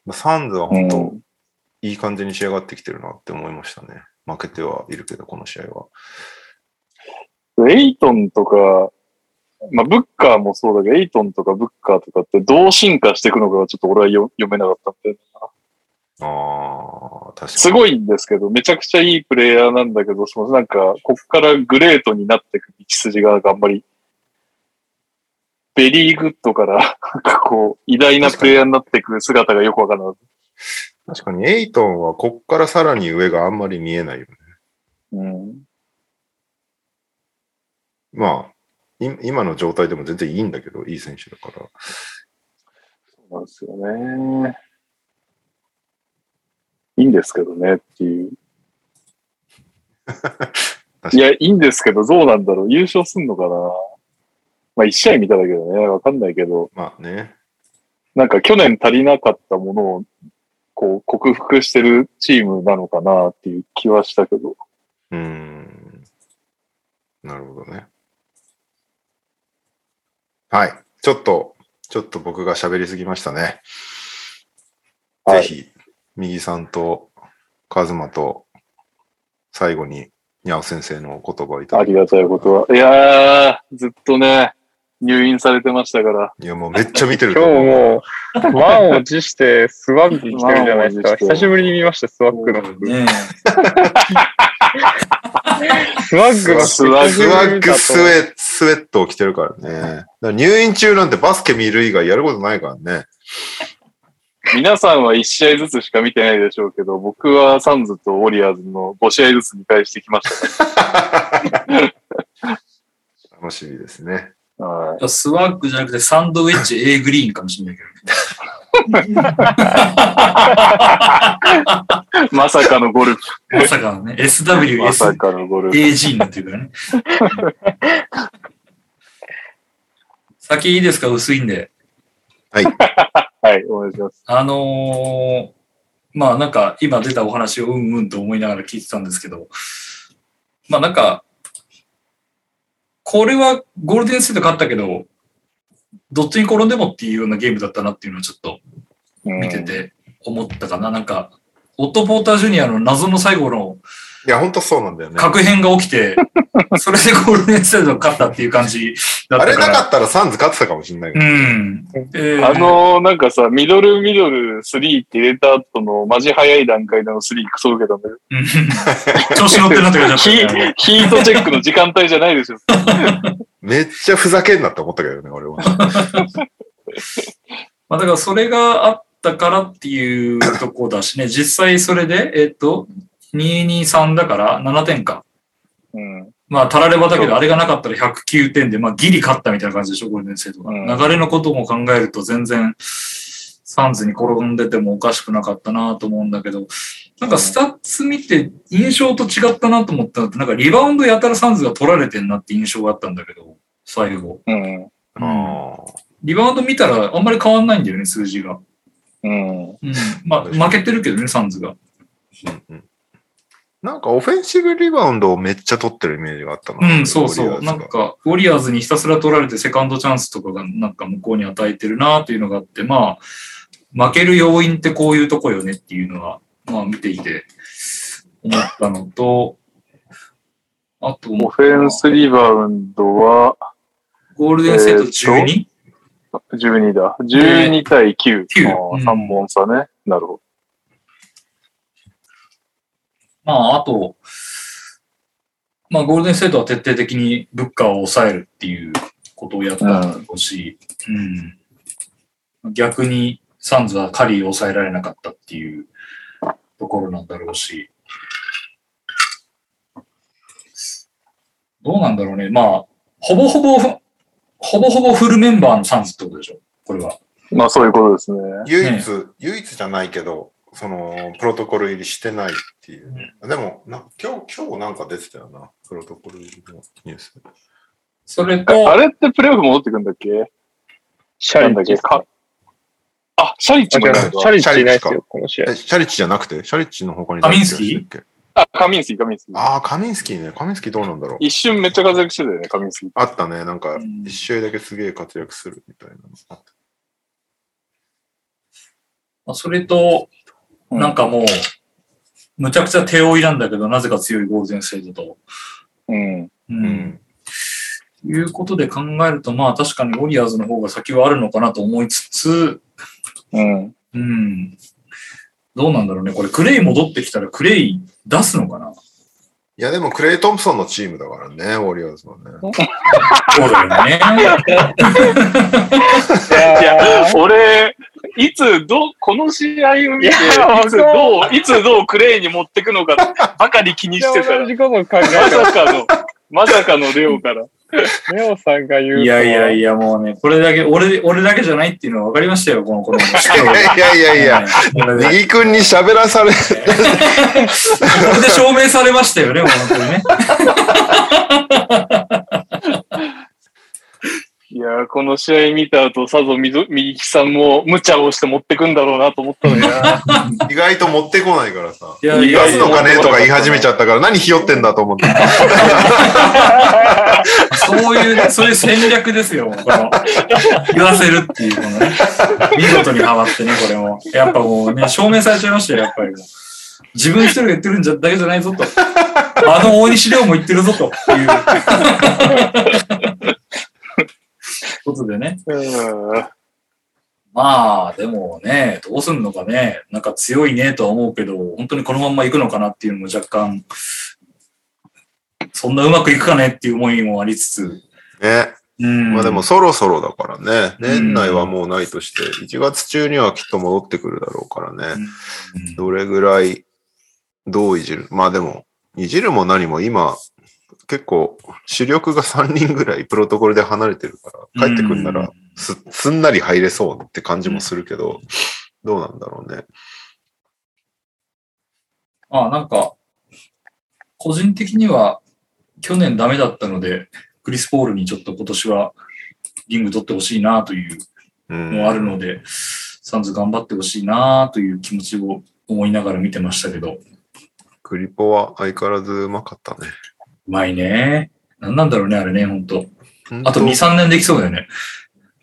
まあサンズは本当、うんいい感じに仕上がってきてるなって思いましたね。負けてはいるけど、この試合は。エイトンとか、まあ、ブッカーもそうだけど、エイトンとかブッカーとかってどう進化していくのかがちょっと俺はよ読めなかったんで、ああ、確かに。すごいんですけど、めちゃくちゃいいプレイヤーなんだけど、そのなんか、こっからグレートになっていく道筋があんまり、 very good から、なんかこう、偉大なプレイヤーになっていく姿がよくわからない。確かに、エイトンはこっからさらに上があんまり見えないよね。うん。まあ、い今の状態でも全然いいんだけど、いい選手だから。そうなんですよね。いいんですけどねっていう。確いや、いいんですけど、どうなんだろう優勝すんのかなまあ、一試合見ただけどね、わかんないけど、まあね。なんか去年足りなかったものを、こう、克服してるチームなのかなっていう気はしたけど。うーん。なるほどね。はい。ちょっと、ちょっと僕が喋りすぎましたね。はいぜひ、右さんと、カズマと、最後に、にゃお先生のお言葉をいただきありがたいことは。いやー、ずっとね、入院されてましたから。いや、もうめっちゃ見てる今日。もう、満を持してスワッグ着てるじゃないですか。久しぶりに見ました、スワッグの服。ね スワッグ。スワッグスウェスウェットを着てるからね。ら入院中なんてバスケ見る以外やることないからね。皆さんは1試合ずつしか見てないでしょうけど、僕はサンズとウォリアーズの5試合ずつ見返してきましたか 楽しみですね。スワッグじゃなくてサンドウェッジ A グリーンかもしれないけど。まさかのゴルフ。まさかのね、ま SWS さかのゴルフ。AG になってるからね。先いいですか？薄いんで。はい、お願いします。あのーまあなんか今出たお話をうんうんと思いながら聞いてたんですけど、まあなんか、これはゴールデンステート勝ったけど、どっちに転んでもっていうようなゲームだったなっていうのをちょっと見てて思ったかな。なんか、オット・ポーター・ジュニアの謎の最後のいや、ほんとそうなんだよね。確変が起きて、それでゴールデンステートが勝ったっていう感じだっあれたから。なかったらサンズ勝ってたかもしれないけど。うん。であ、のーなんかさ、ミドルミドル3って入れた後のマジ早い段階での3クソ受けたんだよ。うん調子乗ってるなって感じヒだったね。ヒートチェックの時間帯じゃないでしょ。めっちゃふざけんなって思ったけどね、俺は。まあだからそれがあったからっていうとこだしね、実際それで、えっと、223だから7点か。うん。まあ、たらればだけど、あれがなかったら109点で、まあ、ギリ勝ったみたいな感じでしょ、ゴールデンステートが。うん流れのことも考えると、全然、サンズに転んでてもおかしくなかったなと思うんだけど、なんかスタッツ見て印象と違ったなと思ったのって、なんかリバウンドやたらサンズが取られてんなって印象があったんだけど、最後。うん。ああ。リバウンド見たらあんまり変わんないんだよね、数字が。うん。うん。まあ、負けてるけどね、サンズが。うんうんなんかオフェンシブリバウンドをめっちゃ取ってるイメージがあったなうん、そうそう。なんか、ウォリアーズにひたすら取られてセカンドチャンスとかがなんか向こうに与えてるなっていうのがあって、まあ、負ける要因ってこういうとこよねっていうのは、まあ見ていて思ったのと、あと、オフェンスリバウンドはゴールデンステート 12? 12だ。12対9。9あうんー3本差ね。なるほど。まあ、あと、まあ、ゴールデンステートは徹底的に物価を抑えるっていうことをやったんだろうし、うん。逆にサンズはカリーを抑えられなかったっていうところなんだろうし、どうなんだろうね。まあ、ほぼほぼ、ほぼほぼフルメンバーのサンズってことでしょ？これは。まあそういうことですね。唯一、ね唯一じゃないけど、その、プロトコル入りしてないっていうね。でもな、今日、今日なんか出てたよな。プロトコル入りのニュース。それえあと、れってプレイオフ戻ってくんだっけ？シャなんだっけ？かあ、シャリッチもいないのシャリッチいないですよ、この試合え、。シャリッチじゃなくて？シャリッチの他にカミンスキー？あ、カミンスキー、カミンスキー。ああ、カミンスキーね。カミンスキーどうなんだろう。一瞬めっちゃ活躍してたよね、カミンスキー。あったね。なんかうん、一試合だけすげえ活躍するみたいなのあった。まあそれと、なんかもう、むちゃくちゃ手負いなんだけど、なぜか強いゴールデンステートと。うん。う。うんん。いうことで考えると、まあ確かにウォリアーズの方が先はあるのかなと思いつつ、うん。うん。どうなんだろうね。これクレイ戻ってきたらクレイ出すのかな？いや、でもクレイ・トンプソンのチームだからね、ウォリアーズはね。そうだよね。いや、俺、いつ、どう、この試合を見て、いつどう、いつどうクレイに持ってくのかばかり気にしてたら同、じこと考えまてさかの、まさかのレオから。レオさんが言うと。いやいやいや、もうね、これだけ、俺、俺だけじゃないっていうのは分かりましたよ、この、この、いやいやいや、右君に喋らされ、これで証明されましたよね、本当にね。いや、この試合見た後、さぞみどみゆきさんも無茶をして持ってくんだろうなと思ったのにな。意外と持ってこないからさ。いや出すのかねとか言い始めちゃったから、何ひよってんだと思って。そういうね、そういう戦略ですよ、この、言わせるっていう、このね、見事にハマってね、これも。やっぱもうね、証明されちゃいましたよ、やっぱり。自分一人が言ってるんじゃだけじゃないぞと。あの大西亮も言ってるぞという。ことでね。うん。まあ、でもね、どうすんのかね。なんか強いねとは思うけど、本当にこのまんま行くのかなっていうのも若干、そんなうまくいくかねっていう思いもありつつ。ね。うん。まあでもそろそろだからね。うん年内はもうないとして、1月中にはきっと戻ってくるだろうからね。うん、どれぐらい、どういじる？まあでも、いじるも何も今、結構主力が3人ぐらいプロトコルで離れてるから、帰ってくんならすすんなり入れそうって感じもするけど、どうなんだろうね。あなんか、個人的には去年ダメだったので、クリス・ポールにちょっと今年はリング取ってほしいなといううん。のもあるので、サンズ頑張ってほしいなという気持ちを思いながら見てましたけど、クリポは相変わらずうまかったね。うまいね。なんなんだろうね、あれね、本当ほんあと2、3年できそうだよね。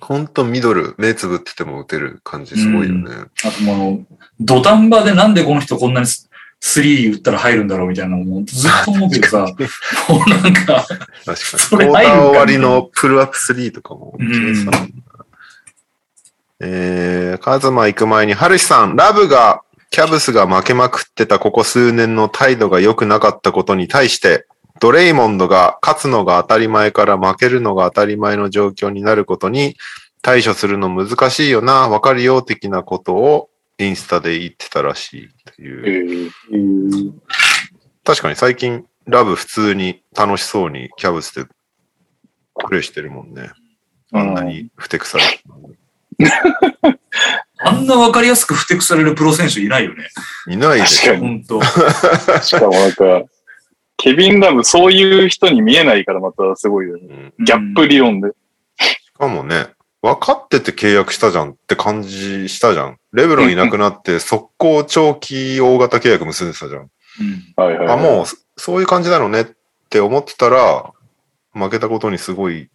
ほんとミドル、目つぶってても打てる感じすごいよね。あともう、土壇場でなんでこの人こんなにススリー打ったら入るんだろうみたいなのもずっと思うけどさ、もうなんか、確かに。それ入るかー終わりのプルアップ3とかもうんえー、カズマ行く前に、ハルシさん、ラブが、キャブスが負けまくってたここ数年の態度が良くなかったことに対して、ドレイモンドが勝つのが当たり前から負けるのが当たり前の状況になることに対処するの難しいよな、わかるよ的なことをインスタで言ってたらしいという。えー確かに最近ラブ普通に楽しそうにキャブスでプレイしてるもんね。あんなにふてくされてるあんなわかりやすくふてくされるプロ選手いないよね。いないでしょ。確かに。本当 しかもなんか、ケビン・ラブ、そういう人に見えないからまたすごいよね。うんギャップ理論で。しかもね、分かってて契約したじゃんって感じしたじゃん。レブロンいなくなって 速攻長期大型契約結んでたじゃん。あ、もう、そそういう感じなのねって思ってたら、負けたことにすごい、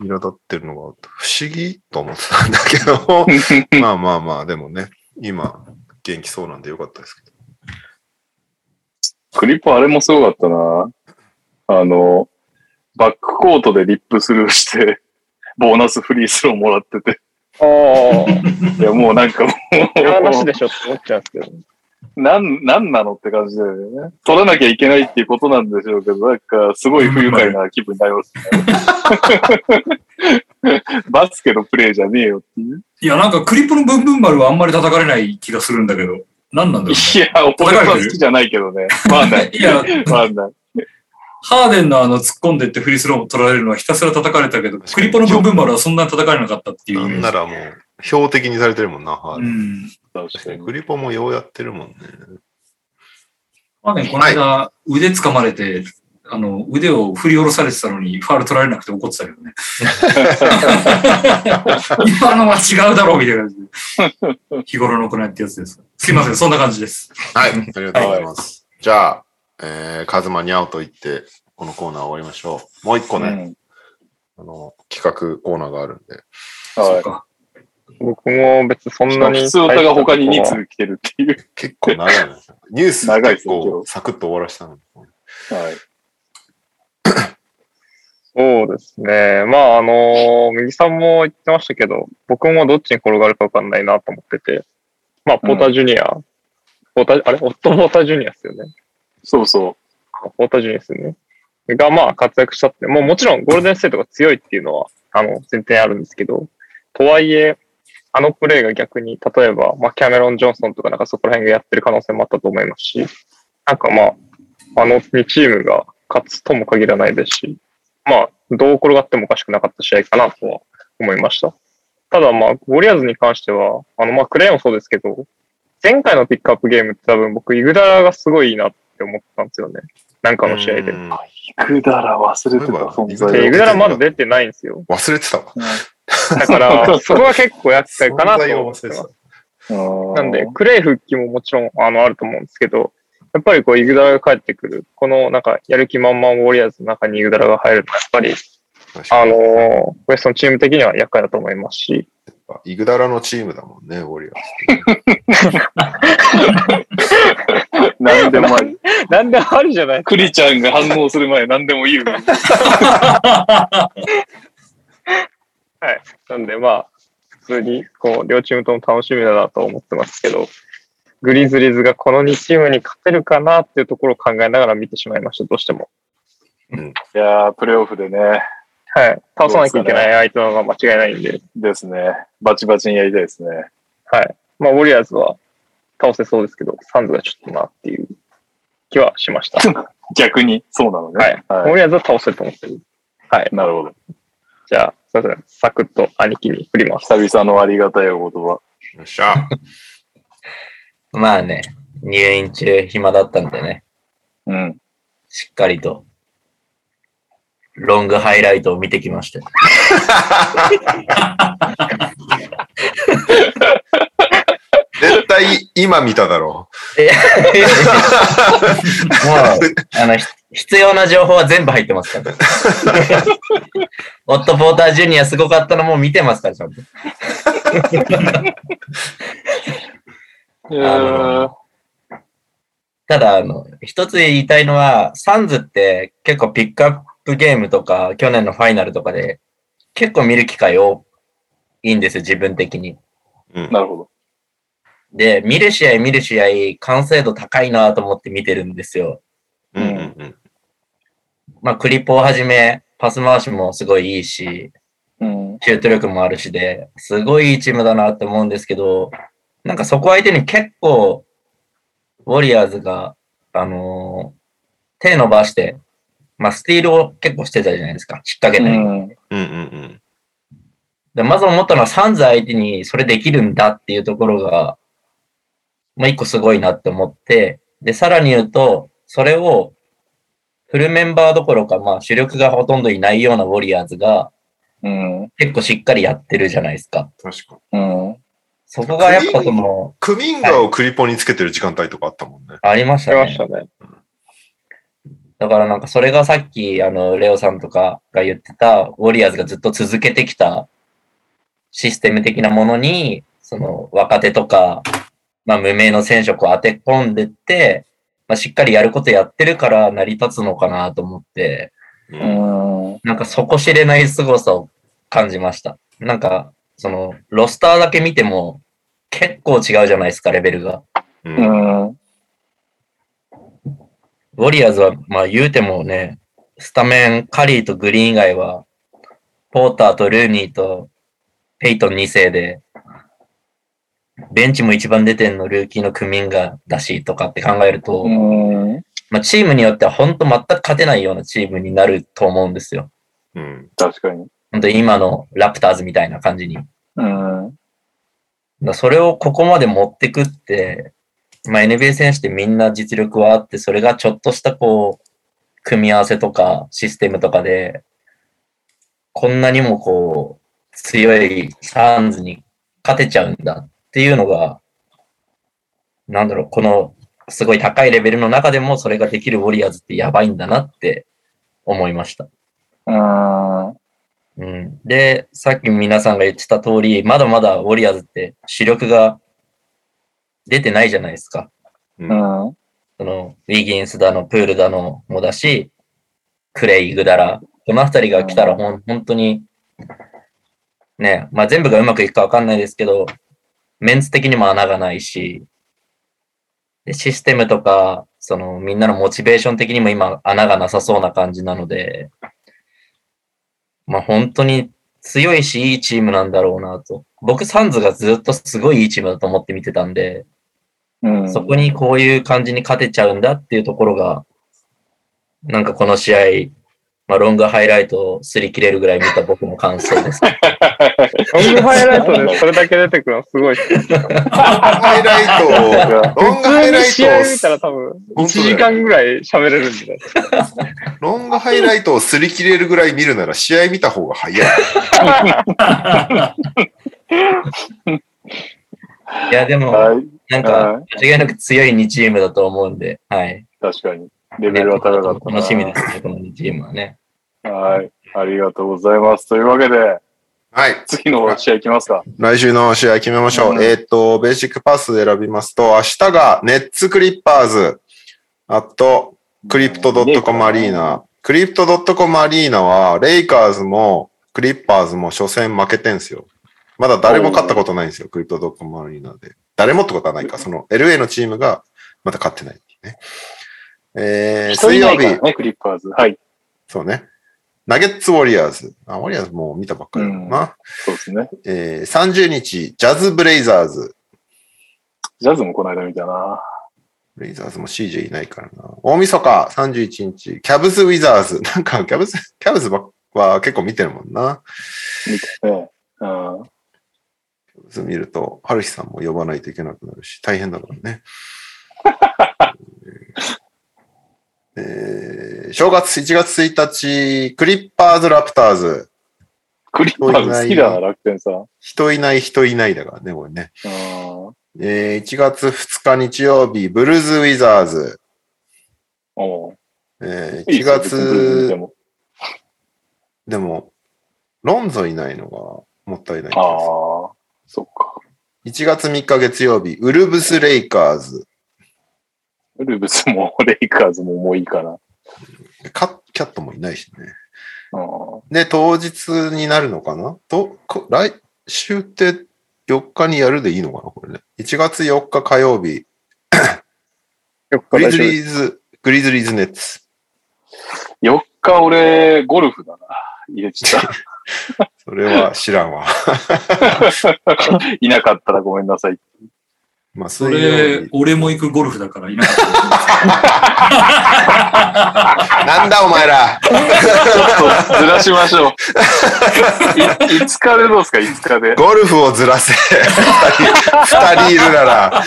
苛立ってるのが不思議と思ってたんだけど、まあまあまあ、でもね、今、元気そうなんでよかったですけど。クリップあれもすごかったな。あの、バックコートでリップスルーして、ボーナスフリースローもらってて。ああ、いや、もうなんかもいや話う、でしょって思っちゃうんですけど。なん、なんなのって感じだよね。取らなきゃいけないっていうことなんでしょうけど、なんか、すごい不愉快な気分になりますね。バスケのプレイじゃねえよっていう。いや、なんかクリップのブンブン丸はあんまり叩かれない気がするんだけど、何なんだろいや、俺は好きじゃないけどね。まあなうね。いや、まあない。ハーデンのあの突っ込んでってフリースローも取られるのはひたすら叩かれたけど、クリップのブンブン丸はそんなに叩かれなかったっていう。なんならもう、標的にされてるもんな、はうい。ん。確かに。クリポもようやってるもんね。ハーデンこの間腕掴まれて、あの、腕を振り下ろされてたのにファール取られなくて怒ってたけどね。今のは違うだろうみたいな感じで。日頃の行いってやつです。すいません、そんな感じです。はい、ありがとうございます。じゃあ、えー、カズマにゃおと言って、このコーナー終わりましょう。もう一個ね、うんあの、企画コーナーがあるんで。はい。そうか。僕も別にそんなに。普通歌が他に2通来てるっていう。結構長いな。ニュース結構サクッと終わらしたのに。はい。そうですね。まあ、あの、右さんも言ってましたけど、僕もどっちに転がるかわかんないなと思ってて、まあ、ポータージュニア、ポーター、あれ？オット・ポータージュニアですよね。そうそポータージュニアですよね。が、まあ、活躍したって、もうもちろんゴールデンステートが強いっていうのは、あの、前提にあるんですけど、とはいえ、あのプレーが逆に、例えば、まあ、キャメロン・ジョンソンとかなんかそこら辺がやってる可能性もあったと思いますし、なんかまあ、あの2チームが勝つとも限らないですし、まあ、どう転がってもおかしくなかった試合かなとは思いました。ただまあ、ウォリアーズに関しては、あのまあ、クレイもそうですけど、前回のピックアップゲームって多分僕、イグダラがすごいいいなって思ったんですよね。なんかの試合で。うんう。くだら忘れてた存在で、イグダラまだ出てないんですよ。忘れてたわ。だから、そこが結構厄介かなと思ってます。なんで、クレイ復帰ももちろんあのあると思うんですけど、やっぱりこう、イグダラが帰ってくる、このなんか、やる気満々ウォリアーズの中にイグダラが入ると、やっぱり、あのウエストのチーム的には厄介だと思いますし、イグダラのチームだもんね、ウォリアーズ。何でもあり。なんでもあるじゃないクリちゃんが反応する前何でも言う。はい。なんで、まあ、普通に、こう、両チームとも楽しみだなと思ってますけど、グリズリーズがこの2チームに勝てるかなっていうところを考えながら見てしまいました、どうしても。いやー、プレイオフでね、はい。倒さなきゃいけない相手のが間違いないんで、ですね。バチバチにやりたいですね。はい。まあ、ウォリアーズは倒せそうですけど、サンズがちょっとなっていう気はしました。逆に、そうなのはい。ね。ウォリアーズは倒せると思ってる。はい。なるほど。じゃあ、すいません。サクッと兄貴に振ります。久々のありがたいお言葉。よっしゃ。まあね、入院中暇だったんでね、うん。しっかりと、ロングハイライトを見てきました。絶対今見ただろいやもう、あの、ひ必要な情報は全部入ってますから。オット・ポーター・ジュニアすごかったのも見てますから、ちゃんと。ただ、あの、一つ言いたいのは、サンズって結構ピックアップゲームとか、去年のファイナルとかで、結構見る機会多いんですよ、自分的に。う。うん。なるほど。で、見る試合見る試合、完成度高いなと思って見てるんですよ。うんうんうん。まあ、クリポをはじめ、パス回しもすごいいいし、うん。シュート力もあるしで、すごいいいチームだなって思うんですけど、なんかそこ相手に結構、ウォリアーズが、あのー手伸ばして、まあ、スティールを結構してたじゃないですか。引っ掛けたり。うん。うんうんでまず思ったのは、サンズ相手にそれできるんだっていうところが、まあ、一個すごいなって思って、で、さらに言うと、それを、フルメンバーどころか、まあ、主力がほとんどいないようなウォリアーズが、うん。結構しっかりやってるじゃないですか。確かうん。そこがやっぱその、クミンガをクリポにつけてる時間帯とかあったもんね。ありましたねありまし。たね。だからなんかそれがさっき、あの、レオさんとかが言ってた、ウォリアーズがずっと続けてきたシステム的なものに、その若手とか、まあ無名の選手をこう当て込んでって、まあしっかりやることやってるから成り立つのかなと思って、ううんん。なんか底知れない凄さを感じました。なんか、その、ロスターだけ見ても結構違うじゃないですか、レベルが。ううんん。ウォリアーズは、まあ言うてもね、スタメン、カリーとグリーン以外は、ポーターとルーニーとペイトン2世で、ベンチも一番出てんのルーキーのクミンガだしとかって考えると、うん。まあチームによっては本当全く勝てないようなチームになると思うんですよ。うん確かに。本当に今のラプターズみたいな感じに。うん。らそれをここまで持ってくって、まあ NBA 選手ってみんな実力はあって、それがちょっとしたこう、組み合わせとかシステムとかで、こんなにもこう、強いサンズに勝てちゃうんだっていうのが、なんだろう、このすごい高いレベルの中でもそれができるウォリアーズってやばいんだなって思いました。うん。うん、で、さっき皆さんが言ってた通り、まだまだウォリアーズって主力が出てないじゃないですか。うん。その、ウィギンスだの、プールだのもだし、クレイ、グダラ、このあたりが来たらほん本当に、ね、まあ全部がうまくいくかわかんないですけど、メンツ的にも穴がないし、でシステムとか、そのみんなのモチベーション的にも今穴がなさそうな感じなので、まあ本当に強いしいいチームなんだろうなと。僕サンズがずっとすごいいいチームだと思って見てたんで、うん。そこにこういう感じに勝てちゃうんだっていうところが、なんかこの試合、まあ、ロングハイライトを擦り切れるぐらい見た僕の感想です。ロングハイライトでそれだけ出てくるのすごいっすね。ハイライトを、ロングハイライ普通に試合見たらト多分、1本当だよ時間ぐらい喋れるんで。を、ロングハイライトを擦り切れるぐらい見るなら試合見た方が早い。いや、でも、はい。なんか、間違いなく強い2チームだと思うんで、はい。確かに。レベルは高かったな。楽しみですね、この2チームはね。はい。ありがとうございます。というわけで、はい。次の試合いきますか。来週の試合決めましょう。うんえっ、と、ベーシックパスで選びますと、明日がネッツクリッパーズ、あと、クリプトドットコムアリーナ。クリプトドットコムアリーナは、レイカーズもクリッパーズも初戦負けてんすよ。まだ誰も勝ったことないんですよ、クリプトドットコムアリーナで。誰もってことはないか、その LA のチームがまだ勝ってないね。えー、水曜日、ね、クリッパーズ。はい。そうね。ナゲッツ・ウォリアーズ。あ、ウォリアーズもう見たばっかりだもんな。そうですね。えー、30日、ジャズ・ブレイザーズ。ジャズもこの間見たな。ブレイザーズも CJ いないからな。大晦日、31日、キャブズ・ウィザーズ。なんか、キャブズ、キャブズばっか結構見てるもんな。見たね。うん。キャブズ見ると、ハルヒさんも呼ばないといけなくなるし、大変だからね。えー、正月1月1日、クリッパーズ・ラプターズ。クリッパーズ好きだな、楽天さん。人いない人いないだからね、これね。うん。えー、1月2日日曜日、ブルーズ・ウィザーズ。おうえー、1いいっすよ別にブルーズ見て月、もでも、ロンゾいないのがもったいない気あがする。あ、そっか。1月3日月曜日、ウルブス・レイカーズ。ウルブスもレイカーズももういいかな。カキャットもいないしね。うんで、当日になるのかな？と、こ来週って4日にやるでいいのかな？これね。1月4日火曜日、グリズリーズ、グリズリーズネッツ。4日俺、ゴルフだな。入れちゃっそれは知らんわ。た。いなかったらごめんなさい。まあ、それ日、。俺も行くゴルフだからいなかったなんだお前らちょっとずらしましょう。い5日でどうですか ?5 日で。ゴルフをずらせ。二人、二人いるなら。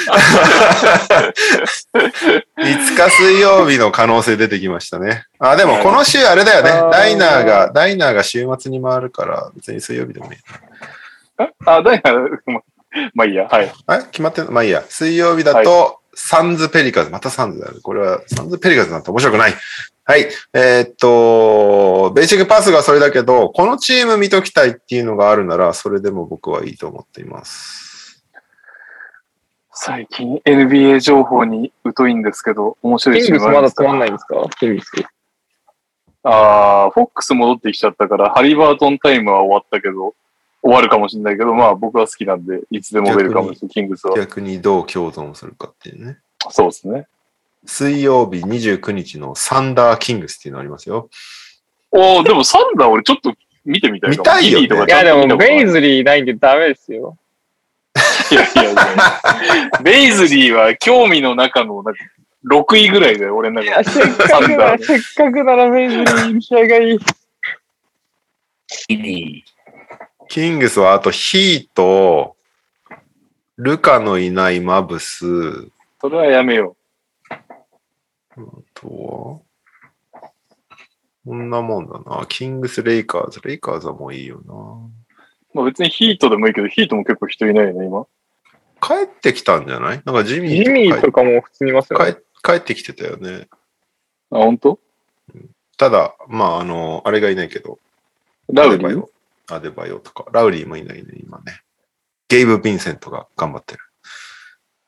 5日水曜日の可能性出てきましたね。あ、でもこの週あれだよねダイナーが、ダイナーが週末に回るから、別に水曜日でもいい。あ、ダイナー、まあいいや、はい。決まってまあいいや。水曜日だと、サンズ・ペリカズ。またサンズだよ。これは、サンズ・ペリカズなんて面白くない。はい。えーっと、ベーシックパスがそれだけど、このチーム見ときたいっていうのがあるなら、それでも僕はいいと思っています。最近 NBA 情報に疎いんですけど、面白いチーキングスまだ止ムあるんですか？まんないんですか？キングス。ああ、フォックス戻ってきちゃったから、ハリバートンタイムは終わったけど、終わるかもしれないけど、まあ僕は好きなんで、いつでも出るかもしれない、キングスは。逆にどう共存するかっていうね。そうですね。水曜日29日のサンダー・キングスっていうのありますよ。おおでもサンダー俺ちょっと見てみたい。見たいよねいやでも、ベイズズリーないんでダメですよ。いやいやいや。ベイズリーは興味の中のなんか6位ぐらいだよ、俺のい中や、で。せっかくなら、せっかくならベイズリーいる試合がいい。キングスはあとヒート、ルカのいないマブス、それはやめよあとは、こんなもんだな。キングス・レイカーズ。レイカーズはもういいよな。う。まあ別にヒートでもいいけど、ヒートも結構人いないよね、今。帰ってきたんじゃない？なんかジミージミーとかかも普通にいますよね。帰帰ってきてたよね。あ、本当？ただ、まあ、あの、あれがいないけど、ラウリーアデバヨ、アデバヨとか、ラウリーもいないね、今ね。ゲイブ・ヴィンセントが頑張ってる。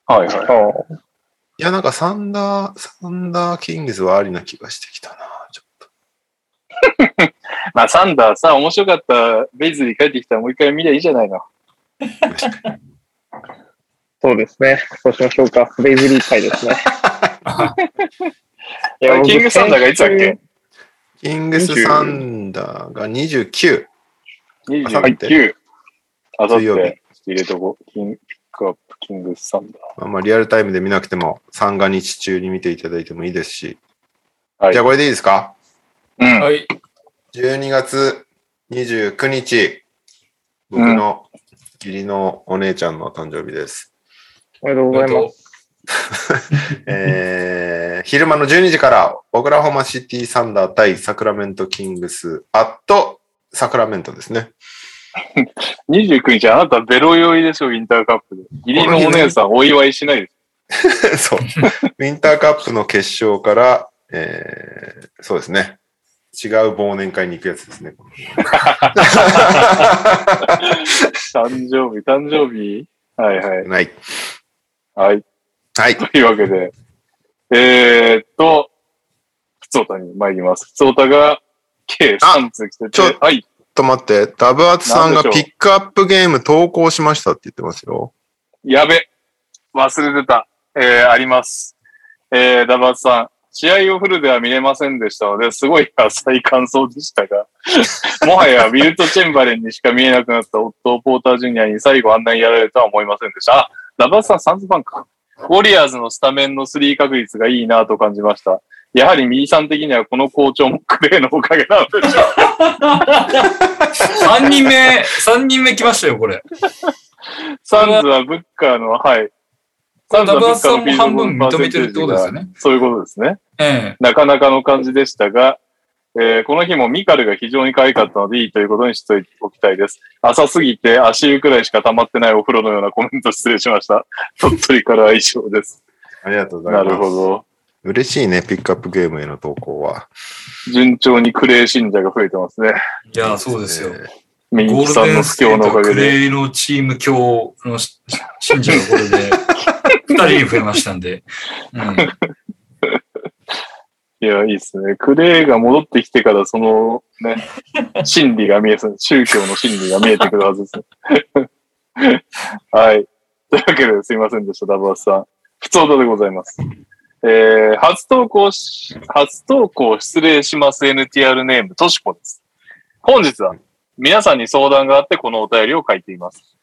はいはい。ああいや、なんかサンダー、サンダー・キングスはありな気がしてきたな、ちょっと。まあサンダーさ、面白かったベイズリー帰ってきたらもう一回見りゃいいじゃないの。そうですね。そうしましょうか。ベイズリー会ですね。いあれキングサンダーがいつだっけ？キングス・サンダーが29。?29。あさって、入れとこう。キングピックアップ、キングスサンダまあ、まあリアルタイムで見なくても、三が日中に見ていただいてもいいですし。ー。はい。じゃあこれでいいですか？うん。はい。12月29日、僕の義理のお姉ちゃんの誕生日です。おめでとうございます。えー、昼間の12時から、オクラホマシティサンダー対サクラメントキングス、アットサクラメントですね。29日、あなたベロ酔いでしょ、インターカップで。義理のお姉さんお祝いしないです。そう。ウィンターカップの決勝から、えー、そうですね。違う忘年会に行くやつですね。誕生日、誕生日？はいはい。はい。はい。はい。というわけで、えーっと、ふつおたに参ります。ふつおたが計3通来てちょて、はい。ちょっと待って、ダブアツさんがピックアップゲーム投稿しましたって言ってますよ。やべ。忘れてた。えー、あります。えー、ダバーツさん。試合をフルでは見れませんでしたので、すごい浅い感想でしたが、もはやウィルト・チェンバレンにしか見えなくなったオットー・ポーター・ジュニアに最後あんなにやられるとは思いませんでした。あ、ダバーツさん、サンズファンか。ウォリアーズのスタメンのスリー確率がいいなと感じました。やはり右さん的にはこの好調もクレーのおかげなのでしょう。3人目、三人目来ましたよ、これ。サンズはブッカーの、はい。サンズはブッカーの半分認めてるってことですよね。そういうことですね。えなかなかの感じでしたが、えーこの日もミカルが非常に可愛かったのでいいということにしておきたいです。浅すぎて足湯くらいしか溜まってないお風呂のようなコメント失礼しました。鳥取からは以上です。ありがとうございなます。るほど。嬉しいね、ピックアップゲームへの投稿は。順調にクレイ信者が増えてますね。えいや、そうですよ。えーミゴールデンキさんの不況のおかげトクで。レイのチーム教のし信者がこれで二人に増えましたんで。うん、いや、いいですね。クレイが戻ってきてから、そのね、真理が見えそう、宗教の真理が見えてくるはずですね。はい。というわけで、すいませんでした、ダブアスさん。普通歌でございます。えー、初投稿し、初投稿失礼します NTR ネーム、としこです。本日は、皆さんに相談があってこのお便りを書いています。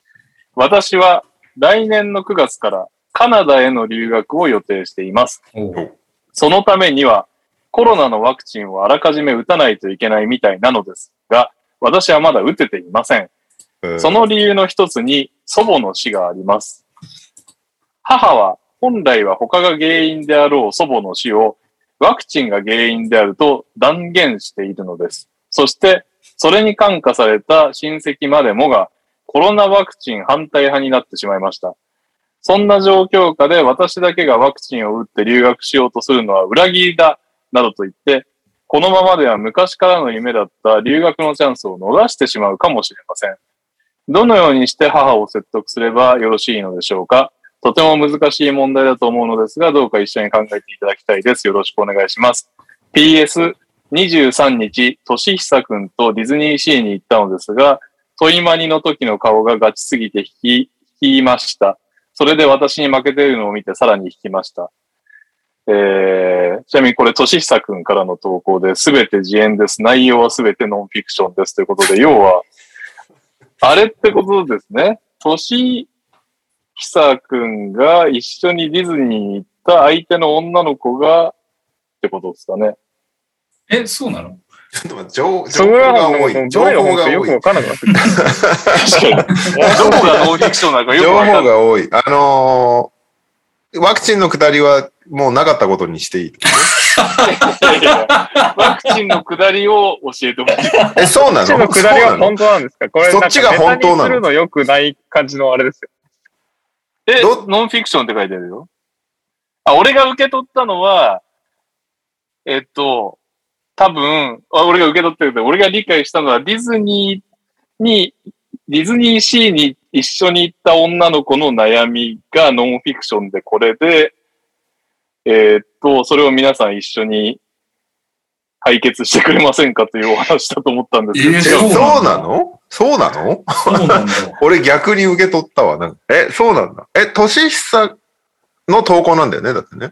私は、来年の9月からカナダへの留学を予定しています。そのためには、コロナのワクチンをあらかじめ打たないといけないみたいなのですが、私はまだ打てていませんその理由の一つに祖母の死があります。母は本来は他が原因であろう祖母の死をワクチンが原因であると断言しているのです。そして、それに感化された親戚までもがコロナワクチン反対派になってしまいました。そんな状況下で私だけがワクチンを打って留学しようとするのは裏切りだ、などと言って、このままでは昔からの夢だった留学のチャンスを逃してしまうかもしれません。どのようにして母を説得すればよろしいのでしょうか？とても難しい問題だと思うのですが、どうか一緒に考えていただきたいです。よろしくお願いします。PS、23日、としひさくんとディズニーシーに行ったのですが、トイマニの時の顔がガチすぎて引き、引きました。それで私に負けているのを見てさらに引きました。えー、ちなみにこれ、としひさくんからの投稿で、すべて自演です。内容はすべてノンフィクションです。ということで、要は、あれってことですね。としひさくんが一緒にディズニーに行った相手の女の子が、ってことですかね。え、そうなの？ちょっと待って、情情報が多い。情報が多いよくわ。からなくなった。確か？に。どこがノンフィクションなのかよく情わかんない。報が多い。あのーワクチンのくだりはもうなかったことにしていい。いやいやワクチンの下りを教えてほしい。え、そうなの？そっちのくだりはそうなの？本当なんですか？これ、そっちが本当なの？なんかネタにするの良くない感じのあれですよ。えど、ノンフィクションって書いてあるよ。あ、俺が受け取ったのは、えっと、多分、あ俺が受け取ってるけど、俺が理解したのは、ディズニーに、ディズニーシーに一緒に行った女の子の悩みがノンフィクションでこれで、えっと、それを皆さん一緒に解決してくれませんかというお話だと思ったんですけど、えーそうなの？そうなの？そうなんだ。俺逆に受け取ったわ。なんかえ、そうなんだ。え、としひさの投稿なんだよねだってね。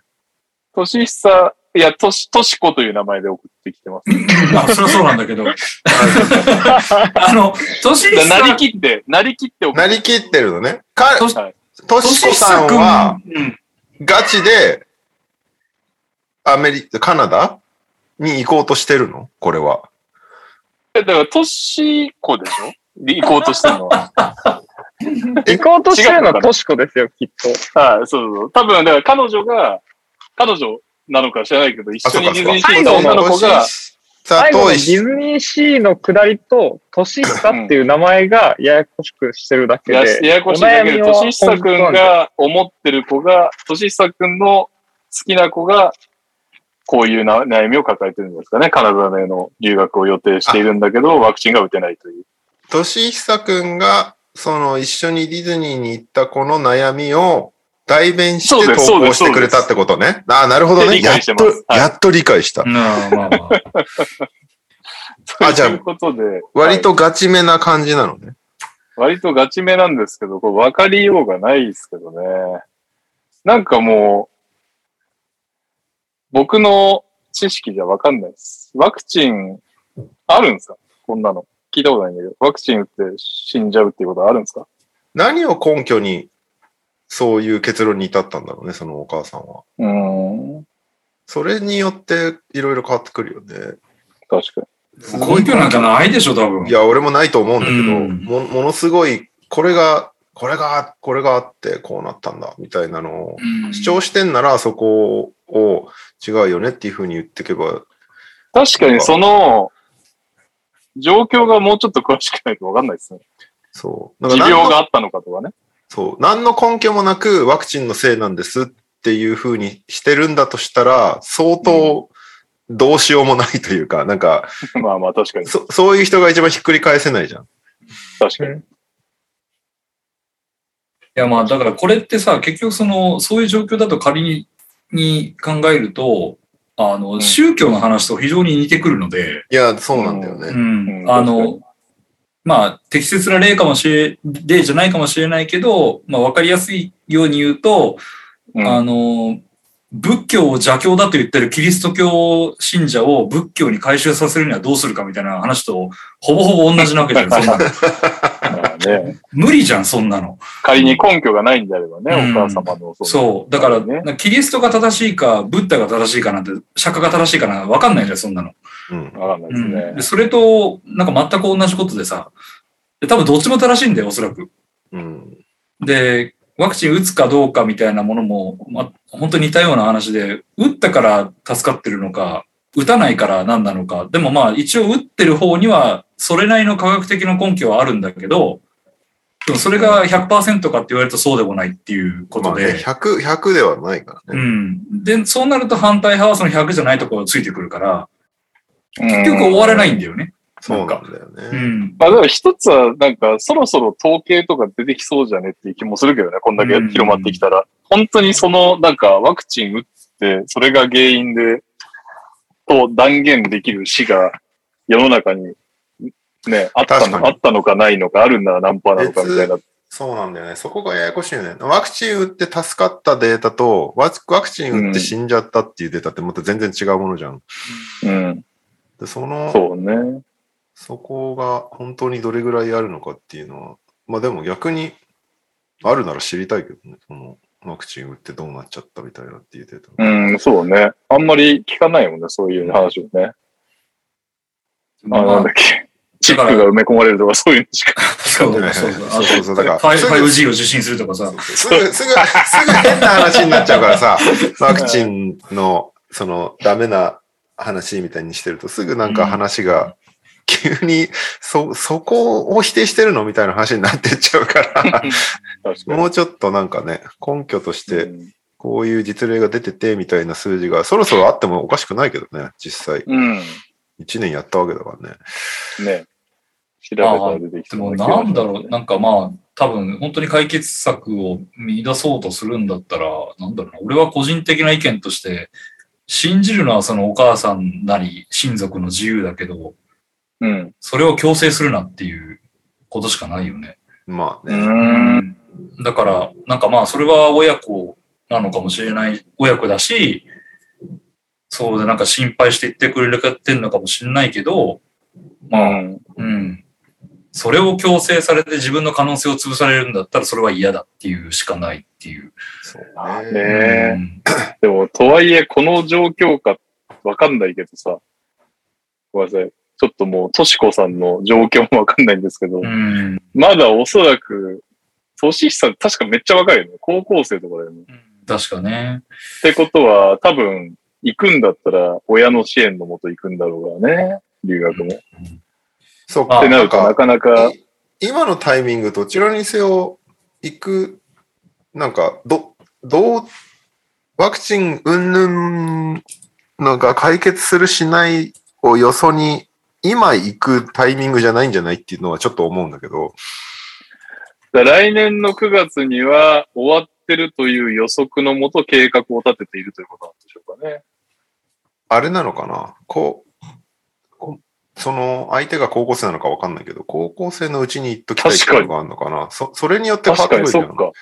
としひさ、いや、とし、としこという名前で送ってきてます。まあ、それはそうなんだけど。あの、としひなりきって、なりきって送っなりきってるのね。か、としはいとしこさんとしひはうんガチでアメリカ、カナダ？に行こうとしてるの？これは。え、だから、としこでしょ？行こうとしてるのは。行こうとしてるのはトシコですよ、きっと。はい、そうそう。多分、だから彼女が、彼女なのか知らないけど、一緒にディズニーシーに行った女の子が、さ最後のデとしィズニーシーの下りと、トシヒサっていう名前が ややこしくしてるだけやで。ややこしいだけで、お悩みはとしひさくんが思ってる子が、としひさくんの好きな子が、こういうな悩みを抱えてるんですかね。カナダへの留学を予定しているんだけど、ワクチンが打てないという。としひさくんが、その一緒にディズニーに行った子の悩みを代弁して投稿してくれたってことね。ああ、なるほどね。やっと解してます、はいやっと理解した。なあまあまあ。あ じゃあということで、割とガチめな感じなのね。割とガチめなんですけど、これ分かりようがないですけどね。なんかもう、僕の知識じゃ分かんないです。ワクチン、あるんですか？こんなの。聞いたことないんだけど、ワクチン打って死んじゃうっていうことはあるんですか？何を根拠にそういう結論に至ったんだろうね、そのお母さんは。うーん。それによっていろいろ変わってくるよね。確か根拠なんかないでしょ、多分い。や、俺もないと思うんだけど、うんもものすごい、これが、これが、これがあってこうなったんだ、みたいなのをうん主張してんなら、そこを違うよねっていうふうに言っていけば、に。確かにその、状況がもうちょっと詳しくないと分かんないですね。そう。だから持病があったのかとかね。そう。何の根拠もなくワクチンのせいなんですっていうふうにしてるんだとしたら、相当どうしようもないというか、なんか、まあまあ確かに。そそういう人が一番ひっくり返せないじゃん。確かに。いやまあだからこれってさ、結局その、そういう状況だと仮にに考えると、あの、ん。宗教の話と非常に似てくるので、いや、そうなんだようね。ん。うん。あの、まあ、適切な例かもしれ、例じゃないかもしれないけど、まあ、わかりやすいように言うと、うん。あの、仏教を邪教だと言ってるキリスト教信者を仏教に改宗させるにはどうするかみたいな話と、ほぼほぼ同じなわけじゃん、そんなの。まあね、無理じゃん、そんなの。仮に根拠がないんであればね、うんお母様の。そう。だから、キリストが正しいか、ブッダが正しいかなんて、釈迦が正しいかなんてわかんないじゃん、そんなの。うん。わかんないですうんねで。それと、なんか全く同じことでさ、で多分どっちも正しいんだよ、おそらく。うん。で、ワクチン打つかどうかみたいなものも、ま、本当に似たような話で、打ったから助かってるのか、打たないから何なのか。でもまあ一応打ってる方には、それなりの科学的な根拠はあるんだけど、でもそれが100%かって言われるとそうでもないっていうことで。まあね、100、100ではないからね。うん。で、そうなると反対派はその100じゃないところついてくるから、結結局終われないんだよね。そうなんだよね。うん。まあ、だから一つは、なんか、そろそろ統計とか出てきそうじゃねっていう気もするけどね、こんだけ広まってきたら。本当にその、なんか、ワクチン打って、それが原因で、と断言できる死が世の中に、ね、あったの、あったのかないのか、あるんなら何パーなのかみたいな。そうなんだよね。そこがややこしいよね。ワクチン打って助かったデータと、ワクワクチン打って死んじゃったっていうデータってまた全然違うものじゃん。うん。で、その、そうね。そこが本当にどれぐらいあるのかっていうのは、まあでも逆にあるなら知りたいけどね。そのワクチン打ってどうなっちゃったみたいなっていうデータ。うん、そうね。あんまり聞かないもんね、そういう話をね。あ、まあなんだっけ。チップが埋め込まれるとか、そういうのしか。そうそうそうそうそうだからファイすぐ 5G を受信するとかさ。すぐ、すぐ、すぐ変な話になっちゃうからさ、ワクチンの、その、ダメな話みたいにしてると、すぐなんか話が、急に、そ、そこを否定してるのみたいな話になってっちゃうから。もうちょっとなんかね、根拠として、うんこういう実例が出てて、みたいな数字が、そろそろあってもおかしくないけどね、実際。うん。1年やったわけだからね。ね。調べたら出てきでもそう気がしますなんだろう、なんかまあ、多分本当に解決策を見出そうとするんだったら、なんだろうな、俺は個人的な意見として、信じるのはそのお母さんなり親族の自由だけど、うん。それを強制するなっていうことしかないよね。うまあね。ん。だから、なんかまあ、それは親子なのかもしれない、親子だし、そうでなんか心配して言ってくれてんのかもしれないけど、まあ、うん。うん。それを強制されて自分の可能性を潰されるんだったらそれは嫌だっていうしかないっていう。そうねね。えうんでも、とはいえ、この状況かわかんないけどさ、ごめんなさい。ちょっともう、としこさんの状況もわかんないんですけど、うん。まだおそらく、としひさん確かめっちゃ若いよね。高校生とかだよね。確かね。ってことは、多分、行くんだったら、親の支援のもと行くんだろうからね。留学も。っそうあてなると、なかなか、い今のタイミングどちらにせよ行く、なんか、ど、どう、ワクチン云々のが解決するしないをよそに、今行くタイミングじゃないんじゃないっていうのはちょっと思うんだけど、だ来年の9月には終わってるという予測のもと計画を立てているということなんでしょうかね。あれなのかな？こう、こその相手が高校生なのかわかんないけど、高校生のうちに行っときたいっていうのがあるのかな？そそれによって変わってくるんじゃないにそっか。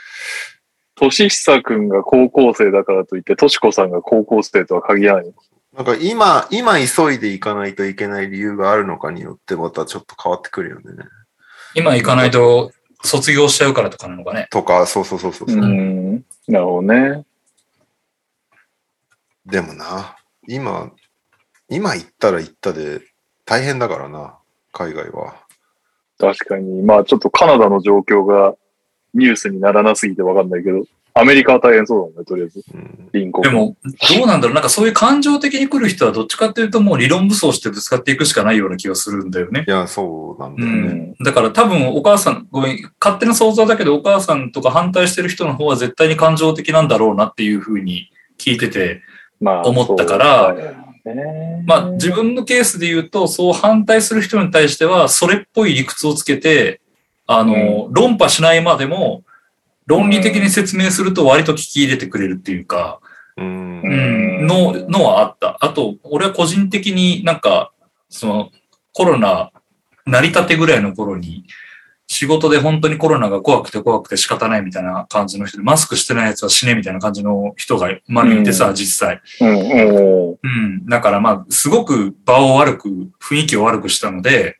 としひさくんが高校生だからといって、としこさんが高校生とは限らない。なんか今、今急いで行かないといけない理由があるのかによってまたちょっと変わってくるよね。今行かないと卒業しちゃうからとかなのかね。とか、そうそうそうそう。うん。なるほどね。でもな、今、今行ったら行ったで大変だからな、海外は。確かに。まあちょっとカナダの状況がニュースにならなすぎてわかんないけど、アメリカは大変そうだもんね、とりあえず。でも、どうなんだろう？なんかそういう感情的に来る人はどっちかっていうともう理論武装してぶつかっていくしかないような気がするんだよね。いや、そうなんだうよね。ん。だから多分お母さん、ごめん、勝手な想像だけどお母さんとか反対してる人の方は絶対に感情的なんだろうなっていうふうに聞いてて、まあ思ったからそうだよねまあ自分のケースで言うと、そう反対する人に対しては、それっぽい理屈をつけて、あの、論破しないまでも、論理的に説明すると割と聞き入れてくれるっていうか、うん。うん、の、のはあった。あと、俺は個人的になんか、その、コロナ、成り立てぐらいの頃に、仕事で本当にコロナが怖くて怖くて仕方ないみたいな感じの人で、マスクしてない奴は死ねみたいな感じの人が、まあいてさ、うん実際。うん、うん。だからまあ、すごく場を悪く、雰囲気を悪くしたので、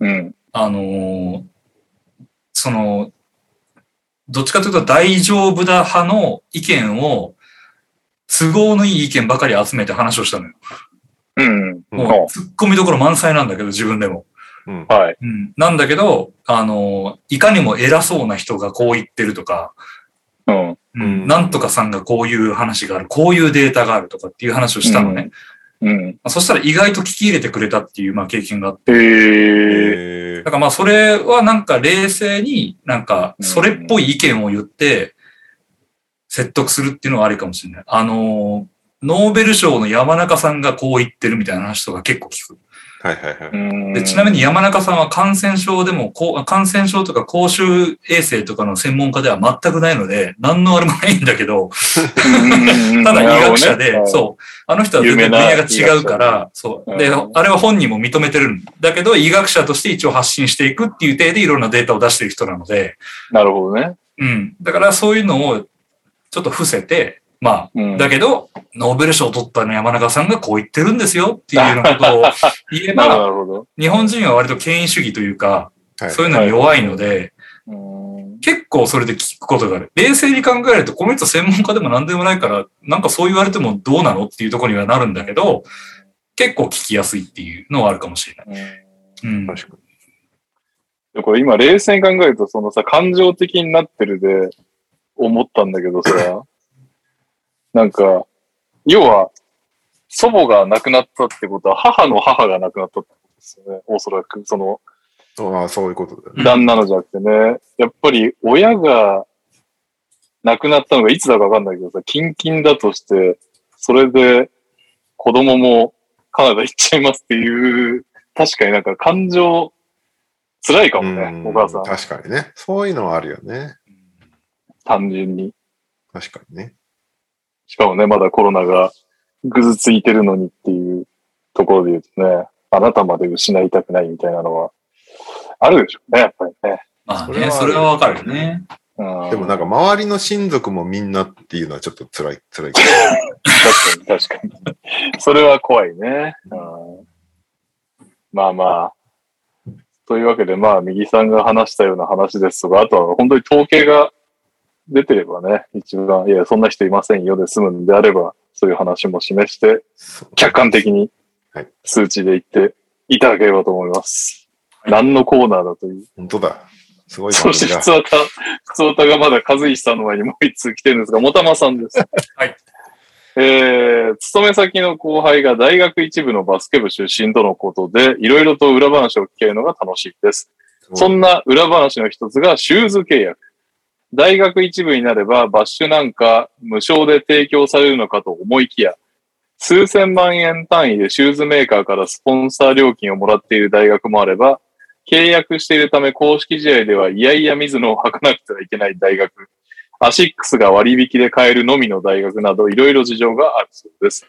うん。あのーその、どっちかというと大丈夫だ派の意見を、都合のいい意見ばかり集めて話をしたのよ。うん。もう、突っ込みどころ満載なんだけど、自分でも。うん。はい。うん。なんだけど、あのーいかにも偉そうな人がこう言ってるとか、うん。ううんん、なんとかさんがこういう話がある、こういうデータがあるとかっていう話をしたのね。うん。そしたら意外と聞き入れてくれたっていう、まあ、経験があって、へえ。えだからまあそれはなんか冷静になんかそれっぽい意見を言って説得するっていうのはありかもしれない。あの、ノーベル賞の山中さんがこう言ってるみたいな話とか結構聞く。はいはいはい。うんでちなみに山中さんは感染症でも、こう感染症とか公衆衛生とかの専門家では全くないので、何のあれもないんだけど、ただ医学者で、う。そう、あの人は全然分野が違うから、そう。で、うんあれは本人も認めてるんだけど、医学者として一応発信していくっていう体でいろんなデータを出してる人なので、なるほどね。うん。だからそういうのをちょっと伏せて、まあ、うんだけど、ノーベル賞を取ったの山中さんがこう言ってるんですよっていうようなことを言えば。日本人は割と権威主義というか、はいそういうのに弱いので、うん結構それで聞くことがある。冷静に考えると、この人専門家でも何でもないから、なんかそう言われてもどうなのっていうところにはなるんだけど、結構聞きやすいっていうのはあるかもしれない。うん。確かでこれ今冷静に考えると、そのさ、感情的になってるで思ったんだけどさ、なんか、要は、祖母が亡くなったってことは、母の母が亡くなったってことですよね。おそらく、その、に。ああ、そういうことだよね。うん旦那のじゃなくてね、やっぱり親が亡くなったのがいつだかわかんないけどさ、近々だとして、それで子供もカナダ行っちゃいますっていう、確かになんか感情辛いかもね、うんお母さん。確かにね。そういうのはあるよね。単純に。確かにね。しかもね、まだコロナがぐずついてるのにっていうところで言うとね、あなたまで失いたくないみたいなのはあるでしょうね、やっぱりね。まあね、それはわかるよね。うんでもなんか周りの親族もみんなっていうのはちょっと辛い、辛い。確かに、確かに。それは怖いね。うんまあまあ。というわけで、まあ、右さんが話したような話ですとか、あとは本当に統計が出てればね、一番、いや、そんな人いませんよで済むんであれば、そういう話も示して、客観的にはい数値で言っていただければと思います。何のコーナーだという。本当だ。すごいそして、番組だ普。通歌、普通歌がまだ和石さんの前にもう一通来てるんですが、もたまさんです。はい。えー、勤め先の後輩が大学一部のバスケ部出身とのことで、いろいろと裏話を聞けるのが楽しいです。そんな裏話の一つがシューズ契約。大学一部になればバッシュなんか無償で提供されるのかと思いきや、数千万円単位でシューズメーカーからスポンサー料金をもらっている大学もあれば、契約しているため公式試合ではいやいや水野を履かなくてはいけない大学、アシックスが割引で買えるのみの大学などいろいろ事情があるそうです。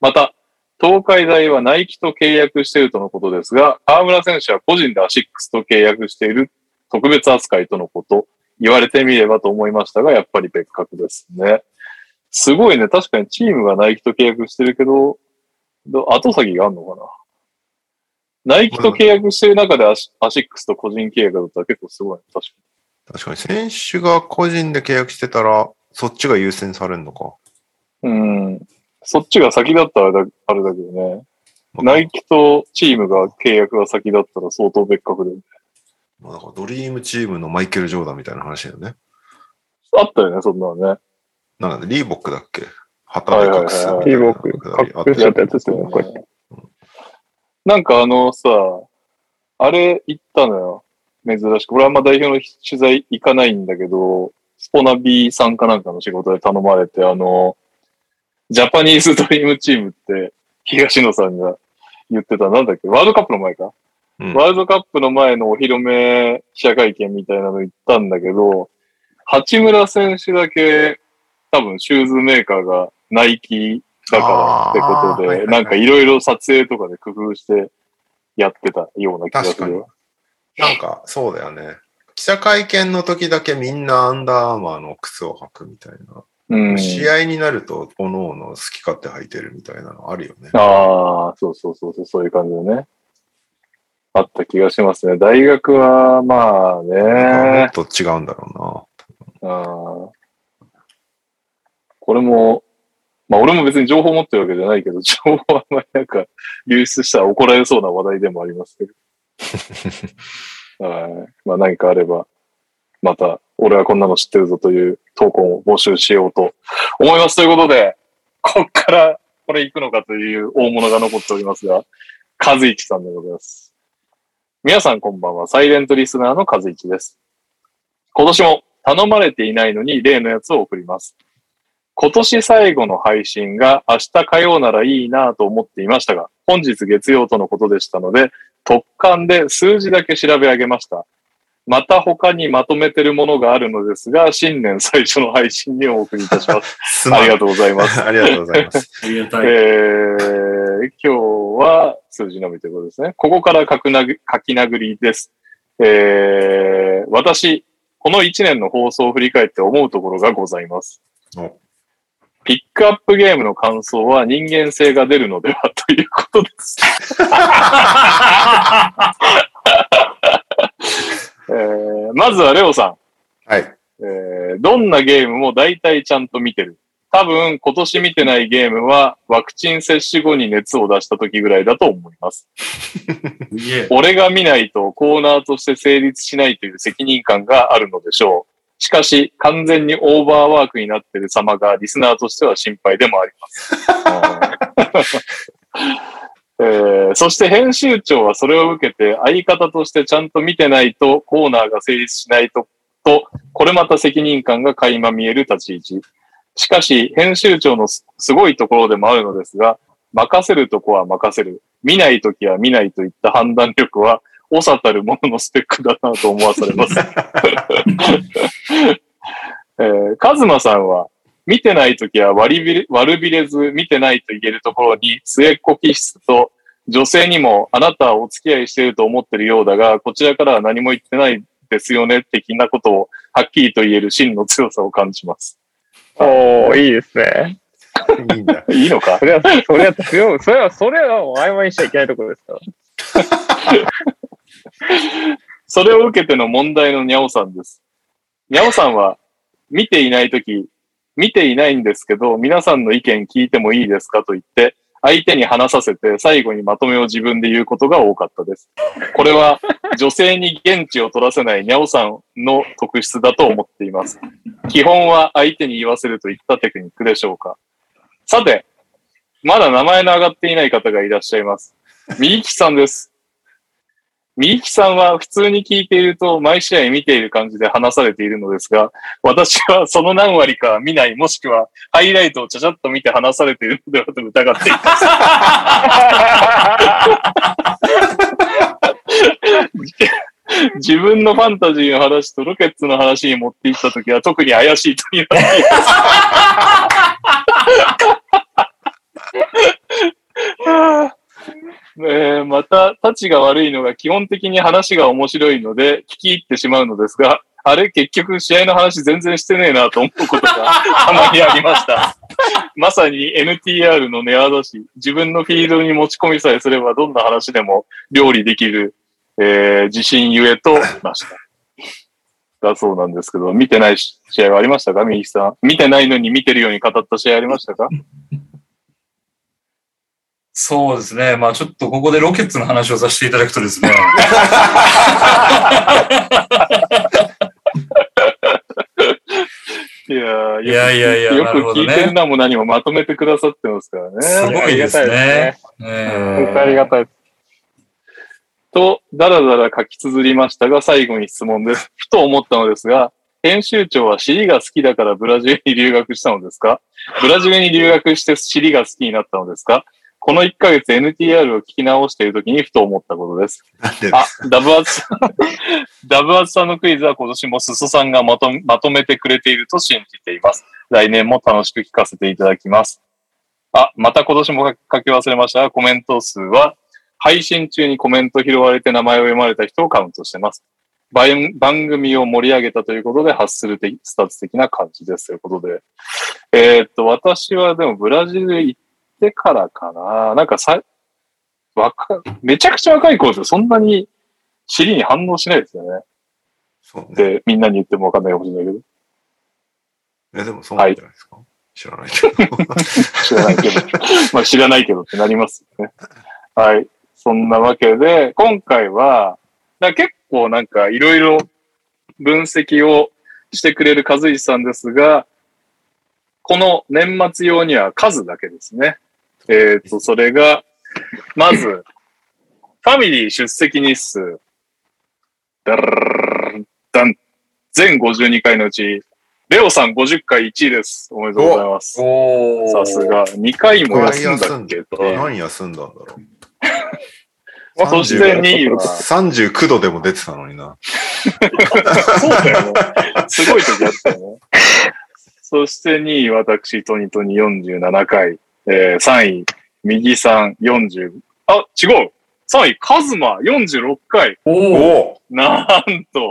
また、東海大はナイキと契約しているとのことですが、河村選手は個人でアシックスと契約している特別扱いとのこと、言われてみればと思いましたが、やっぱり別格ですね。すごいね。確かにチームがナイキと契約してるけど、ど後先があるのかな？ナイキと契約してる中でアシアシックスと個人契約だったら結構すごいね。確か確かに選手が個人で契約してたら、そっちが優先されるのか。に。うん。そっちが先だったらあれだあれだけどね。ナイキとチームが契約が先だったら相当別格で。まあなんかドリームチームのマイケル・ジョーダンみたいな話だよね。あったよね、そんなのね。なんかリーボックだっけ？旗で隠すみたいなリーボック隠しちゃったやつですよね、こうやって。なんかあのさ、あれ行ったのよ。珍しく。俺はあんま代表の取材行かないんだけど、スポナビさんかなんかの仕事で頼まれて、あの、ジャパニーズドリームチームって東野さんが言ってた、なんだっけ、ワールドカップの前か、うんワールドカップの前のお披露目記者会見みたいなの行ったんだけど、八村選手だけ多分シューズメーカーがナイキだからってことで、あーはいはいはいなんかいろいろ撮影とかで工夫してやってたような気がするよ。。なんかそうだよね。記者会見の時だけみんなアンダーアーマーの靴を履くみたいな。うん。試合になると、おのおの好き勝手履いてるみたいなのあるよね。ああ、そうそうそうそう、そういう感じでね。あった気がしますね。大学は、まあもねっ、と違うんだろうんこれも、まあ俺も別に情報持ってるわけじゃないけど、情報はあんまりなんか流出したら怒られそうな話題でもありますけど。はい。まあ何かあれば、また俺はこんなの知ってるぞという投稿を募集しようと思います。ということで、こっからこれ行くのかという大物が残っておりますが、和一さんでございます。皆さんこんばんは。サイレントリスナーの和一です。今年も頼まれていないのに例のやつを送ります。今年最後の配信が明日火曜ならいいなと思っていましたが、本日月曜とのことでしたので、特感で数字だけ調べ上げました。また他にまとめてるものがあるのですが、新年最初の配信にお送りいたします。すまんありがとうございます。ありがとうございます。え ありがたい。ー今日は数字のみということですね。ここから書くなぐ書き殴りです。えー私、この1年の放送を振り返って思うところがございますお。ピックアップゲームの感想は人間性が出るのではということです。えーまずはレオさん。はい。えーどんなゲームも大体ちゃんと見てる。多分今年見てないゲームはワクチン接種後に熱を出した時ぐらいだと思います。俺が見ないとコーナーとして成立しないという責任感があるのでしょう。しかし完全にオーバーワークになっている様がリスナーとしては心配でもあります。えーそして編集長はそれを受けて相方としてちゃんと見てないとコーナーが成立しないと、と、これまた責任感が垣間見える立ち位置。しかし、編集長のすすごいところでもあるのですが、任せるとこは任せる。見ないときは見ないといった判断力は、長たるもののスペックだなと思わされます。えー、カズマさんは、見てないときは割りびれ悪びれず見てないと言えるところに末っ子気質と女性にもあなたはお付き合いしていると思ってるようだが、こちらからは何も言ってないですよね、的なことをはっきりと言える真の強さを感じます。おー、いいですね。いいんだ。いいのか？それは、それは、それは、それは、それはもう曖昧にしちゃいけないところですから。それを受けての問題のにゃおさんです。にゃおさんは、見ていないとき、見ていないんですけど、皆さんの意見聞いてもいいですかと言って、相手に話させて最後にまとめを自分で言うことが多かったです。これは 女性に現地を取らせないにゃおさんの特質だと思っています。基本は相手に言わせるといったテクニックでしょうか。さて、まだ名前の上がっていない方がいらっしゃいます。みゆきさんです。みゆきさんは普通に聞いていると毎試合見ている感じで話されているのですが、私はその何割か見ない、もしくはハイライトをちゃちゃっと見て話されているのではと疑っています。自分のファンタジーの話とロケッツの話に持っていったときは特に怪しいと言われています。えーまた、立ちが悪いのが基本的に話が面白いので聞き入ってしまうのですが、あれ結局試合の話全然してねえなと思うことが たまにありました。まさに NTR のネアだし、自分のフィールドに持ち込みさえすればどんな話でも料理できる、えー自信ゆえとました。だそうなんですけど、見てない試合はありましたか？右さん。見てないのに見てるように語った試合ありましたか？そうですね。まあちょっとここでロケッツの話をさせていただくとですね。いやーいやいやいやよく聞いてるなも何もまとめてくださってますからね。すごいですね。ありがたいです。と、だらだら書き綴りましたが、最後に質問です。ふと思ったのですが、編集長は尻が好きだからブラジルに留学したのですか？ブラジルに留学して尻が好きになったのですか？この1ヶ月 NTR を聞き直している時にふと思ったことです。であ、ダブアツさん、ダブアツさんのクイズは今年もすそさんがまとまとめてくれていると信じています。来年も楽しく聞かせていただきます。あ、また今年も書き忘れましたが、コメント数は、配信中にコメント拾われて名前を読まれた人をカウントしてます。番番組を盛り上げたということでハッスル的スタッツ的な感じですということで。えーっと、私はでもブラジル行ってからかな。なんかさ、若めちゃくちゃ若い頃ってそんなに尻に反応しないですよね。そうね。で、みんなに言ってもわかんないかもしれないけど。え、でもそうなんじゃないですか、知らないけど。知らないけど。まあ知らないけどってなりますよね。はい。そんなわけで、今回は、だ結構なんかいろいろ分析をしてくれる和石さんですが、この年末用には数だけですね。えっ、と、それが、まず、ファミリー出席日数、ダルダン。全52回のうち、レオさん50回1位です。おめでとうございます。さす。が。2回も休んだっけって。何休んだんだろう。そして2位は、39度でも出てたのにな。そうだよ。すごい時あったよね。そして2位、私、トニトニ47回。えー、3位、右さん40。あ、違う !3 位、カズマ46回。おお。おなんと。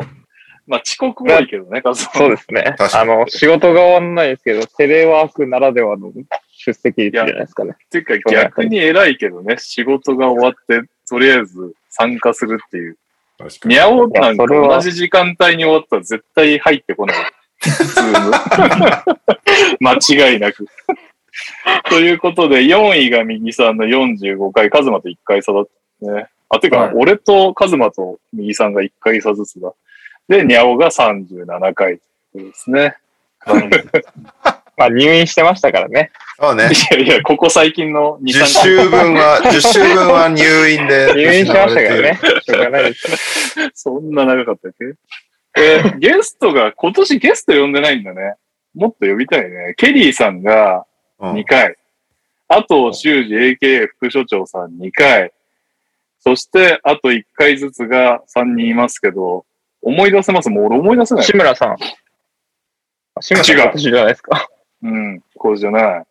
まあ、遅刻多いけどね、カズマ。そうですね。あの、仕事が終わんないですけど、テレワークならではの出席率じゃないですかね。ていうか逆に偉いけどね、仕事が終わって、とりあえず参加するっていう。確かにニ。ャオなんか同じ時間帯に終わったら絶対入ってこない。普通の。間違いなく。ということで、4位が右さんの45回、カズマと1回差だったね。あ、てか、はい俺とカズマと右さんが1回差ずつだ。で、ニャオが37回ですね。まあ入院してましたからね。そうね。いやいや、ここ最近の2、10 3週分は、10週分は入院で。入院してましたからね。しょうがないです。そんな長かったっけ？えーゲストが、今年ゲスト呼んでないんだね。もっと呼びたいね。ケリーさんがうん2回。あと、修二 AKA 副所長さん2回。そして、あと1回ずつが3人いますけど、思い出せます？もう俺思い出せない。志村さん。あ志村さん違う今年じゃないですか？うん、これじゃない。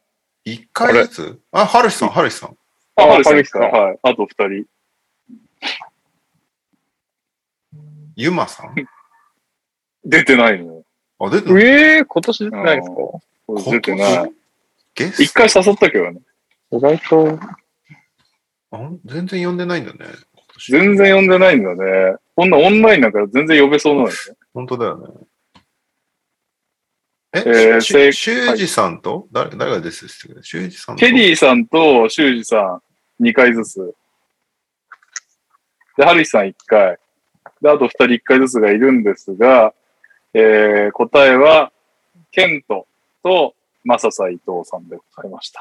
一回ずつ？あ、ハルシさん、ハルシさん。あ、あハルさんはい。あと2人。ユマさん？出てないのよ。あ、出てるええー、今年出てないんですか？これ出てない。ゲス一回誘ったけどね。意外と、トあ全然呼んでないんだね。全然呼んでないんだね。こんなオンラインなんか全然呼べそうなのよね。本当だよね。え、ーし正しゅうじさんと？誰誰が出てたっけしゅうじさんと？ケリーさんと修二さん2回ずつ。で、ハルヒさん1回。で、あと2人1回ずつがいるんですが、えー、答えは、ケントとマササ伊藤さんでございました。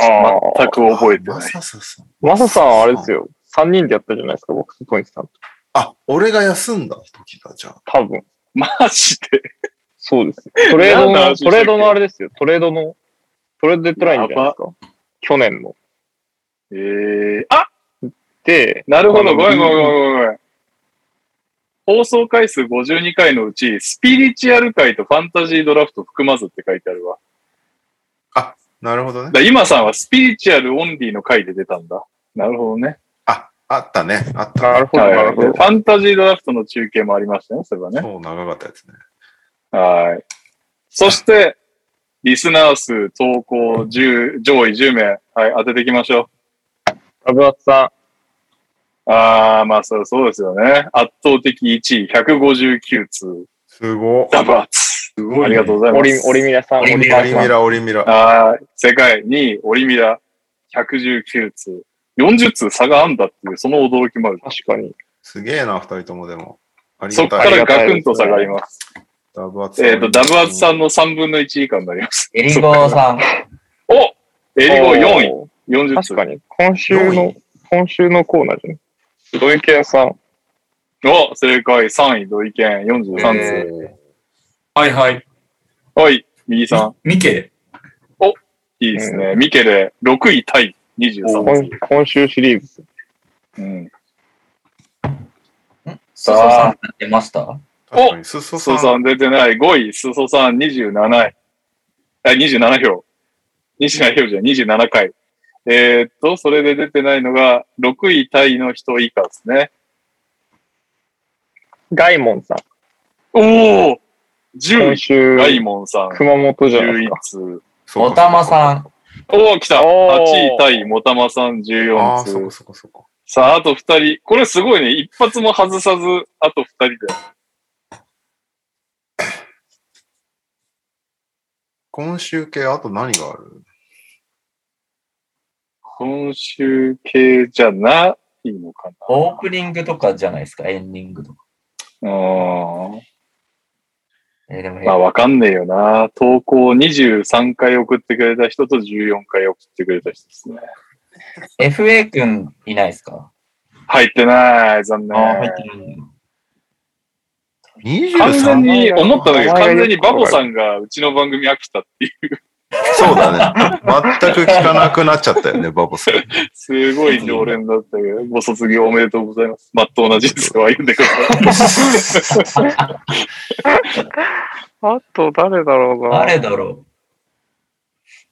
あ全く覚えてマない。ササさん。マサさんはあれですよ。3人でやったじゃないですか、僕とトニさんと。あ、俺が休んだ時だ、じゃあ。多分。マジで？そうです。トレードの、トレードのあれですよ。トレードの、トレードデッドラインじゃないですか。去年の。えー、あで、なるほど。ごめんごめんごめんごめん。放送回数52回のうち、スピリチュアル回とファンタジードラフト含まずって書いてあるわ。なるほどねだ。今さんはスピリチュアルオンリーの回で出たんだ。なるほどね。あ、あったね。あった、ね。なるほど、はいなるほどでフ。ァンタジードラフトの中継もありましたね、それはね。そう、長かったやつね。はい。そして、リスナー数投稿10上位10名。はい、当てていきましょラブアツさう。あー、まあそうそうですよね。圧倒的1位、159通。すごダバーツ。すごい、ね。ありがとうございます。、オリミラさん、オリミい。オリミラ、オリミラ。あー世界2位、オリミラ、119通。40通差があんだっていう、その驚きもある。確かに。すげえな、二人ともでも。ありそっかがたい。らガクンと差があります。ダブアツえっ、と、ダブアツさんの3分の1以下になります。エリゴーさん。おエリゴ4位、お40通。確かに。今週4の、今週のコーナーじゃん。土井健さん。お正解、3位、土井健、43通。えはいはい。はい、右さん。ミケ。いいですね。ミケで6位タイ、23今通。今週シリーズ。うん。さん出ました？ー確かに、すそさん。出てない。5位、すそさん27位。あ、27票。27票じゃない27回。えーっと、それで出てないのが、6位タイの人以下ですね。ガイモンさん。おお !10 位、今週、ガイモンさん。熊本じゃないです11か。通。そうかおたまさん。おお、来たおー !8 位タイ、もたまさんあ14あ、そこ通。そこそこ。さあ、あと2人。これすごいね。一発も外さず、あと2人で。今週系、あと何がある？今週系じゃないのかオープニングとかじゃないですか、エンディングとか。なうん。えーでも、まあ、わかんねえよな。投稿23回送ってくれた人と14回送ってくれた人ですね。FA 君いないですか？入ってない。残念。入ってない。完全 23? に思ったんだけど、完全にバボさんがうちの番組飽きたっていう、そうだね。全く聞かなくなっちゃったよね、バボさん。すごい常連だったけど、ご卒業おめでとうございます。まっとうな人生を歩んでください。あと誰だろうな。誰だろ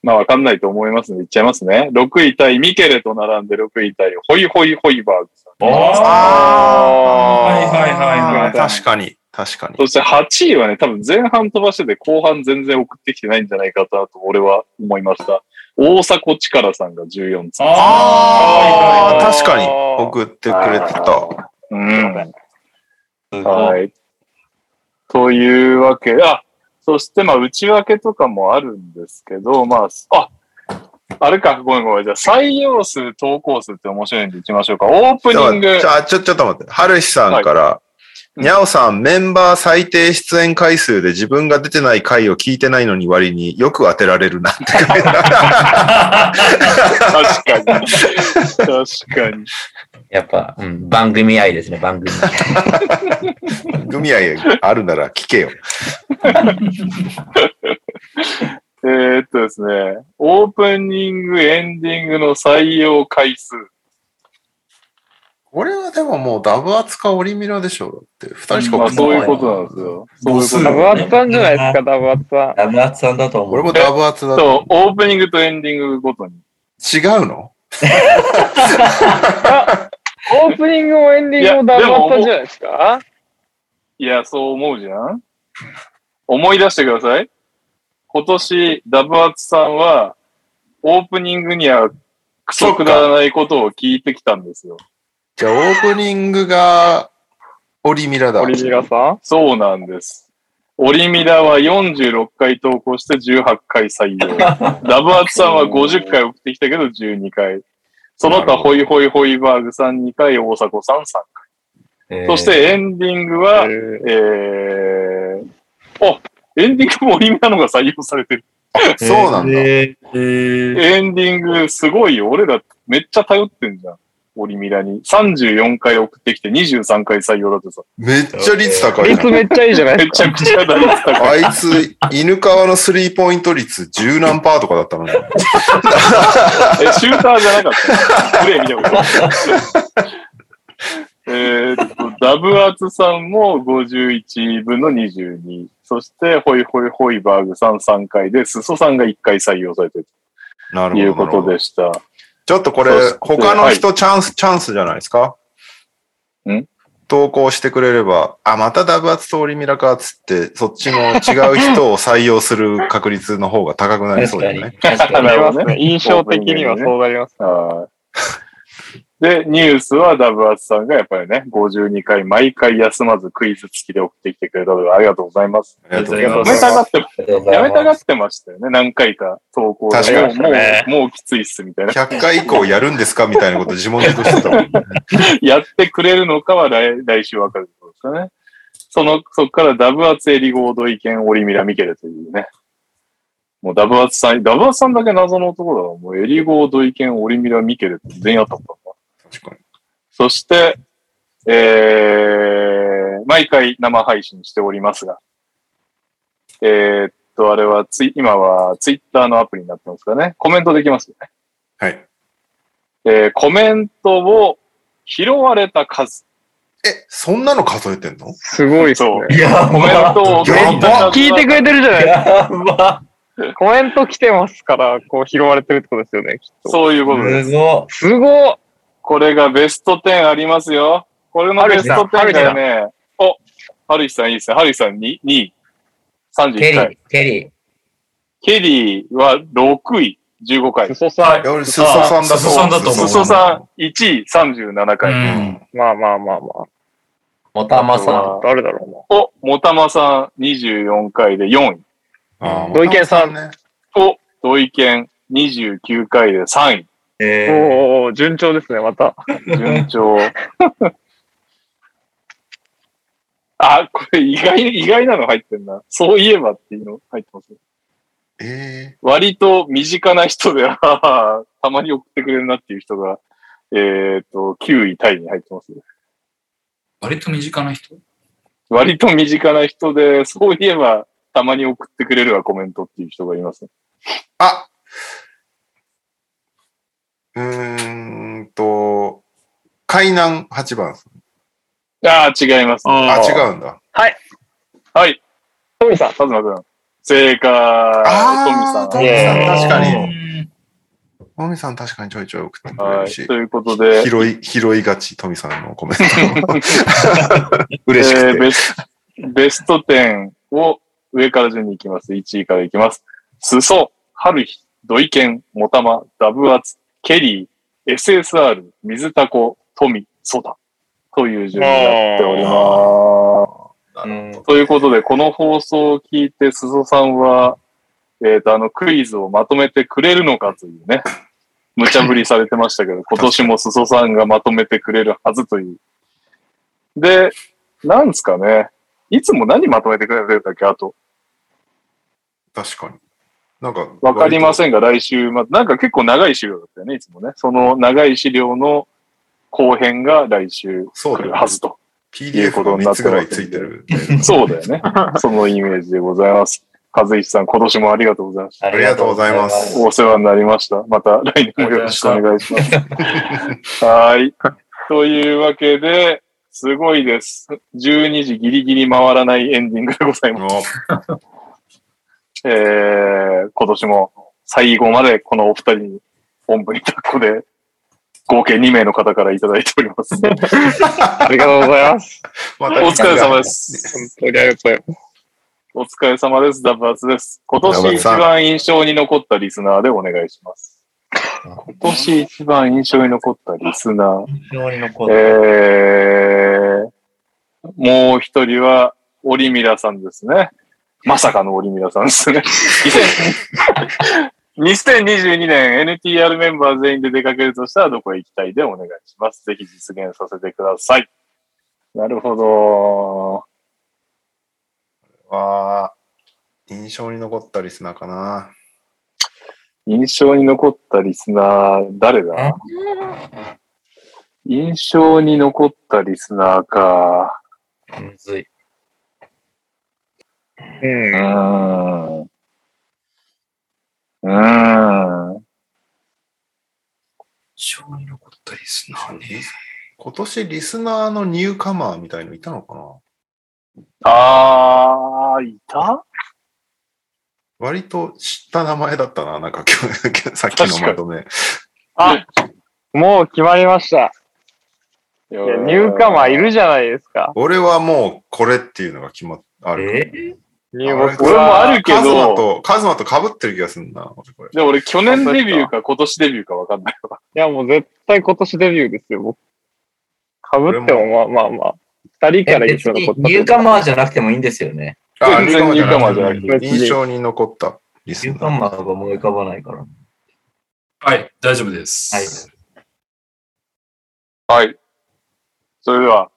まあわかんないと思いますので、いっちゃいますね。6位対ミケレと並んで6位対ホイホイホイバーグさん。あはいはいはいはい確かに、確かに。そして8位はね、多分前半飛ばしてて後半全然送ってきてないんじゃないかなと俺は思いました。大迫力さんが14つ。ああ確かに送ってくれてた。うん。はい。というわけで、あ、そしてまあ内訳とかもあるんですけど、まあ、あ、あれか、ごめんごめん。じゃあ採用数、投稿数って面白いんでいきましょうか。オープニングじ。ゃあ、ちょ、ちょっと待って。はるしさんから、いにゃおさん、メンバー最低出演回数で自分が出てない回を聞いてないのに割によく当てられるなって書いてあ確かに。確かに。やっぱ、うん、番組愛ですね、番組。る組合あるなら聞けよ。えーっとですね、オープニング、エンディングの採用回数。これはでももうダブアツかオリミラでしょだって、二人しかまあ送ってないそういうことなんですよ。そういうことダブアツさんじゃないですか、ダブアツさん。ダブアツさんだと思う。俺もダブアツだと。そう、オープニングとエンディングごとに。違うの？オープニングもエンディングもダブアツさんじゃないですか？いや、そう思うじゃん思い出してください。今年、ダブアツさんは、オープニングにはクソくだらないことを聞いてきたんですよ。じゃあオープニングがオリミラだ。オリミラさん？そうなんです。オリミラは46回投稿して18回採用。ダブアツさんは50回送ってきたけど12回。その他、ホイホイホイバーグさん2回、大迫さん3回。えーそしてエンディングは、えーえー、あ、エンディングもオリミラのが採用されてる。そうなんだ。ええーエンディングすごいよ。俺らめっちゃ頼ってんじゃん。オリミラに。34回送ってきて23回採用だってさ。めっちゃ率高いな率。めっちゃいいじゃないですか。めちゃくちゃ大率高い。あいつ、犬川のスリーポイント率十何パーとかだったのに。え、シューターじゃなかった？プレイ見たこと。えーっと、ダブアツさんも51分の22。そして、ホイホイホイバーグさん3回で、スソさんが1回採用されてるなるほど。ということでした。ちょっとこれ他の人チャンス、チャンスじゃないですか？ん？投稿してくれれば、あ、またダブアツとオリミラかっつって、そっちの違う人を採用する確率の方が高くなりそうだよね。確かに。なりなるほどねますね。印象的にはそうなります。はいで、ニュースはダブアツさんがやっぱりね、52回毎回休まずクイズ付きで送ってきてくれたのでありがとうございます。ありがとうございやます。めたがって、やめたがってましたよね。何回か投稿で。確かにもう、もう、もうきついっすみたいな。100回以降やるんですかみたいなこと自問自答してたもんね。やってくれるのかは来来週わかるってことですかね。その、そこからダブアツエリゴードイケンオリミラミケレというね。もうダブアツさん、ダブアツさんだけ謎の男だわ。もうエリゴードイケンオリミラミケレって全員あった。そして、えー、毎回生配信しておりますが、えーっと、あれはツイ、今はツイッターのアプリになってますかね。コメントできますよね。はい。えー、コメントを拾われた数。え、そんなの数えてんの？すごいですね。そういや、コメントをやばめっちゃ聞いてくれてるじゃないですやば。か。コメント来てますから、こう拾われてるってことですよね、きっと。そういうことです。すごすごっこれがベスト10ありますよ。これのベスト10がね、お、はるひさんいいですね。はるひさん2、2位。い。ケ31リー回。、ケリー。ケリーは6位、15回。すそさん。すそさんだと思う。すそさんだと思うすそさん1位、37う回。ん。まあまあまあまもたまさん。あ。誰だろお、もたまさん24回で4位。土井健さんね。お、土井健29回で3位。えおお順調ですね、また。順調。あ、これ意外、意外なの入ってんな。そういえばっていうの入ってます。え割と身近な人で、あ ーたまに送ってくれるなっていう人が、えっ、と、9位タイに入ってます。割と身近な人？割と身近な人で、そういえば、たまに送ってくれるわ、コメントっていう人がいますね。あうーんと、海南8番。ああ、違います、ね。あ、違うんだ。はい。トミさん。カズマくん。正解。あートミさん。トミさん確かに。に。トミさん確かにちょいちょい送ってくれはい。るしと、いうことで、拾い、拾いがち、トミさんのコメント。嬉しくて。えーベスベスト10を上から順に行きます。1位から行きます。すそ、はるひ、土井健、もたま、ダブアツ、ケリー、SSR、水タコ、トミ、ソダ。という順になっております。うんということで、この放送を聞いて、すそさんは、えっ、と、あの、クイズをまとめてくれるのかというね、無茶ぶりされてましたけど、今年もすそさんがまとめてくれるはずという。で、なんですかね。いつも何まとめてくれるんだっけあと。確かに。なんか、わかりまん。せんが、来週、ま、なんか結構長い資料だったよね、いつもね。その長い資料の後編が来週来。るはずと。PDF が3つぐらいついてる。そうだよね。そのイメージでございます。和石さん、今年もありがとうございました。ありがとうございますお世話になりました。また来年もよろしくお願いします。はい。というわけで、すごいです。12時ギリギリ回らないエンディングでございます。おえー、今年も最後までこのお二人に本部に抱っこで合計2名の方からいただいております。ありがとうございます。ま たお疲れ様で。す。本当にありがとうございます。お疲れ様です。ダブアツです。今年一番印象に残ったリスナーでお願いします。今年一番印象に残ったリスナー。非常に残る。えー、もう一人は、オリミラさんですね。まさかのオリミラさんですね。2000 2022年 NTR メンバー全員で出かけるとしたらどこへ行きたいでお願いします。ぜひ実現させてください。なるほど。わー印象に残ったリスナーかな。印象に残ったリスナー、誰だ？印象に残ったリスナーか。むずい。うう。んーん。うーん。印象に残ったリスナーね。今年リスナーのニューカマーみたいのいたのかな？あー、いた？割と知った名前だったな。なんか今日、さっきのまとめ。あ、もう決まりました。いいやニューカマーいるじゃないですか。俺はもうこれっていうのが決まっある。え入俺もあるけどカズマと、カズマと被ってる気がするな。俺これで、俺去年デビューか今年デビューかわかんないわ。いや、もう絶対今年デビューですよ、僕。かぶってもまあまあまあ。二人から別に印象残った。ニューカマーじゃなくてもいいんですよね。あ全然ニューカマーじゃなくて印象に残ったリスニューカナー。マーが思い浮かばないから。はい、大丈夫です。はい。はい。それでは、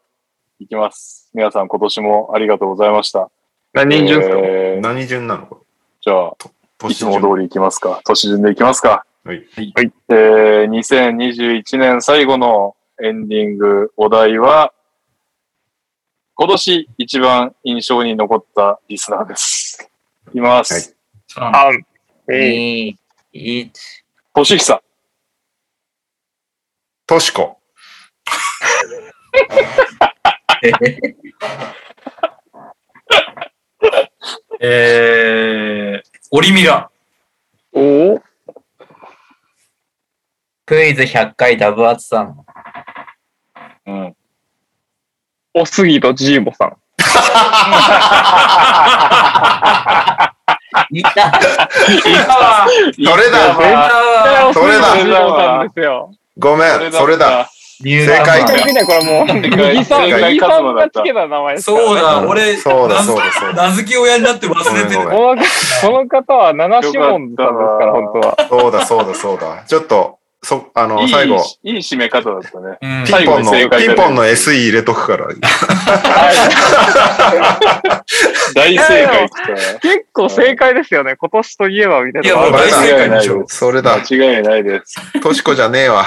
いきます。皆さん今年もありがとうございました。何人順ですか、えー何順なの？こじゃあ、れいつも通りいきますか？年順でいきますか？はい。えー、2021年最後のエンディングお題は、今年一番印象に残ったリスナーです。いきます。はいさあ三、二、2、1。としひさ。としこ。えー、オリミラ。おおクイズ100回ダブアツさん。うん。おすぎとジーボさん。いたそれだだおすぎとそれだジーボさんですよ。ごめん、それだ。。正解これもう、右さん、右さんがつけた名前そうだ、俺、そうだ名付そうだそうだ。名付け親になって忘れてる。この方は七シモンさんですから、本当は。そうだそうだそうだ。ちょっと、そ、あの、いい、最後、いい締め方だったね。うんピンポンの、ピンポンの SE 入れとくから。大正解。結構正解ですよね。今年といえばみたいな。いやもう大正解でしょ。それだ。間違いないです。としこじゃねえわ。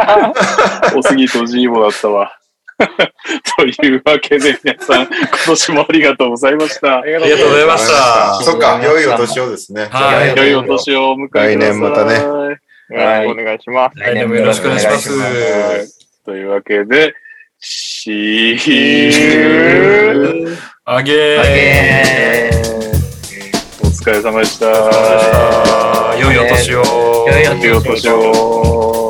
おすぎとジーボだったわ。というわけで皆さん、今年もありがとうございました。ありがとうございました。そっか、良いお年をですね。はい良いお年をお迎えください。来年またねよろしくお願いします。来年もよろしくお願いします。というわけで、シーあげー。あげお疲れ様でした。良いお年を。良いお年を。